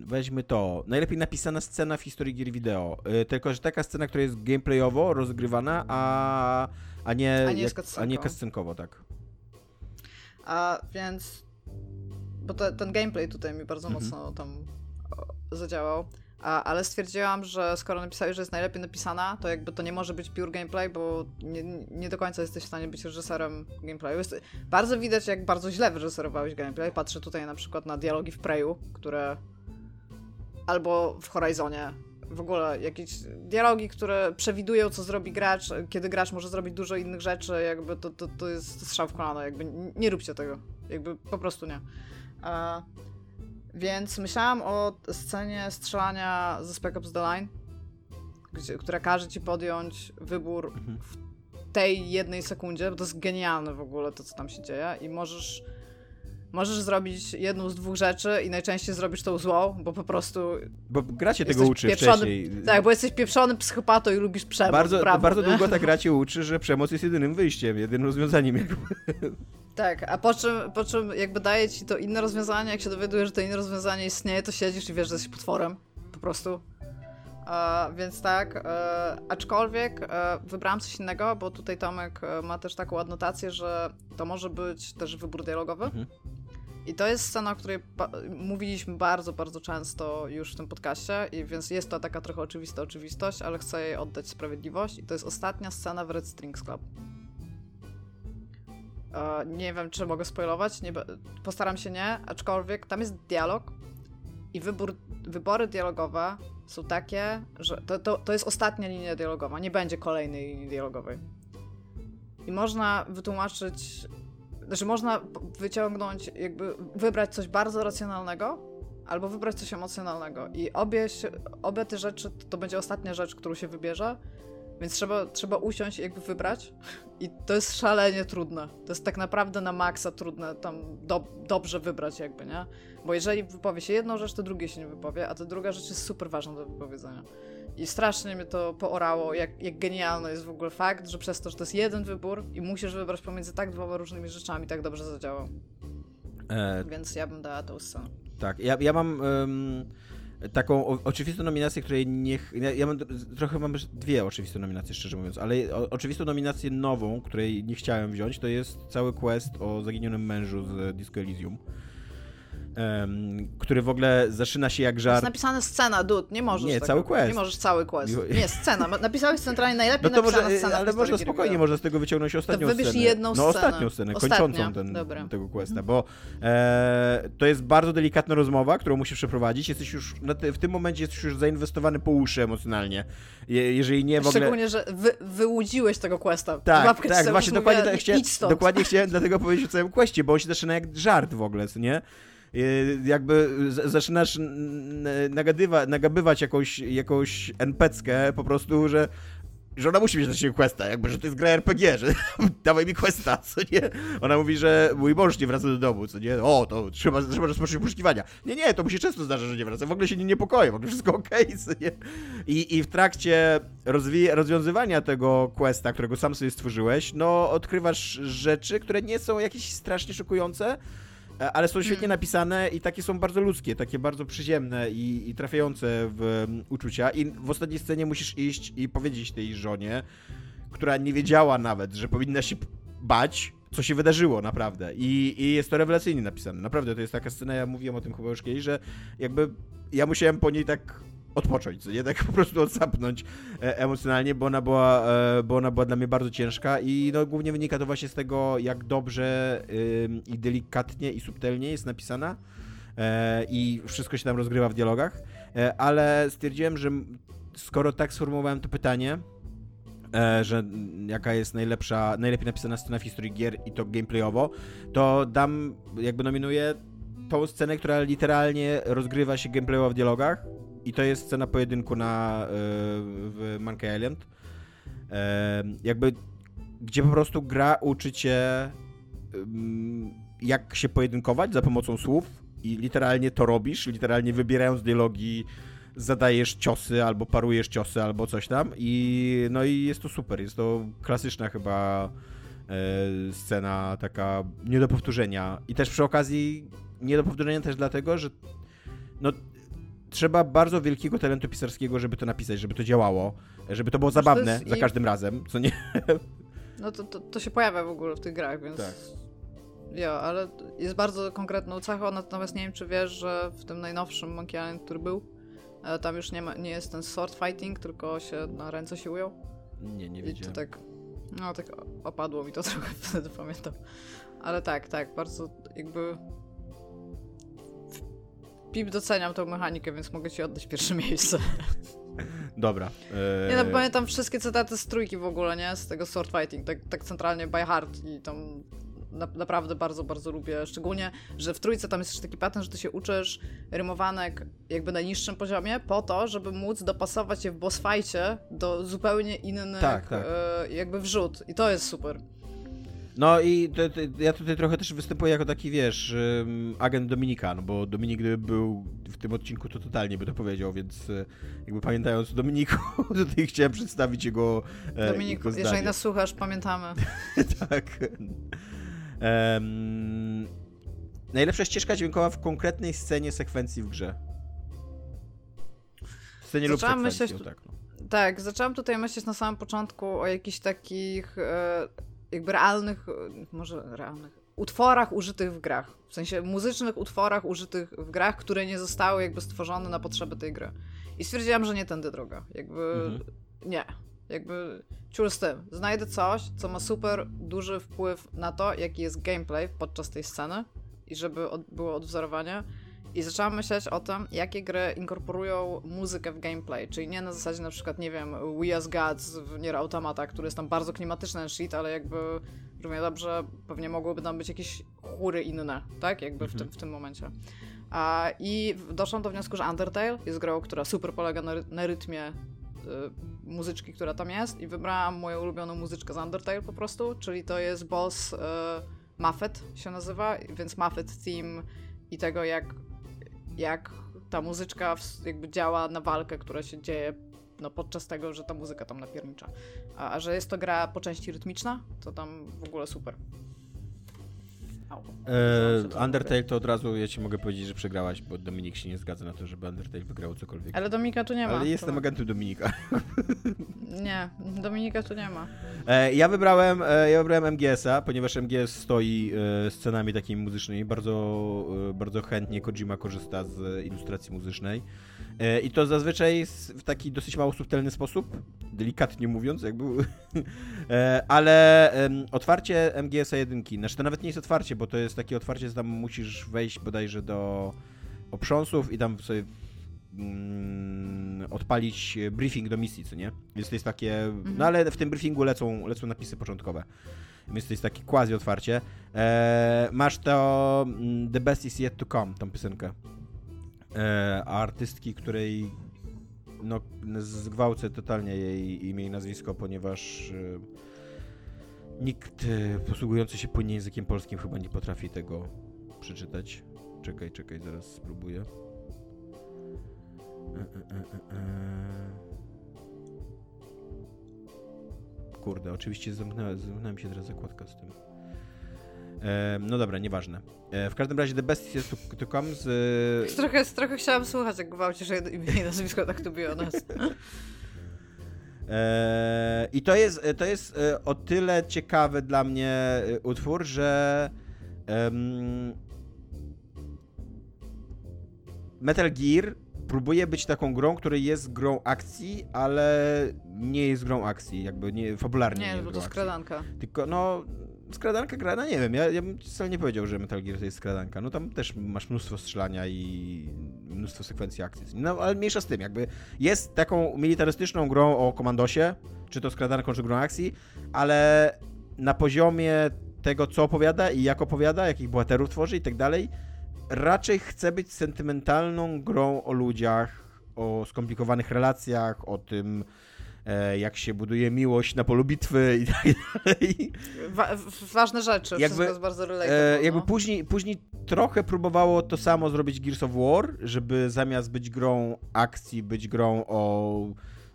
weźmy to. Najlepiej napisana scena w historii gier wideo. E, tylko, że taka scena, która jest gameplayowo rozgrywana, a, a nie, a nie, jak, a nie cutscenkowo, tak. A więc. Bo te, ten gameplay tutaj mi bardzo mhm. mocno tam zadziałał. A, ale stwierdziłam, że skoro napisałeś, że jest najlepiej napisana, to jakby to nie może być pure gameplay, bo nie, nie do końca jesteś w stanie być reżyserem gameplayu. Jest, bardzo widać, jak bardzo źle wyreżyserowałeś gameplay. Patrzę tutaj na przykład na dialogi w Preyu, które... Albo w Horizonie. W ogóle jakieś dialogi, które przewidują, co zrobi gracz, kiedy gracz może zrobić dużo innych rzeczy, jakby to, to, to jest strzał w kolano, jakby nie róbcie tego. Jakby po prostu nie. Więc myślałam o scenie strzelania ze Spec Ops The Line, gdzie, która każe ci podjąć wybór mhm. w tej jednej sekundzie, bo to jest genialne w ogóle to, co tam się dzieje i możesz możesz zrobić jedną z dwóch rzeczy i najczęściej zrobisz tą złą, bo po prostu... Bo gra cię tego uczy pieprzony- wcześniej. Tak, bo jesteś pieprzonym psychopatą i lubisz przemoc. Bardzo, brawo, bardzo nie? długo ta gra cię uczy, że przemoc jest jedynym wyjściem, jedynym rozwiązaniem. jakby. Tak, a po czym, po czym jakby daje ci to inne rozwiązanie, jak się dowiadujesz, że to inne rozwiązanie istnieje, to siedzisz i wiesz, że jesteś potworem. Po prostu. E, więc tak, e, aczkolwiek e, wybrałam coś innego, bo tutaj Tomek e, ma też taką adnotację, że to może być też wybór dialogowy. Mhm. I to jest scena, o której mówiliśmy bardzo, bardzo często już w tym podcaście, i więc jest to taka trochę oczywista oczywistość, ale chcę jej oddać sprawiedliwość. I to jest ostatnia scena w Red Strings Club. E, nie wiem, czy mogę spoilować, nie, postaram się nie, aczkolwiek tam jest dialog i wybór, wybory dialogowe są takie, że to, to, to jest ostatnia linia dialogowa, nie będzie kolejnej linii dialogowej. I można wytłumaczyć, znaczy można wyciągnąć, jakby wybrać coś bardzo racjonalnego, albo wybrać coś emocjonalnego. I obie, obie te rzeczy to będzie ostatnia rzecz, którą się wybierze, więc trzeba, trzeba usiąść i jakby wybrać. I to jest szalenie trudne. To jest tak naprawdę na maksa trudne tam do, dobrze wybrać jakby, nie? Bo jeżeli wypowie się jedną rzecz, to drugiej się nie wypowie, a ta druga rzecz jest super ważna do wypowiedzenia. I strasznie mnie to poorało, jak, jak genialny jest w ogóle fakt, że przez to, że to jest jeden wybór i musisz wybrać pomiędzy tak dwoma różnymi rzeczami, tak dobrze zadziałał. E, Więc ja bym dała tą scenę. Tak, ja, ja mam taką o, oczywistą nominację, której niech. Ja, ja mam trochę mam dwie oczywiste nominacje, szczerze mówiąc, ale o, oczywistą nominację nową, której nie chciałem wziąć, to jest cały quest o zaginionym mężu z Disco Elysium. Em, który w ogóle zaczyna się jak Jest żart. napisana scena, dud, nie możesz Nie, tego, cały quest. Nie możesz cały quest. Nie, scena. Napisałeś centralnie najlepiej No to może, scena ale można spokojnie, można z tego wyciągnąć ostatnią wybierz scenę. jedną no scenę. ostatnią scenę, Ostatnia, kończącą ten, dobra. tego questa, bo e, to jest bardzo delikatna rozmowa, którą musisz przeprowadzić. Jesteś już, w tym momencie jesteś już zainwestowany po uszy emocjonalnie. Je, jeżeli nie w ogóle... Szczególnie, że wy, wyłudziłeś tego questa. Tak, tak, właśnie dokładnie, tak, chciałem, dokładnie chciałem dlatego powiedzieć o całym questie, bo on się zaczyna jak żart w ogóle, co nie? Y, Jakby zaczynasz nagadywa, nagabywać jakąś, jakąś NPC-kę po prostu, że że ona musi mieć na siebie questa, jakby, że to jest gra RPG, że dawaj mi questa, co nie? Ona mówi, że mój mąż nie wraca do domu, co nie? O, to trzeba, trzeba rozpocząć poszukiwania. Nie, nie, to mu się często zdarza, że nie wraca, w ogóle się nie niepokoję, w ogóle wszystko okej, co nie? I, I w trakcie rozwi- rozwiązywania tego questa, którego sam sobie stworzyłeś, no odkrywasz rzeczy, które nie są jakieś strasznie szokujące, ale są świetnie napisane i takie są bardzo ludzkie, takie bardzo przyziemne i, i trafiające w um, uczucia. I w ostatniej scenie musisz iść i powiedzieć tej żonie, która nie wiedziała nawet, że powinna się bać, co się wydarzyło naprawdę. I, I jest to rewelacyjnie napisane. Naprawdę, to jest taka scena, ja mówiłem o tym chyba już kiedyś, że jakby ja musiałem po niej tak odpocząć, nie? Tak po prostu odsapnąć e, emocjonalnie, bo ona była, e, bo ona była dla mnie bardzo ciężka i no głównie wynika to właśnie z tego, jak dobrze i delikatnie i subtelnie jest napisana e, i wszystko się tam rozgrywa w dialogach, ale stwierdziłem, że skoro tak sformułowałem to pytanie, że jaka jest najlepsza, najlepiej napisana scena w historii gier i to gameplayowo, to dam, jakby nominuję tą scenę, która literalnie rozgrywa się gameplayowo w dialogach i to jest scena pojedynku na, e, w Monkey Island. Jakby, gdzie po prostu gra uczy cię jak się pojedynkować za pomocą słów i literalnie to robisz, literalnie wybierając dialogi zadajesz ciosy, albo parujesz ciosy, albo coś tam. I no i jest to super, jest to klasyczna chyba e, scena taka nie do powtórzenia. I też przy okazji nie do powtórzenia też dlatego, że no trzeba bardzo wielkiego talentu pisarskiego, żeby to napisać, żeby to działało, żeby to było to zabawne jest za i- każdym razem, co nie? No to, to, to się pojawia w ogóle w tych grach, więc... Tak. Ja, ale jest bardzo konkretną cechą, natomiast nie wiem, czy wiesz, że w tym najnowszym Monkey Island, który był, e, tam już nie, ma, nie jest ten sword fighting, tylko się na ręce się ujął. Nie, nie I to wiedziałem. tak, no tak opadło mi to trochę wtedy, pamiętam. Ale tak, tak, bardzo jakby... Pip doceniam tą mechanikę, więc mogę ci oddać pierwsze miejsce. Dobra. e, Nie no, pamiętam wszystkie cytaty z trójki w ogóle, nie? Z tego sword fighting, tak, tak centralnie by heart i tam na, naprawdę bardzo, bardzo lubię. Szczególnie, że w trójce tam jest jeszcze taki pattern, że ty się uczysz rymowanek jakby na niższym poziomie po to, żeby móc dopasować je w boss fightie do zupełnie innych Tak, tak. E, jakby wrzut. I to jest super. No i ja tutaj trochę też występuję jako taki, wiesz, agent Dominika, no bo Dominik gdyby był w tym odcinku, to totalnie by to powiedział, więc e, jakby pamiętając o Dominiku, tutaj chciałem przedstawić jego e, Dominik, jego jeżeli nas słuchasz, pamiętamy. tak. Um, najlepsza ścieżka dźwiękowa w konkretnej scenie sekwencji w grze. W scenie Zaczęłam lub sekwencji, myśleć, tak. No. Tak, zaczęłam tutaj myśleć na samym początku o jakichś takich e, jakby realnych, e, może realnych, utworach użytych w grach. W sensie muzycznych utworach użytych w grach, które nie zostały jakby stworzone na potrzeby tej gry. I stwierdziłam, że nie tędy droga. Jakby mhm. nie. Jakby ciul z tym. Znajdę coś, co ma super duży wpływ na to, jaki jest gameplay podczas tej sceny i żeby od, było odwzorowanie i zaczęłam myśleć o tym, jakie gry inkorporują muzykę w gameplay, czyli nie na zasadzie na przykład, nie wiem, We As Gods w Nier Automata, który jest tam bardzo klimatyczny shit, ale jakby, równie dobrze, pewnie mogłyby tam być jakieś chóry inne, tak? Jakby w, tym, w tym momencie. A, I doszłam do wniosku, że Undertale jest grą, która super polega na, na rytmie y, muzyczki, która tam jest i wybrałam moją ulubioną muzyczkę z Undertale po prostu, czyli to jest boss y, Muffet się nazywa, więc Muffet Theme i tego jak jak ta muzyczka jakby działa na walkę, która się dzieje no, podczas tego, że ta muzyka tam napiernicza. A, a że jest to gra po części rytmiczna, to tam w ogóle super. E, Undertale to od razu ja ci mogę powiedzieć, że przegrałaś, bo Dominik się nie zgadza na to, żeby Undertale wygrał cokolwiek. Ale Dominika tu nie ma. Ale jestem agentem Dominika. Nie, Dominika tu nie ma. E, ja wybrałem, e, ja wybrałem MGS-a, ponieważ MGS stoi e, scenami takimi muzycznymi. Bardzo, e, bardzo chętnie Kojima korzysta z ilustracji muzycznej. E, I to zazwyczaj w taki dosyć mało subtelny sposób, delikatnie mówiąc, jakby. E, ale otwarcie MGS-a jedynki, znaczy to nawet nie jest otwarcie, bo to jest takie otwarcie, że tam musisz wejść bodajże do oprząsów i tam sobie mm, odpalić briefing do misji, co nie? Więc to jest takie. Mhm. No ale w tym briefingu lecą, lecą napisy początkowe. Więc to jest takie quasi otwarcie. E, masz to mm, The Best Is Yet To Come, tą piosenkę e, artystki, której no, zgwałcę totalnie jej imię i nazwisko, ponieważ e, nikt e, posługujący się płynnie językiem polskim chyba nie potrafi tego przeczytać. Czekaj, czekaj, zaraz spróbuję. E, e, e, Kurde, oczywiście zamknęła mi się teraz zakładka z tym. E, no dobra, nieważne. E, w każdym razie The Best jest to, to come z... Trochę, trochę chciałam słuchać, jak gwałcisz imię i nazwisko, tak to be honest. E, I to jest, to jest e, o tyle ciekawy dla mnie e, utwór, że um, Metal Gear próbuje być taką grą, która jest grą akcji, ale nie jest grą akcji, jakby nie, fabularnie nie, nie bo to skradanka. Tylko, no, skradanka gra, no nie wiem, ja, ja bym wcale nie powiedział, że Metal Gear to jest skradanka. No tam też masz mnóstwo strzelania i mnóstwo sekwencji akcji. No ale mniejsza z tym, jakby jest taką militarystyczną grą o komandosie, czy to skradanką, czy grą akcji, ale na poziomie tego, co opowiada i jak opowiada, jakich bohaterów tworzy i tak dalej, raczej chce być sentymentalną grą o ludziach, o skomplikowanych relacjach, o tym, jak się buduje miłość na polu bitwy i tak dalej. Wa ważne rzeczy, jakby, wszystko jest bardzo relatable. E, jakby no. później, później trochę próbowało to samo zrobić Gears of War, żeby zamiast być grą akcji, być grą o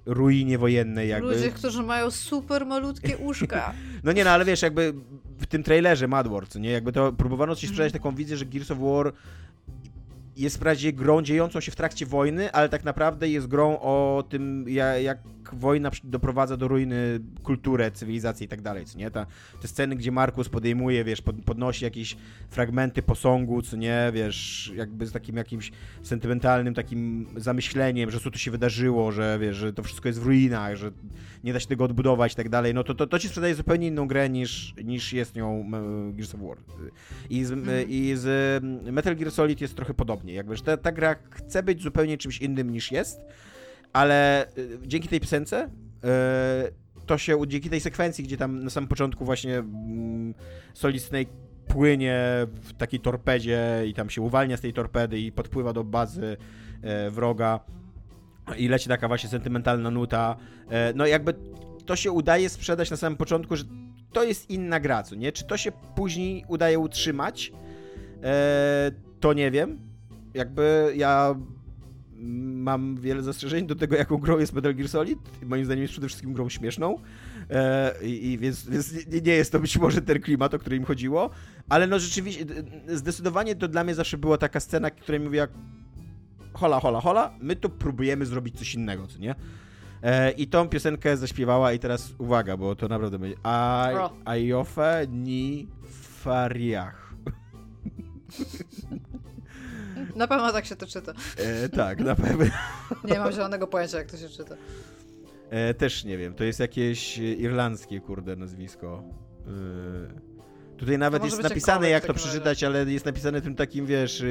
ruinie wojennej jakby. Ludzie, którzy mają super malutkie uszka. no nie, no ale wiesz, jakby w tym trailerze Mad co nie, jakby to próbowano ci sprzedać mm. taką wizję, że Gears of War jest wprawdzie grą dziejącą się w trakcie wojny, ale tak naprawdę jest grą o tym, jak, wojna doprowadza do ruiny kulturę, cywilizację i tak dalej, co nie? Ta, te sceny, gdzie Markus podejmuje, wiesz, pod, podnosi jakieś fragmenty posągu, co nie, wiesz, jakby z takim jakimś sentymentalnym takim zamyśleniem, że co tu się wydarzyło, że wiesz, że to wszystko jest w ruinach, że nie da się tego odbudować i tak dalej, no to, to, to ci sprzedaje zupełnie inną grę niż, niż jest nią Gears of War. I z, mm. i z Metal Gear Solid jest trochę podobnie, jakby, że ta, ta gra chce być zupełnie czymś innym niż jest, ale y, dzięki tej piosence y, to się, dzięki tej sekwencji, gdzie tam na samym początku właśnie mm, Solid Snake płynie w takiej torpedzie i tam się uwalnia z tej torpedy i podpływa do bazy e, wroga i leci taka właśnie sentymentalna nuta. E, no jakby to się udaje sprzedać na samym początku, że to jest inna gra, co nie? Czy to się później udaje utrzymać? E, to nie wiem. Jakby ja mam wiele zastrzeżeń do tego, jaką grą jest Metal Gear Solid. Moim zdaniem jest przede wszystkim grą śmieszną. E, I więc, więc nie jest to być może ten klimat, o który im chodziło, ale no rzeczywiście, zdecydowanie to dla mnie zawsze była taka scena, która mi mówiła hola, hola, hola, my tu próbujemy zrobić coś innego, co nie? E, I tą piosenkę zaśpiewała i teraz uwaga, bo to naprawdę będzie Ayofe ni Fariach. Na pewno tak się to czyta. E, tak, na pewno. Nie mam zielonego pojęcia, jak to się czyta. E, też nie wiem, to jest jakieś irlandzkie, kurde, nazwisko. E, tutaj nawet jest napisane, jak to przeczytać, razie. ale jest napisane tym takim, wiesz...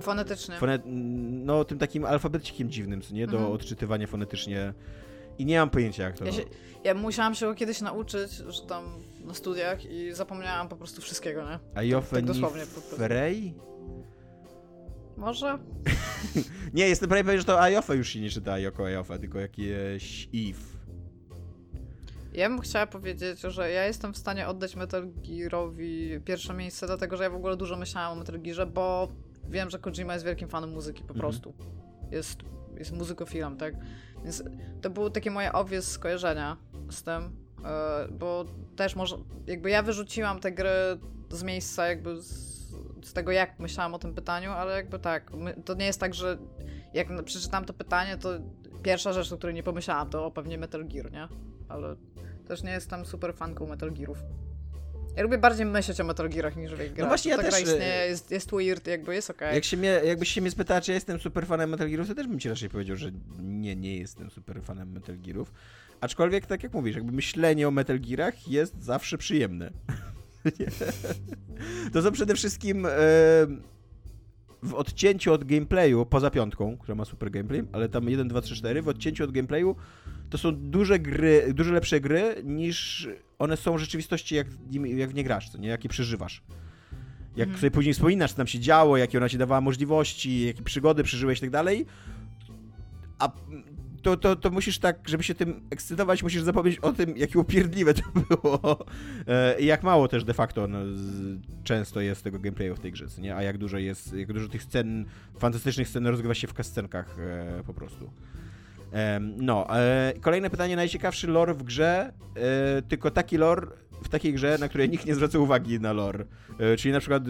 Fonetycznie. Fonet, no, tym takim alfabecikiem dziwnym, co nie? Do mhm. odczytywania fonetycznie. I nie mam pojęcia, jak to... Ja, się, ja musiałam się kiedyś nauczyć, że tam na studiach i zapomniałam po prostu wszystkiego, nie? A Joffe tak, dosłownie. Frey? Może? nie, jestem prawie pewien, że to Ayofa już się nie czyta jako Ayofa, tylko jakieś Eve. Ja bym chciała powiedzieć, że ja jestem w stanie oddać Metal Gearowi pierwsze miejsce, dlatego że ja w ogóle dużo myślałam o Metal Gearze, bo wiem, że Kojima jest wielkim fanem muzyki po mhm. prostu. Jest, jest muzykofilem, tak? Więc to były takie moje obvious skojarzenia z tym, e, bo też może, jakby ja wyrzuciłam te gry z miejsca jakby z z tego, jak myślałam o tym pytaniu, ale jakby tak, to nie jest tak, że jak przeczytałam to pytanie, to pierwsza rzecz, o której nie pomyślałam, to pewnie Metal Gear, nie? Ale też nie jestem super fanką Metal Gearów. Ja lubię bardziej myśleć o Metal Gearach niż w ich grach. No właśnie ja Ta też... istnieje, e, jest, jest weird, jakby jest okej. Okay. Jak się mnie, jakbyś się mnie spytał, czy ja jestem super fanem Metal Gearów, to też bym ci raczej powiedział, że nie, nie jestem super fanem Metal Gearów. Aczkolwiek, tak jak mówisz, jakby myślenie o Metal Gearach jest zawsze przyjemne. to są przede wszystkim e, w odcięciu od gameplayu, poza piątką, która ma super gameplay, ale tam 1, 2, 3, 4, w odcięciu od gameplayu to są duże gry, dużo lepsze gry niż one są w rzeczywistości, jak, jak w nie grasz, co nie? Jakie przeżywasz. Jak mhm. sobie później wspominasz, co tam się działo, jakie ona ci dawała możliwości, jakie przygody przeżyłeś i tak dalej. A to, to, to musisz tak, żeby się tym ekscytować, musisz zapomnieć o tym, jakie upierdliwe to było. E, I jak mało też de facto no, z, często jest tego gameplayu w tej grze, nie? A jak dużo jest, jak dużo tych scen, fantastycznych scen rozgrywa się w kascenkach e, po prostu. E, no, e, kolejne pytanie, najciekawszy lore w grze, e, tylko taki lore w takiej grze, na której nikt nie zwraca uwagi na lore. E, czyli na przykład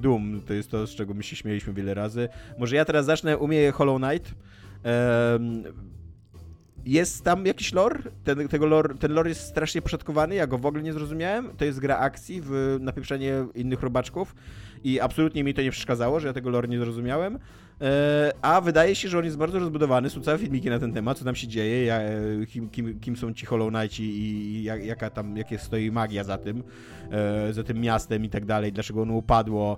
Doom, to jest to, z czego my się śmieliśmy wiele razy. Może ja teraz zacznę, umieję Hollow Knight. Jest tam jakiś lore? Ten, tego lore? ten lore jest strasznie poszatkowany, ja go w ogóle nie zrozumiałem. To jest gra akcji w napieprzenie innych robaczków i absolutnie mi to nie przeszkadzało, że ja tego lore nie zrozumiałem. E, a wydaje się, że on jest bardzo rozbudowany, są całe filmiki na ten temat, co tam się dzieje, ja, kim, kim, kim, są ci Hollow Knights i jak, jaka tam, jakie stoi magia za tym, e, za tym miastem i tak dalej, dlaczego ono upadło.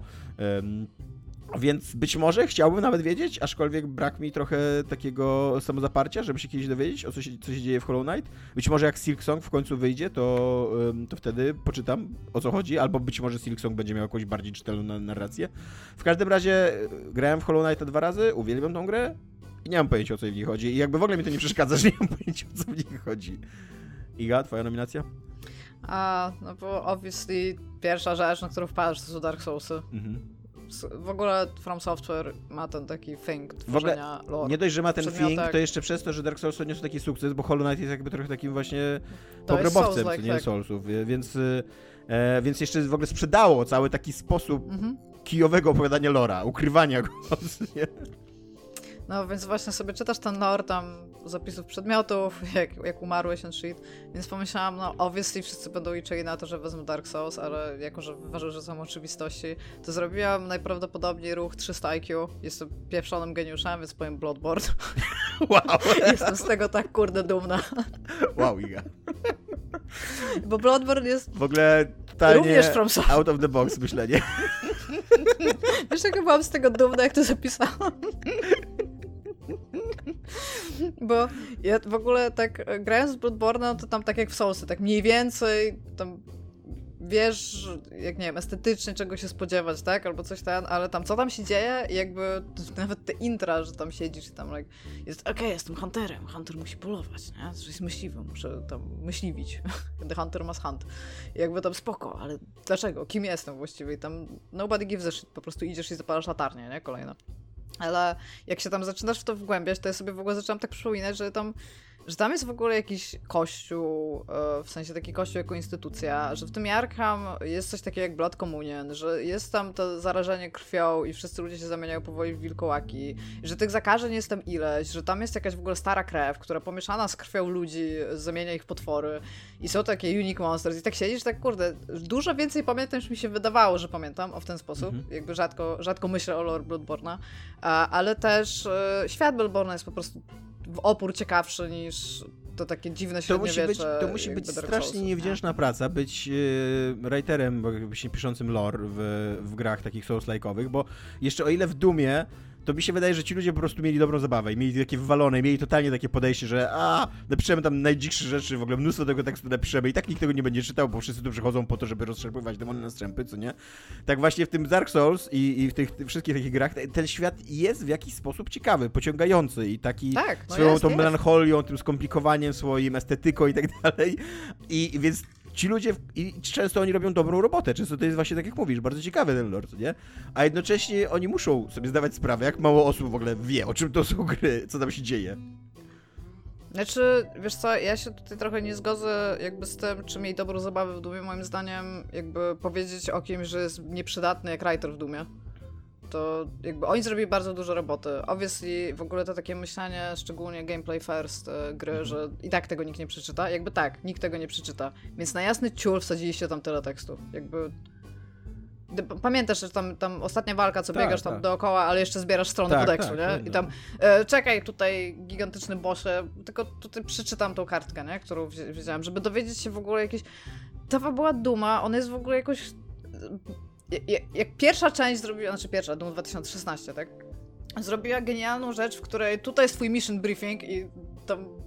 Więc być może chciałbym nawet wiedzieć, aczkolwiek brak mi trochę takiego samozaparcia, żeby się kiedyś dowiedzieć, o co się, co się dzieje w Hollow Knight. Być może jak Silk Song w końcu wyjdzie, to, to wtedy poczytam, o co chodzi, albo być może Silk Song będzie miał jakąś bardziej czytelną narrację. W każdym razie e, grałem w Hollow Knight dwa razy, uwielbiam tą grę i nie mam pojęcia, o co w niej chodzi. I jakby w ogóle mi to nie przeszkadza, że nie mam pojęcia, o co w niej chodzi. Iga, twoja nominacja? A, no bo obviously pierwsza rzecz, na którą wpadasz, to są Dark Soulsy. Mhm w ogóle From Software ma ten taki thing tworzenia w lore. Nie dość, że ma ten thing, to jeszcze przez to, że Dark Souls odniósł taki sukces, bo Hollow Knight jest jakby trochę takim właśnie pogrobowcem, nie tak. Soulsów, więc, e, więc jeszcze w ogóle sprzedało cały taki sposób mhm. kijowego opowiadania lora, ukrywania go. No więc właśnie sobie czytasz ten lore tam zapisów przedmiotów, jak, jak umarłeś and shit, więc pomyślałam, no obviously wszyscy będą liczyli na to, że wezmę Dark Souls, ale jako, że wyważę, że są oczywistości, to zrobiłam najprawdopodobniej ruch 300 IQ, jestem pieprzonym geniuszem, więc powiem Bloodborne. Wow! jestem z tego tak kurde dumna. Wow, Iga. Bo Bloodborne jest w ogóle totalnie out of the box myślenie. Wiesz, jak byłam z tego dumna, jak to zapisałam? Bo ja w ogóle tak grając w Bloodborne, to tam tak jak w Soulsy, tak mniej więcej tam wiesz, jak nie wiem, estetycznie czego się spodziewać, tak? Albo coś tam, ale tam co tam się dzieje, jakby nawet te intra, że tam siedzisz i tam like, jest, okej, okay, jestem hunterem, hunter musi polować, nie? Że jest myśliwym, muszę tam myśliwić. The hunter must hunt. I jakby tam spoko, ale dlaczego? Kim jestem właściwie? I tam nobody gives a shit, po prostu idziesz i zapalasz latarnię, nie? Kolejna. Ale jak się tam zaczynasz w to wgłębiać, to ja sobie w ogóle zaczynam tak przypominać, że tam że tam jest w ogóle jakiś kościół, e, w sensie taki kościół jako instytucja, że w tym Arkham jest coś takiego jak Blood Communion, że jest tam to zarażenie krwią i wszyscy ludzie się zamieniają powoli w wilkołaki, że tych zakażeń jest tam ileś, że tam jest jakaś w ogóle stara krew, która pomieszana z krwią ludzi zamienia ich potwory i są takie unique monsters i tak siedzisz, tak kurde, dużo więcej pamiętam niż mi się wydawało, że pamiętam o w ten sposób, mhm. jakby rzadko, rzadko myślę o lore Bloodborne'a, ale też e, świat Bloodborne'a jest po prostu opór ciekawszy niż to takie dziwne średniowiecze. To musi być, to musi być strasznie niewdzięczna praca, być yy, writerem, się piszącym lore w, w grach takich souls-like'owych, bo jeszcze o ile w Dumie to mi się wydaje, że ci ludzie po prostu mieli dobrą zabawę i mieli takie wywalone, mieli totalnie takie podejście, że a, napiszemy tam najdziksze rzeczy, w ogóle mnóstwo tego tekstu napiszemy i tak nikt tego nie będzie czytał, bo wszyscy tu przychodzą po to, żeby rozszerzywać demony na strzępy, co nie? Tak właśnie w tym Dark Souls i, i w tych, tych wszystkich takich grach ten świat jest w jakiś sposób ciekawy, pociągający i taki tak, no swoją jest, tą jest. melancholią, tym skomplikowaniem swoim, estetyką i tak dalej. I więc ci ludzie, i często oni robią dobrą robotę, często to jest właśnie tak jak mówisz, bardzo ciekawy ten lore, nie? A jednocześnie oni muszą sobie zdawać sprawę, jak mało osób w ogóle wie, o czym to są gry, co tam się dzieje. Znaczy, wiesz co, ja się tutaj trochę nie zgodzę jakby z tym, czy mieli dobrą zabawę w Dumie, moim zdaniem jakby powiedzieć o kimś, że jest nieprzydatny jak writer w Dumie to jakby oni zrobili bardzo dużo roboty. Obviously w ogóle to takie myślenie, szczególnie gameplay first e, gry, mhm. że i tak tego nikt nie przeczyta. Jakby tak, nikt tego nie przeczyta. Więc na jasny ciul wsadziliście tam tyle tekstu. Jakby Pamiętasz, że tam, tam ostatnia walka, co tak, biegasz tam tak. dookoła, ale jeszcze zbierasz strony tak, kodeksu, tak, nie? I tam, e, czekaj, tutaj gigantyczny bosie, tylko tutaj przeczytam tą kartkę, nie? Którą wiedziałem, żeby dowiedzieć się w ogóle jakieś... Ta była duma, ona jest w ogóle jakoś jak, pierwsza część zrobiła, znaczy pierwsza, Doom 2016, tak? Zrobiła genialną rzecz, w której tutaj jest twój mission briefing i tam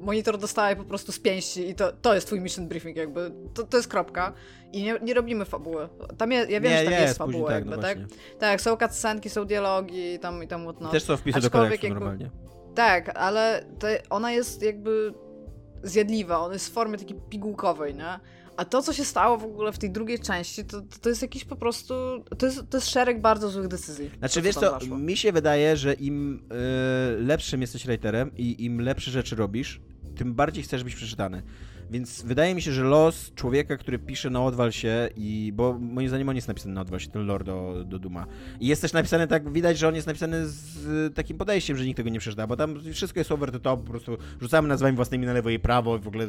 monitor dostaje po prostu z pięści i to, to jest twój mission briefing jakby, to, to jest kropka i nie, nie robimy fabuły. Tam je, ja wiem, nie, że tam jest, jest fabuła tak, jakby, no tak? Tak, są cutscenki, są dialogi i tam i tam whatnot. Też są wpisy do jakby, normalnie. Tak, ale ona jest jakby zjadliwa, ona jest w formie takiej pigułkowej, nie? A to, co się stało w ogóle w tej drugiej części, to, to jest jakiś po prostu. To jest, to jest szereg bardzo złych decyzji. Znaczy, wiesz co, mi się wydaje, że im y, lepszym jesteś writerem i im lepsze rzeczy robisz, tym bardziej chcesz być przeczytany. Więc wydaje mi się, że los człowieka, który pisze na odwal się i... Bo moim zdaniem on jest napisany na odwal się, ten lore do, do Duma. I jest też napisany tak, widać, że on jest napisany z takim podejściem, że nikt tego nie przeczyta, bo tam wszystko jest over the top, po prostu rzucamy nazwami własnymi na lewo i prawo, w ogóle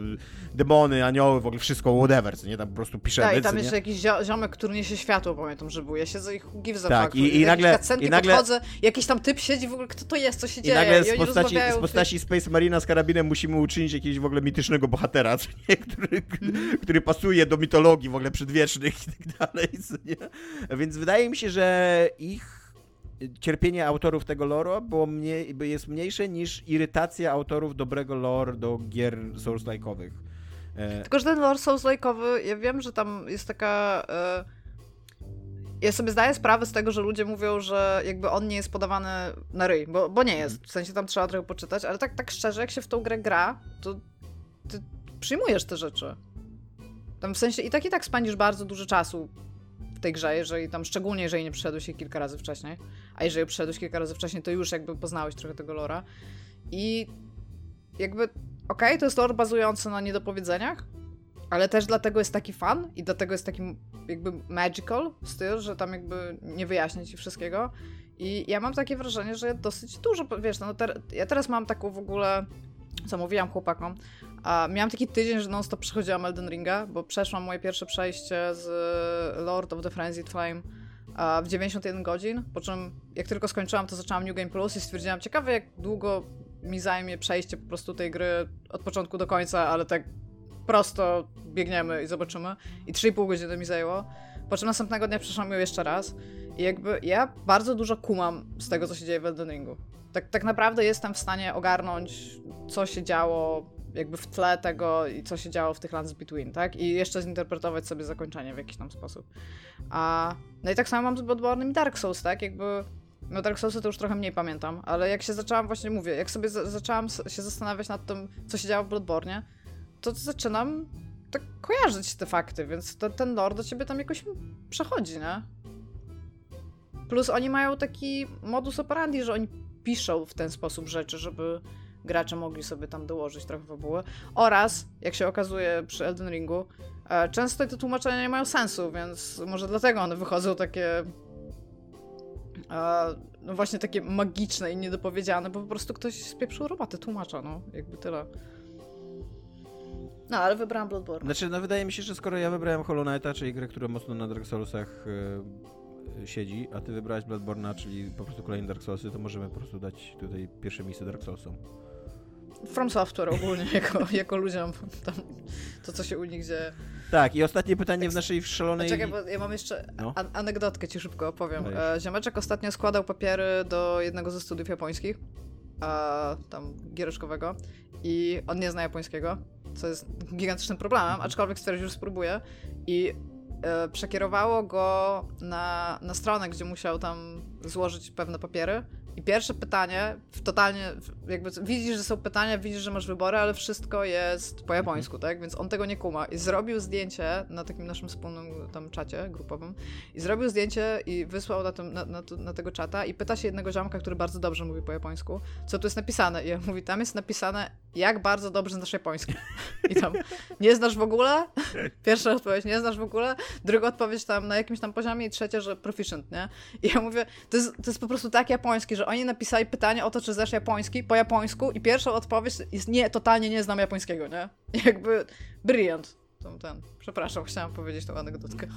demony, anioły, w ogóle wszystko, whatever, co nie? Tam po prostu piszemy, Tak, i tam jeszcze jakiś ziomek, który niesie światło, pamiętam, że był. Ja siedzę i give the tak. I, i nagle, i nagle podchodzę, jakiś tam typ siedzi w ogóle, kto to jest, co się i dzieje. Nagle z postaci, z postaci Space Marina z karabinem musimy uczynić jakiegoś w ogóle mitycznego bohatera, co nie? który który pasuje do mitologii w ogóle przedwiecznych i tak dalej. Więc wydaje mi się, że ich cierpienie autorów tego lore było mniej, jest mniejsze niż irytacja autorów dobrego lore do gier Souls-like'owych. E, Tylko, że ten lore Souls-like'owy, ja wiem, że tam jest taka... E, ja sobie zdaję sprawę z tego, że ludzie mówią, że jakby on nie jest podawany na ryj, bo, bo nie jest. W sensie tam trzeba trochę poczytać, ale tak, tak szczerze, jak się w tą grę gra, to przyjmujesz te rzeczy. Tam w sensie i tak i tak spędzisz bardzo dużo czasu w tej grze, jeżeli tam, szczególnie jeżeli nie przyszedłeś się kilka razy wcześniej, a jeżeli przyszedłeś kilka razy wcześniej, to już jakby poznałeś trochę tego lora. I jakby, okej, okay, to jest lore bazujący na niedopowiedzeniach, ale też dlatego jest taki fan i dlatego jest taki jakby magical styl, że tam jakby nie wyjaśnia ci wszystkiego. I ja mam takie wrażenie, że dosyć dużo, wiesz, no ter ja teraz mam taką w ogóle, co mówiłam chłopakom, a miałam taki tydzień, że non-stop przechodziłam Elden Ringa, bo przeszłam moje pierwsze przejście z Lord of the Frenzied Flame w 91 godzin, po czym jak tylko skończyłam, to zaczęłam New Game Plus i stwierdziłam, ciekawe jak długo mi zajmie przejście po prostu tej gry od początku do końca, ale tak prosto biegniemy i zobaczymy. I 3,5 godziny mi zajęło. Po czym następnego dnia przeszłam ją jeszcze raz. I jakby ja bardzo dużo kumam z tego, co się dzieje w Elden Ringu. Tak, tak naprawdę jestem w stanie ogarnąć, co się działo jakby w tle tego, co się działo w tych Lands Between, tak? I jeszcze zinterpretować sobie zakończenie w jakiś tam sposób. A, no i tak samo mam z Bloodborne i Dark Souls, tak? Jakby no Dark Soulsy to już trochę mniej pamiętam, ale jak się zaczęłam, właśnie mówię, jak sobie za zaczęłam się zastanawiać nad tym, co się działo w Bloodborne, to zaczynam tak kojarzyć te fakty, więc to, ten lore do ciebie tam jakoś przechodzi, nie? Plus oni mają taki modus operandi, że oni piszą w ten sposób rzeczy, żeby gracze mogli sobie tam dołożyć trochę fabuły. Oraz, jak się okazuje przy Elden Ringu, e, często te tłumaczenia nie mają sensu, więc może dlatego one wychodzą takie no właśnie takie magiczne i niedopowiedziane, bo po prostu ktoś spieprzył robotę tłumacza, no, jakby tyle. No, ale wybrałam Bloodborne. Znaczy, no wydaje mi się, że skoro ja wybrałem Hollow Knighta, czyli grę, która mocno na Dark Soulsach yy, siedzi, a ty wybrałeś Bloodborne'a, czyli po prostu kolejny Dark Soulsy, to możemy po prostu dać tutaj pierwsze miejsce Dark Soulsom. From Software ogólnie, jako, jako ludziom tam, to, co się u nich dzieje. Tak, i ostatnie pytanie w naszej szalonej... Czekaj, bo ja mam jeszcze no. an anegdotkę ci szybko opowiem. E, ziomeczek ostatnio składał papiery do jednego ze studiów japońskich, a, tam giereczkowego i on nie zna japońskiego, co jest gigantycznym problemem, mhm. aczkolwiek stwierdził, że spróbuje i przekierowało go na, na stronę, gdzie musiał tam złożyć pewne papiery i pierwsze pytanie, totalnie, jakby widzisz, że są pytania, widzisz, że masz wybory, ale wszystko jest po japońsku, tak? Więc on tego nie kuma. I zrobił zdjęcie na takim naszym wspólnym tam czacie grupowym i zrobił zdjęcie i wysłał na, tym, na, na, na tego czata i pyta się jednego ziomka, który bardzo dobrze mówi po japońsku, co tu jest napisane. I on mówi, tam jest napisane, jak bardzo dobrze znasz japoński. I tam, nie znasz w ogóle? Pierwsza odpowiedź, nie znasz w ogóle? Druga odpowiedź tam na jakimś tam poziomie i trzecia, że proficient, nie? I ja mówię, to jest, to jest po prostu tak japoński, że oni napisali pytanie o to, czy znasz japoński po japońsku i pierwsza odpowiedź jest nie, totalnie nie znam japońskiego, nie? Jakby brilliant. Ten, ten. Przepraszam, chciałam powiedzieć tą anegdotkę.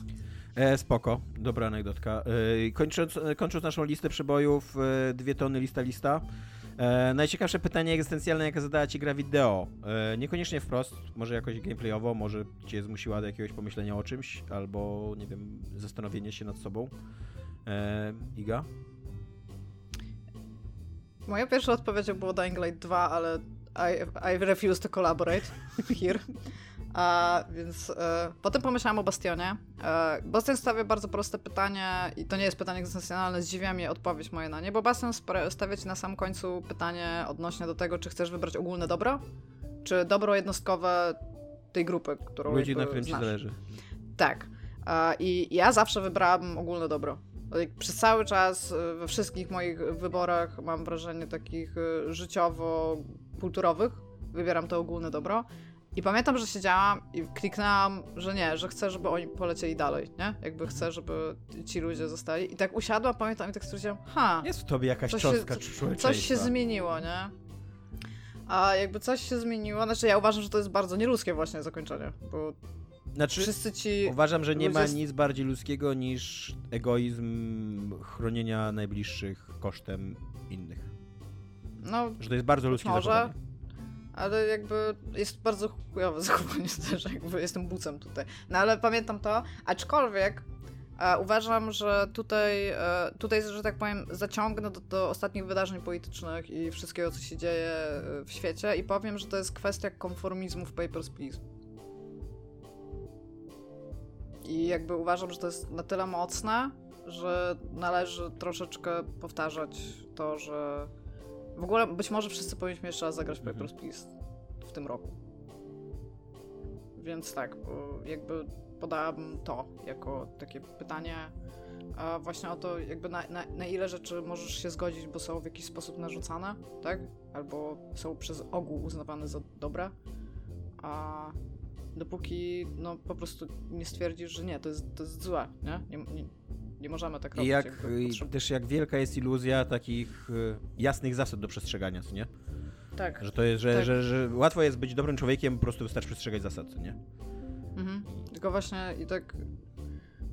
E, spoko, dobra anegdotka. E, kończąc, e, kończąc naszą listę przebojów, e, dwie tony lista lista. E, najciekawsze pytanie egzystencjalne, jakie zadała ci gra wideo. E, niekoniecznie wprost, może jakoś gameplayowo, może cię zmusiła do jakiegoś pomyślenia o czymś, albo nie wiem, zastanowienie się nad sobą. E, Iga? Moja pierwsza odpowiedź było Dying Light 2, ale I, I refuse to collaborate here. A, więc e, potem pomyślałam o Bastionie. E, Bastion stawia bardzo proste pytanie i to nie jest pytanie egzystencjonalne, zdziwia mnie odpowiedź moja na nie, bo Bastion stawia ci na sam końcu pytanie odnośnie do tego, czy chcesz wybrać ogólne dobro, czy dobro jednostkowe tej grupy, którą Ludzi, na którym ci zależy. Tak. E, I ja zawsze wybrałam ogólne dobro. Przez cały czas y, we wszystkich moich wyborach mam wrażenie takich y, życiowo-kulturowych. Wybieram to ogólne dobro. I pamiętam, że siedziałam i kliknęłam, że nie, że chcę, żeby oni polecieli dalej, nie? Jakby chcę, żeby ci ludzie zostali. I tak usiadłam, pamiętam i tak stwierdziłam, ha. Jest w tobie jakaś coś cząstka się, Coś się zmieniło, nie? A jakby coś się zmieniło, znaczy ja uważam, że to jest bardzo nieludzkie właśnie zakończenie, bo znaczy, Wszyscy ci uważam, że nie ma nic bardziej ludzkiego niż egoizm chronienia najbliższych kosztem innych. No, że to jest bardzo ludzkie może, zachowanie. Ale jakby jest bardzo chujowe zachowanie też, jakby jestem bucem tutaj. No ale pamiętam to, aczkolwiek e, uważam, że tutaj, e, tutaj, że tak powiem, zaciągnę do, do, ostatnich wydarzeń politycznych i wszystkiego, co się dzieje e, w świecie i powiem, że to jest kwestia konformizmu w Papers, Please. I jakby uważam, że to jest na tyle mocne, że należy troszeczkę powtarzać to, że w ogóle być może wszyscy powinniśmy jeszcze raz zagrać mhm. Papers, Please w tym roku. Więc tak, jakby podałabym to jako takie pytanie a właśnie o to, jakby na, na, na, ile rzeczy możesz się zgodzić, bo są w jakiś sposób narzucane, tak? Albo są przez ogół uznawane za dobre, a dopóki no po prostu nie stwierdzisz, że nie, to jest, to jest złe, nie? Nie, nie, nie możemy tak robić. I jak, i też jak wielka jest iluzja takich y, jasnych zasad do przestrzegania, co nie? Tak. Że to jest, że, tak. że, że, że łatwo jest być dobrym człowiekiem, po prostu wystarczy przestrzegać zasad, co nie? Mhm. Tylko właśnie i tak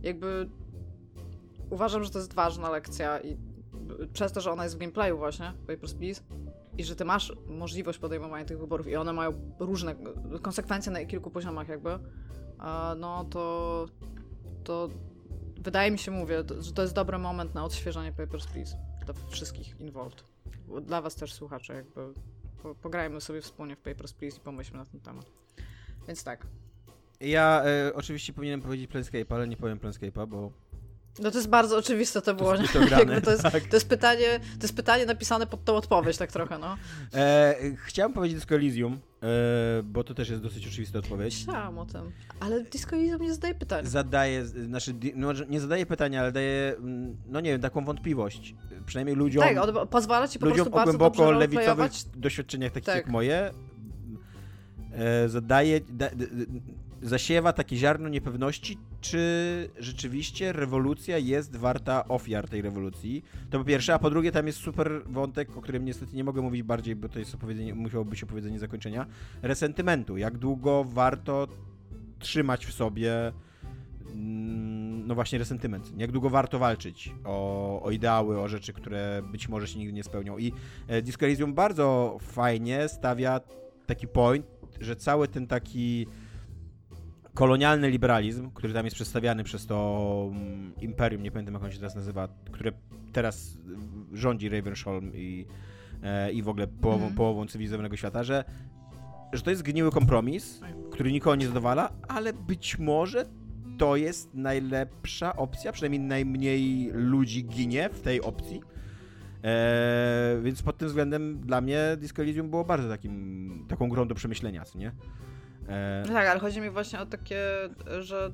jakby uważam, że to jest ważna lekcja i przez to, że ona jest w gameplayu właśnie, Papers, Please, i że ty masz możliwość podejmowania tych wyborów i one mają różne konsekwencje na kilku poziomach jakby, no to, to wydaje mi się, mówię, że to jest dobry moment na odświeżanie Papers, Please dla wszystkich involved. Dla was też słuchacze jakby po, pograjmy sobie wspólnie w Papers, Please i pomyślmy na ten temat. Więc tak. Ja e, oczywiście powinienem powiedzieć Planescape, ale nie powiem Planescape'a, bo No to jest bardzo oczywiste to było. To jest grane, to, jest, tak. to, jest pytanie, to jest pytanie napisane pod tą odpowiedź, tak trochę, no. E, chciałem powiedzieć Disco Elysium, e, bo to też jest dosyć oczywista odpowiedź. Myślałam o tym. Ale Disco Elysium nie zadaje pytań. Zadaje, znaczy, no, nie zadaje pytania, ale daje, mm, no nie wiem, taką wątpliwość. Przynajmniej ludziom, Tak, pozwala ci po ludziom prostu o głęboko lewicowych doświadczeniach takich Tak. jak moje, e, zadaje, da, d, d, zasiewa takie ziarno niepewności, czy rzeczywiście rewolucja jest warta ofiar tej rewolucji. To po pierwsze, a po drugie tam jest super wątek, o którym niestety nie mogę mówić bardziej, bo to jest opowiedzenie, musiało być opowiedzenie zakończenia, resentymentu. Jak długo warto trzymać w sobie mm, no właśnie resentyment. Jak długo warto walczyć o, o ideały, o rzeczy, które być może się nigdy nie spełnią. I e, Disco Elysium bardzo fajnie stawia taki point, że cały ten taki kolonialny liberalizm, który tam jest przedstawiany przez to mm, imperium, nie pamiętam jak on się teraz nazywa, które teraz rządzi Ravensholm i, e, i w ogóle połową, Mhm. połową cywilizowanego świata, że, że to jest gniły kompromis, który nikogo nie zadowala, ale być może to jest najlepsza opcja, przynajmniej najmniej ludzi ginie w tej opcji. Eee, więc pod tym względem dla mnie Disco Elysium było bardzo takim, taką grą do przemyślenia, co nie? Eee, Tak, ale chodzi mi właśnie o takie, że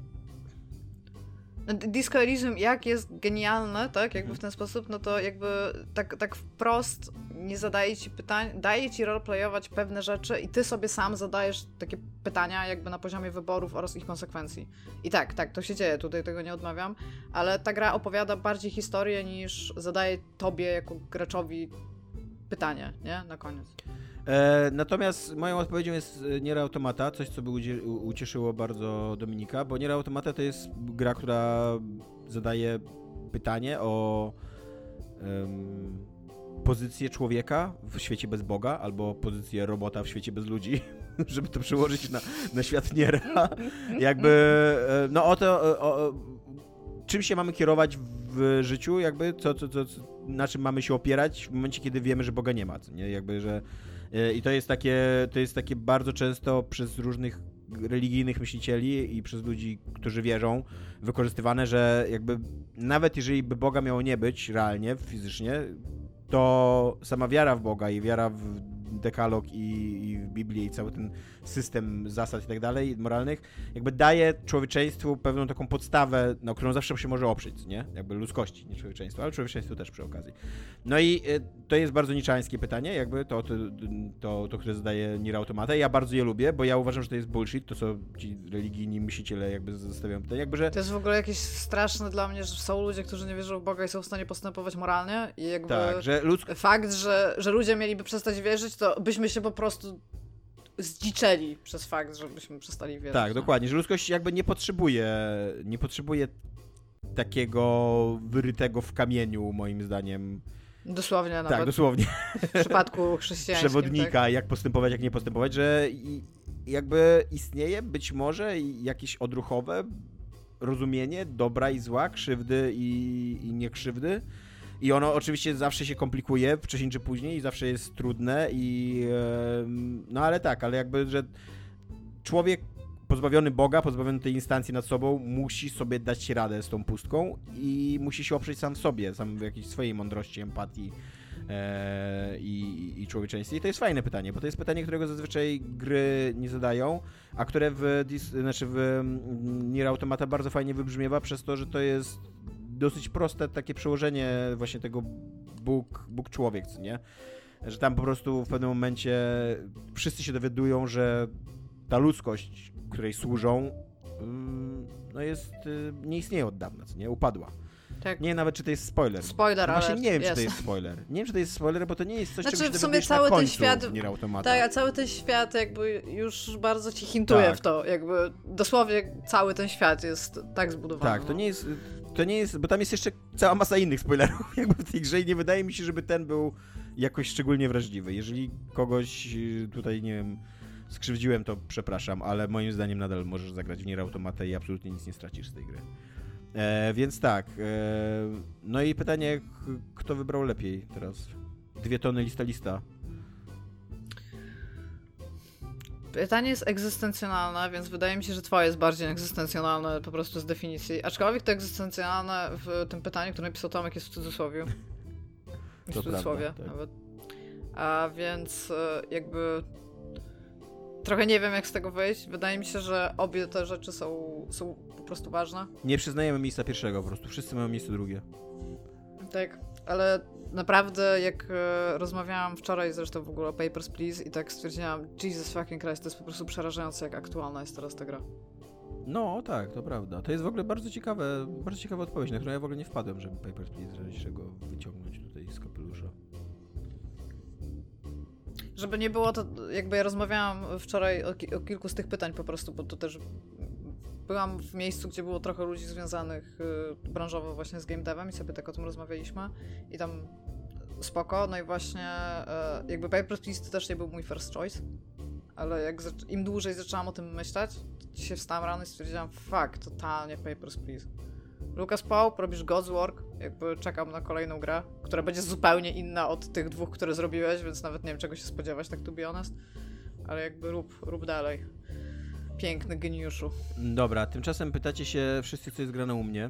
no, Disco Elysium jak jest genialne, tak, jakby w ten sposób, no to jakby tak, tak wprost nie zadaje ci pytań, daje ci roleplayować pewne rzeczy i ty sobie sam zadajesz takie pytania jakby na poziomie wyborów oraz ich konsekwencji. I tak, tak, to się dzieje, tutaj tego nie odmawiam, ale ta gra opowiada bardziej historię niż zadaje tobie jako graczowi pytanie, nie? Na koniec. E, natomiast moją odpowiedzią jest e, Nier Automata, coś co by ucieszyło bardzo Dominika, bo Nier Automata to jest gra, która zadaje pytanie o em, pozycję człowieka w świecie bez Boga, albo pozycję robota w świecie bez ludzi, żeby to przełożyć na, na świat Niera. Jakby, e, no o to, o, o, czym się mamy kierować w życiu, jakby, co, co, co, na czym mamy się opierać w momencie, kiedy wiemy, że Boga nie ma, nie? Jakby, że I to jest takie, to jest takie bardzo często przez różnych religijnych myślicieli i przez ludzi, którzy wierzą, wykorzystywane, że jakby nawet jeżeli by Boga miało nie być realnie, fizycznie, to sama wiara w Boga i wiara w dekalog i, i Biblię i cały ten system zasad i tak dalej, moralnych, jakby daje człowieczeństwu pewną taką podstawę, na którą zawsze się może oprzeć, nie? Jakby ludzkości, nie człowieczeństwa, ale człowieczeństwu też przy okazji. No i y, to jest bardzo niczańskie pytanie, jakby to, to, to, to które zadaje Nier Automata. Ja bardzo je lubię, bo ja uważam, że to jest bullshit, to co ci religijni myśliciele jakby zostawiają pytanie, jakby, że To jest w ogóle jakieś straszne dla mnie, że są ludzie, którzy nie wierzą w Boga i są w stanie postępować moralnie i jakby tak, że ludzko fakt, że, że ludzie mieliby przestać wierzyć, to byśmy się po prostu zdziczeli przez fakt, że byśmy przestali wierzyć. Tak, no. dokładnie, że ludzkość jakby nie potrzebuje, nie potrzebuje takiego wyrytego w kamieniu, moim zdaniem. Dosłownie nawet. Tak, dosłownie. w przypadku chrześcijańskim. Przewodnika, Tak. jak postępować, jak nie postępować, że jakby istnieje być może jakieś odruchowe rozumienie dobra i zła, krzywdy i, i niekrzywdy. I ono oczywiście zawsze się komplikuje, wcześniej czy później, i zawsze jest trudne, i no ale tak, ale jakby, że człowiek pozbawiony Boga, pozbawiony tej instancji nad sobą, musi sobie dać radę z tą pustką i musi się oprzeć sam w sobie, sam w jakiejś swojej mądrości, empatii e, i, i człowieczeństwie. I to jest fajne pytanie, bo to jest pytanie, którego zazwyczaj gry nie zadają, a które w, znaczy w mm, Nier Automata bardzo fajnie wybrzmiewa przez to, że to jest dosyć proste takie przełożenie właśnie tego Bóg, Bóg człowiek, co nie? Że tam po prostu w pewnym momencie wszyscy się dowiadują, że ta ludzkość, której służą, ym, no jest, y, nie istnieje od dawna, co nie? Upadła. tak. Nie wiem nawet, czy to jest spoiler. Spoiler, No właśnie ale nie wiem, czy jest. to jest spoiler. Nie wiem, czy to jest spoiler, bo to nie jest coś, Znaczy, czego się w sumie cały ten świat-. Tak, a cały ten świat jakby już bardzo ci hintuje Tak. w to, jakby dosłownie cały ten świat jest tak zbudowany. Tak, to no. nie jest, to nie jest, bo tam jest jeszcze cała masa innych spoilerów jakby w tej grze i nie wydaje mi się, żeby ten był jakoś szczególnie wrażliwy. Jeżeli kogoś y, tutaj, nie wiem, skrzywdziłem, to przepraszam, ale moim zdaniem nadal możesz zagrać w Nier Automata i absolutnie nic nie stracisz z tej gry. E, więc tak, e, no i pytanie, kto wybrał lepiej teraz? Dwie tony lista lista. Pytanie jest egzystencjonalne, więc wydaje mi się, że twoje jest bardziej egzystencjonalne po prostu z definicji. Aczkolwiek to egzystencjonalne w tym pytaniu, które napisał Tomek, jest w cudzysłowie. W To cudzysłowie prawda, tak. nawet. A więc e, jakby trochę nie wiem, jak z tego wyjść. Wydaje mi się, że obie te rzeczy są, są po prostu ważne. Nie przyznajemy miejsca pierwszego po prostu, wszyscy mają miejsce drugie. Tak, ale naprawdę jak e, rozmawiałam wczoraj zresztą w ogóle o Papers, Please i tak stwierdziłam, Jesus fucking Christ, to jest po prostu przerażające, jak aktualna jest teraz ta gra. No, tak, to prawda. To jest w ogóle bardzo ciekawe, bardzo ciekawa odpowiedź, na którą ja w ogóle nie wpadłem, żeby Papers, Please go wyciągnąć tutaj z kapelusza. Żeby nie było to, jakby ja rozmawiałam wczoraj o, ki- o kilku z tych pytań po prostu, bo to też byłam w miejscu, gdzie było trochę ludzi związanych y, branżowo właśnie z game devem i sobie tak o tym rozmawialiśmy i tam spoko, no i właśnie y, jakby Papers, Please to też nie był mój first choice, ale jak im dłużej zaczęłam o tym myśleć, to się wstałam rano i stwierdziłam, fuck, totalnie Papers, Please. Lucas Pope, robisz God's Work, jakby czekam na kolejną grę, która będzie zupełnie inna od tych dwóch, które zrobiłeś, więc nawet nie wiem czego się spodziewać, tak to be honest. Ale jakby rób, rób dalej. Piękny geniuszu. Dobra, tymczasem pytacie się wszyscy, co jest grane u mnie.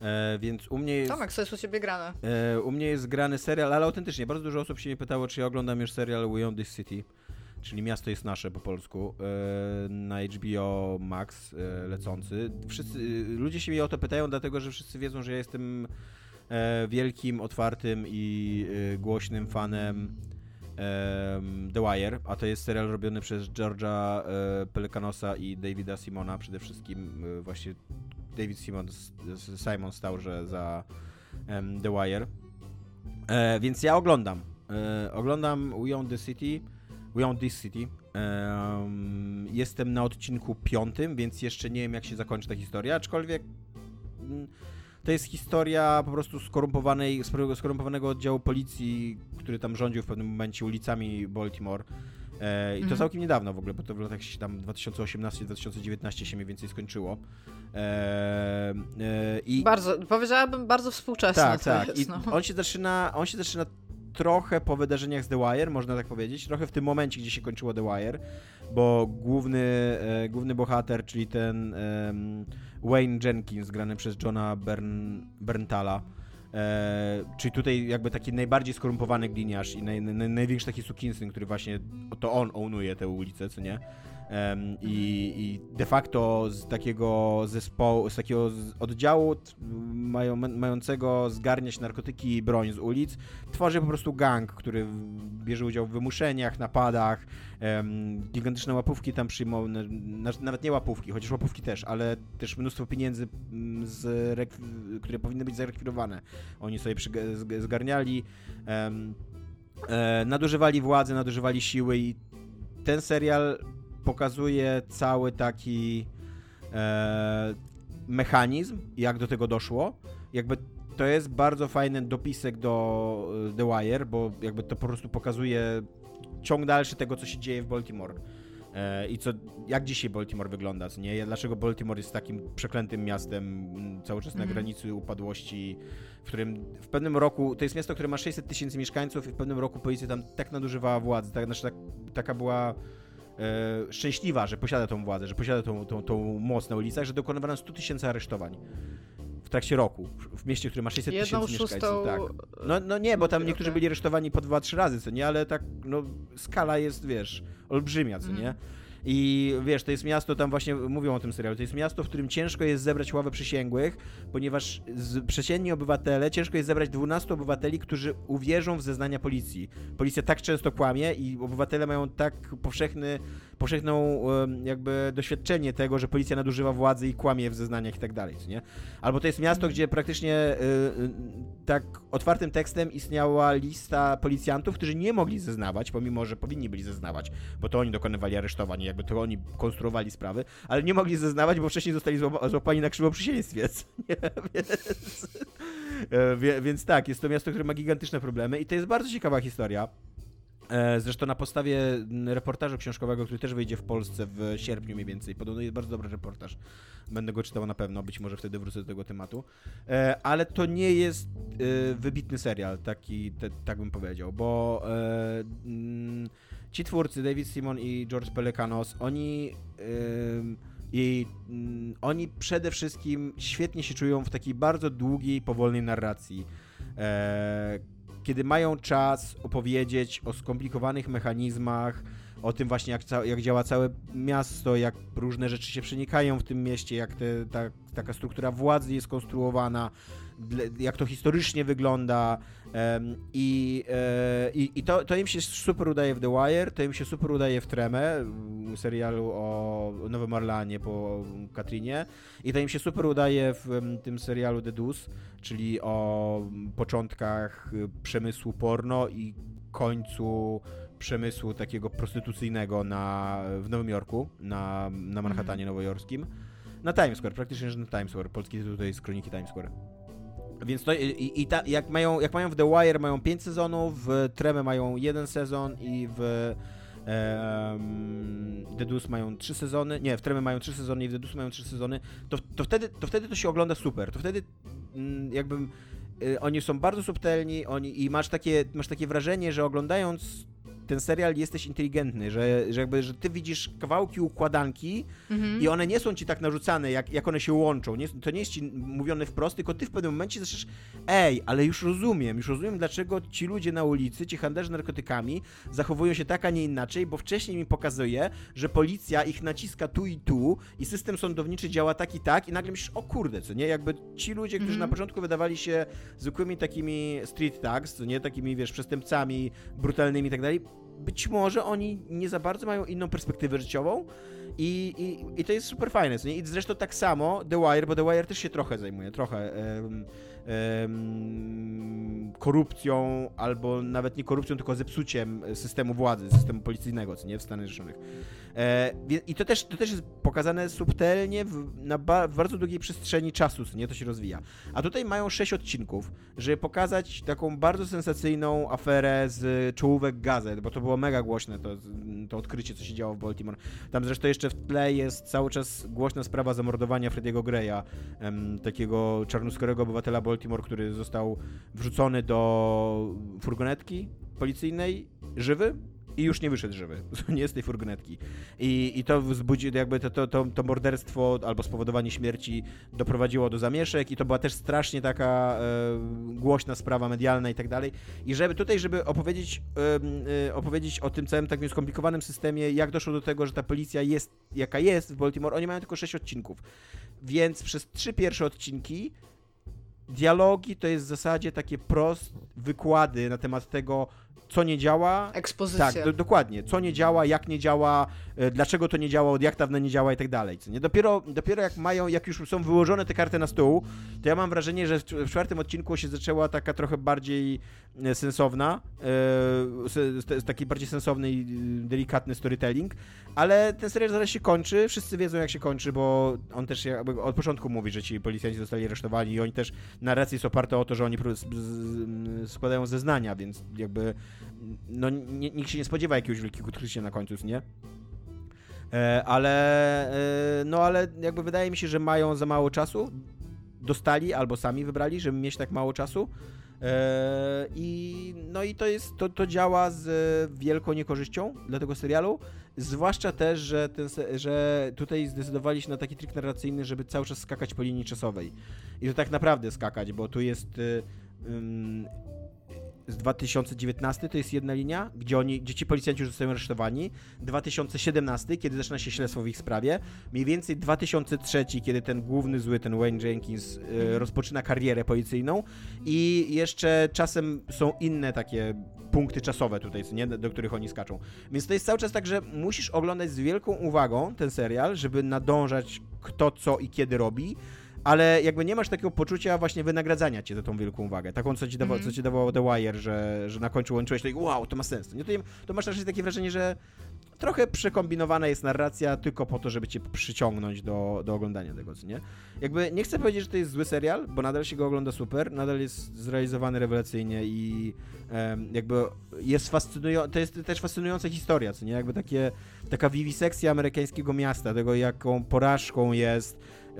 E, więc u mnie jest... Tomek, co jest u ciebie grane? E, u mnie jest grany serial, ale autentycznie, bardzo dużo osób się mnie pytało, czy ja oglądam już serial We Own This City, czyli Miasto jest nasze po polsku, e, na HBO Max e, lecący. Wszyscy, ludzie się mnie o to pytają, dlatego że wszyscy wiedzą, że ja jestem e, wielkim, otwartym i e, głośnym fanem em, The Wire, a to jest serial robiony przez George'a e, Pelikanosa i Davida Simona przede wszystkim. E, właśnie David Simon, Simon stał, że za The Wire. E, więc ja oglądam. Oglądam We Own the City. We Own This City. Em, jestem na odcinku piątym, więc jeszcze nie wiem, jak się zakończy ta historia, aczkolwiek mm, to jest historia po prostu skorumpowanej, skor- skorumpowanego oddziału policji, który tam rządził w pewnym momencie ulicami Baltimore. E, I to Mhm. całkiem niedawno w ogóle, bo to w latach tam 2018-2019 się mniej więcej skończyło. E, e, I Bardzo, powiedziałabym bardzo współczesne tak, tak. jest, no. on się zaczyna, on się zaczyna trochę po wydarzeniach z The Wire, można tak powiedzieć, trochę w tym momencie, gdzie się kończyło The Wire, bo główny, główny bohater, czyli ten em, Wayne Jenkins, grany przez Johna Bern, Berntala, e, czyli tutaj jakby taki najbardziej skorumpowany gliniarz i naj, naj, największy taki sukinsyn, który właśnie, to on ownuje tę ulicę, co nie? I, I de facto z takiego zespołu, z takiego oddziału mają, mającego zgarniać narkotyki i broń z ulic, tworzy po prostu gang, który bierze udział w wymuszeniach, napadach, em, gigantyczne łapówki tam na- nawet nie łapówki, chociaż łapówki też, ale też mnóstwo pieniędzy, mm, które powinny być zarekwirowane. Oni sobie zgarniali, em, e, nadużywali władzy, nadużywali siły i ten serial pokazuje cały taki e, mechanizm, jak do tego doszło. Jakby to jest bardzo fajny dopisek do e, The Wire, bo jakby to po prostu pokazuje ciąg dalszy tego, co się dzieje w Baltimore. E, I co, jak dzisiaj Baltimore wygląda, co nie? Dlaczego Baltimore jest takim przeklętym miastem, cały czas na Mhm. granicy upadłości, w którym w pewnym roku, to jest miasto, które ma 600 tysięcy mieszkańców i w pewnym roku policja tam tak nadużywała władzy, tak, znaczy tak, taka była e, szczęśliwa, że posiada tą władzę, że posiada tą, tą, tą moc na ulicach, że dokonywano 100 tysięcy aresztowań w trakcie roku, w, mieście, które ma 600 Jedną tysięcy szóstą... mieszkańców. Tak. No, no nie, bo tam niektórzy byli aresztowani po dwa, trzy razy, co nie, ale tak, no skala jest, wiesz, olbrzymia, co Mhm. nie? I wiesz, to jest miasto, tam właśnie mówią o tym serialu, to jest miasto, w którym ciężko jest zebrać ławę przysięgłych, ponieważ przeciętni obywatele, ciężko jest zebrać 12 obywateli, którzy uwierzą w zeznania policji. Policja tak często kłamie i obywatele mają tak powszechny, powszechną jakby doświadczenie tego, że policja nadużywa władzy i kłamie w zeznaniach i tak dalej, nie? Albo to jest miasto, gdzie praktycznie y, y, tak otwartym tekstem istniała lista policjantów, którzy nie mogli zeznawać, pomimo że powinni byli zeznawać, bo to oni dokonywali aresztowań, jakby to oni konstruowali sprawy, ale nie mogli zeznawać, bo wcześniej zostali złapa- złapani na krzywoprzysięstwie, nie? Więc, e, więc tak, jest to miasto, które ma gigantyczne problemy i to jest bardzo ciekawa historia. E, zresztą na podstawie reportażu książkowego, który też wyjdzie w Polsce w sierpniu mniej więcej. Podobno jest bardzo dobry reportaż. Będę go czytał na pewno, być może wtedy wrócę do tego tematu. E, ale to nie jest e, wybitny serial, taki, te, tak bym powiedział, bo mm, ci twórcy, David Simon i George Pelecanos, oni i mm, oni przede wszystkim świetnie się czują w takiej bardzo długiej, powolnej narracji kiedy mają czas opowiedzieć o skomplikowanych mechanizmach, o tym właśnie, jak, jak działa całe miasto, jak różne rzeczy się przenikają w tym mieście, jak te, ta, taka struktura władzy jest konstruowana, jak to historycznie wygląda i, e, i, i to, to im się super udaje w The Wire, to im się super udaje w Tremę, serialu o Nowym Orlanie po Katrinie i to im się super udaje w tym serialu The Deuce, czyli o początkach przemysłu porno i końcu przemysłu takiego prostytucyjnego na, w Nowym Jorku, na, na Manhattanie mm. nowojorskim. Na Times Square, praktycznie że na Times Square. Polski to jest Kroniki Times Square. Więc to i, i ta, jak, mają, jak mają w The Wire mają 5 sezonów, w Tremę mają jeden sezon i w um, The Deuce mają 3 sezony, nie, w Tremę mają 3 sezony i w The Deuce mają 3 sezony, to, to, wtedy, to wtedy to się ogląda super. To wtedy mm, jakby y, oni są bardzo subtelni oni, i masz takie, masz takie wrażenie, że oglądając ten serial jesteś inteligentny, że, że jakby, że ty widzisz kawałki układanki mhm. i one nie są ci tak narzucane, jak, jak one się łączą. Nie, to nie jest ci mówione wprost, tylko ty w pewnym momencie zaczniesz, ej, ale już rozumiem, już rozumiem, dlaczego ci ludzie na ulicy, ci handlarze narkotykami zachowują się tak, a nie inaczej, bo wcześniej mi pokazuje, że policja ich naciska tu i tu i system sądowniczy działa tak i tak i nagle myślisz, o kurde, co nie? Jakby ci ludzie, którzy mhm. na początku wydawali się zwykłymi takimi street tags, co nie? Takimi, wiesz, przestępcami brutalnymi i tak dalej, być może oni nie za bardzo mają inną perspektywę życiową i, i, i to jest super fajne. Nie? I zresztą tak samo The Wire, bo The Wire też się trochę zajmuje, trochę um, um, korupcją, albo nawet nie korupcją, tylko zepsuciem systemu władzy, systemu policyjnego, co nie, w Stanach Zjednoczonych. E, I to też, to też jest pokazane subtelnie w, na ba, w bardzo długiej przestrzeni czasu, nie, to się rozwija. A tutaj mają sześć odcinków, żeby pokazać taką bardzo sensacyjną aferę z czołówek gazet, bo to było mega głośne, to, to odkrycie, co się działo w Baltimore. Tam zresztą jeszcze w tle jest cały czas głośna sprawa zamordowania Frediego Greya, takiego czarnoskórego obywatela Baltimore, który został wrzucony do furgonetki policyjnej, żywy, i już nie wyszedł żywy, nie z tej furgonetki. I, i to wzbudzi, jakby to, to, to, to morderstwo albo spowodowanie śmierci doprowadziło do zamieszek i to była też strasznie taka e, głośna sprawa medialna i tak dalej. I żeby tutaj, żeby opowiedzieć, e, opowiedzieć o tym całym takim skomplikowanym systemie, jak doszło do tego, że ta policja jest jaka jest w Baltimore, oni mają tylko 6 odcinków. Więc przez trzy pierwsze odcinki dialogi to jest w zasadzie takie prost wykłady na temat tego, co nie działa. Ekspozycja. Tak, do, dokładnie. Co nie działa, jak nie działa, e, dlaczego to nie działa, od jak dawno nie działa i tak dalej. Nie? Dopiero, dopiero jak mają, jak już są wyłożone te karty na stół, to ja mam wrażenie, że w, w czwartym odcinku się zaczęła taka trochę bardziej e, sensowna, e, taki bardziej sensowny i e, delikatny storytelling, ale ten serial zaraz się kończy, wszyscy wiedzą jak się kończy, bo on też jakby od początku mówi, że ci policjanci zostali aresztowani i oni też, narracja jest oparta o to, że oni składają zeznania, więc jakby no nikt się nie spodziewa jakiegoś wielkiego odkrycia na końcu, nie? E, ale, e, no ale jakby wydaje mi się, że mają za mało czasu, dostali albo sami wybrali, żeby mieć tak mało czasu. E, I no i to jest, to, to działa z wielką niekorzyścią dla tego serialu, zwłaszcza też, że, ten, że tutaj zdecydowali się na taki trik narracyjny, żeby cały czas skakać po linii czasowej. I to tak naprawdę skakać, bo tu jest z 2019 to jest jedna linia, gdzie oni, gdzie ci policjanci już zostają aresztowani. 2017, kiedy zaczyna się śledztwo w ich sprawie. Mniej więcej 2003, kiedy ten główny zły, ten Wayne Jenkins, yy, rozpoczyna karierę policyjną. I jeszcze czasem są inne takie punkty czasowe tutaj, nie, do których oni skaczą. Więc to jest cały czas tak, że musisz oglądać z wielką uwagą ten serial, żeby nadążać kto co i kiedy robi ale jakby nie masz takiego poczucia właśnie wynagradzania cię za tą wielką uwagę. Taką, co ci, dawa, Mhm. co ci dawało The Wire, że, że na końcu łączyłeś to i wow, to ma sens. Nie, to, to masz raczej takie wrażenie, że trochę przekombinowana jest narracja tylko po to, żeby cię przyciągnąć do, do oglądania tego, co nie? Jakby nie chcę powiedzieć, że to jest zły serial, bo nadal się go ogląda super, nadal jest zrealizowany rewelacyjnie i em, jakby jest fascynująca, to jest też fascynująca historia, co nie? Jakby takie, taka wiwisekcja amerykańskiego miasta, tego jaką porażką jest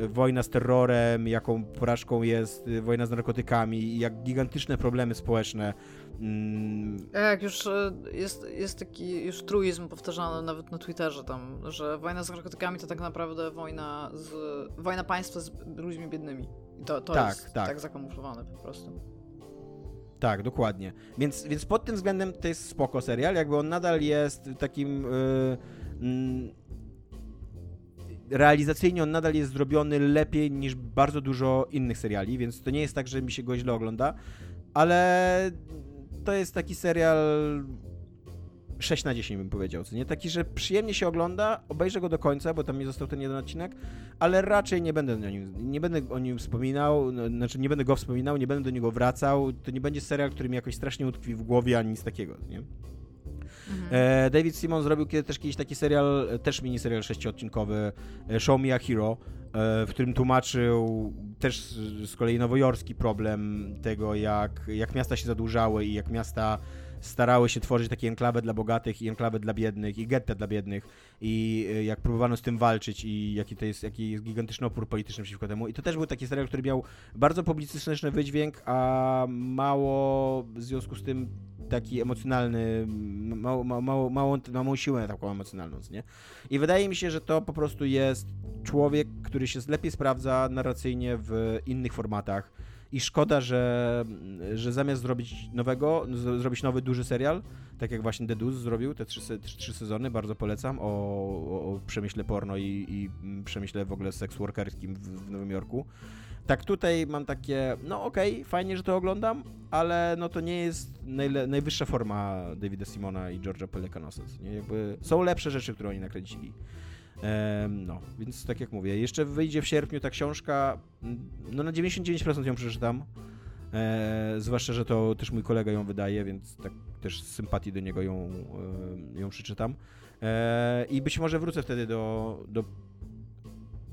wojna z terrorem, jaką porażką jest e, wojna z narkotykami jak gigantyczne problemy społeczne mm, Jak już e, jest, jest taki już truizm powtarzany nawet na Twitterze tam, że wojna z narkotykami to tak naprawdę wojna z wojna państwa z ludźmi biednymi. I to, to Tak, jest tak. tak zakamuflowane po prostu. Tak, dokładnie. Więc, więc pod tym względem to jest spoko serial, jakby on nadal jest takim... Yy, realizacyjnie on nadal jest zrobiony lepiej niż bardzo dużo innych seriali, więc to nie jest tak, że mi się go źle ogląda, ale to jest taki serial 6 na 10 bym powiedział, co nie? Taki, że przyjemnie się ogląda, obejrzę go do końca, bo tam mi został ten jeden odcinek, ale raczej nie będę o nim, nie będę o nim wspominał, no, znaczy nie będę go wspominał, nie będę do niego wracał, to nie będzie serial, który mi jakoś strasznie utkwi w głowie, ani nic takiego, nie? E, David Simon zrobił kiedy, też kiedyś taki serial, e, też miniserial sześciodcinkowy, e, Show Me a Hero, w którym tłumaczył też z, kolei nowojorski problem tego, jak, jak miasta się zadłużały i jak miasta starały się tworzyć takie enklawy dla bogatych i enklawy dla biednych i getta dla biednych i jak próbowano z tym walczyć i jaki to jest, jaki jest gigantyczny opór polityczny przeciwko temu. I to też był taki serial, który miał bardzo publicystyczny wydźwięk, a mało w związku z tym taki emocjonalny, mało, mało, mało, małą siłę taką emocjonalną, nie? I wydaje mi się, że to po prostu jest człowiek, który się lepiej sprawdza narracyjnie w innych formatach. I szkoda, że, że zamiast zrobić nowego, zrobić nowy duży serial, tak jak właśnie Deuce zrobił, te trzy, trzy sezony, bardzo polecam, o, o, o przemyśle porno i, i mm, przemyśle w ogóle seks workerskim w, w Nowym Jorku. Tak tutaj mam takie, no okej, fajnie, że to oglądam, ale no to nie jest najwyższa forma Davida Simona i George'a Pelecanosa. Nie? Jakby są lepsze rzeczy, które oni nakręcili. Em, no, więc tak jak mówię, jeszcze wyjdzie w sierpniu ta książka, no na 99% ją przeczytam. E, zwłaszcza, że to też mój kolega ją wydaje, więc tak też z sympatii do niego ją, e, ją przeczytam. E, I być może wrócę wtedy do, do,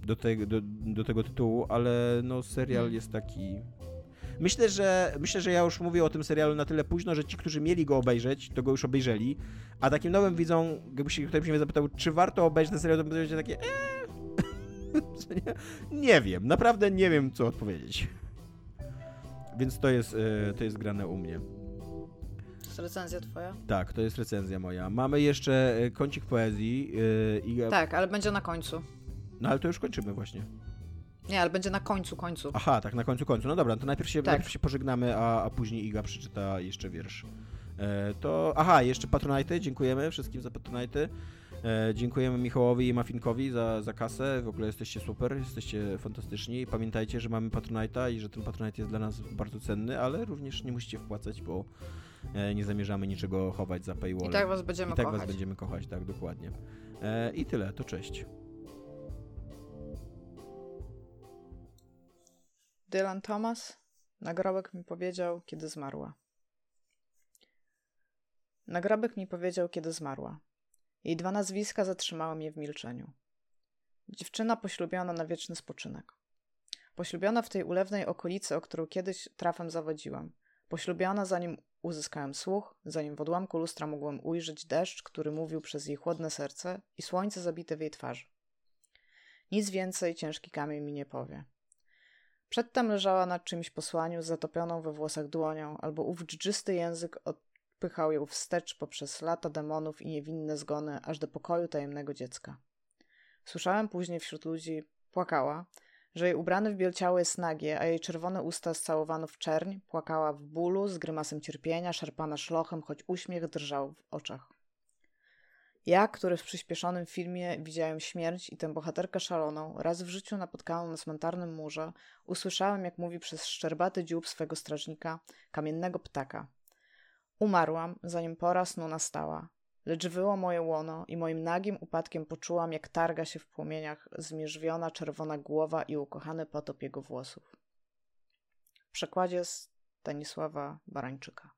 do, te, do, do tego tytułu, ale no serial Mm. jest taki... Myślę że, myślę, że ja już mówię o tym serialu na tyle późno, że ci, którzy mieli go obejrzeć, to go już obejrzeli, a takim nowym widzom, jakby się ktoś mnie zapytał, czy warto obejrzeć ten serial, to będzie takie eee. Nie wiem, naprawdę nie wiem, co odpowiedzieć. Więc to jest, e, to jest grane u mnie. To jest recenzja twoja? Tak, to jest recenzja moja. Mamy jeszcze e, kącik poezji e, i... Tak, ale będzie na końcu. No ale to już kończymy właśnie. Nie, ale będzie na końcu, końcu. Aha, tak, na końcu końcu. No dobra, to najpierw się, Tak. najpierw się pożegnamy, a, a później Iga przeczyta jeszcze wiersz. E, to, aha, jeszcze Patronite, dziękujemy wszystkim za Patronite. E, dziękujemy Michałowi i Mafinkowi za, za kasę, w ogóle jesteście super, jesteście fantastyczni. Pamiętajcie, że mamy Patronite'a i że ten Patronite jest dla nas bardzo cenny, ale również nie musicie wpłacać, bo e, nie zamierzamy niczego chować za paywallem. I tak was będziemy I tak kochać. was będziemy kochać, tak, dokładnie. E, I tyle, to cześć. Dylan Thomas, nagrobek mi powiedział, kiedy zmarła. Nagrobek mi powiedział, kiedy zmarła. Jej dwa nazwiska zatrzymały mnie w milczeniu. Dziewczyna poślubiona na wieczny spoczynek. Poślubiona w tej ulewnej okolicy, o którą kiedyś trafem zawodziłam. Poślubiona zanim uzyskałem słuch, zanim w odłamku lustra mogłem ujrzeć deszcz, który mówił przez jej chłodne serce i słońce zabite w jej twarzy. Nic więcej ciężki kamień mi nie powie. Przedtem leżała na czymś posłaniu zatopioną we włosach dłonią, albo ów dżdżysty język odpychał ją wstecz poprzez lata demonów i niewinne zgony, aż do pokoju tajemnego dziecka. Słyszałem później wśród ludzi, płakała, że jej ubrane w biel ciało jest nagie, a jej czerwone usta scałowano w czerń, płakała w bólu, z grymasem cierpienia, szarpana szlochem, choć uśmiech drżał w oczach. Ja, który w przyspieszonym filmie widziałem śmierć i tę bohaterkę szaloną, raz w życiu napotkaną na cmentarnym murze, usłyszałem, jak mówi przez szczerbaty dziób swego strażnika, kamiennego ptaka. Umarłam, zanim pora snu nastała. lecz wyło moje łono i moim nagim upadkiem poczułam, jak targa się w płomieniach zmierzwiona czerwona głowa i ukochany potop jego włosów. W przekładzie Stanisława Barańczyka.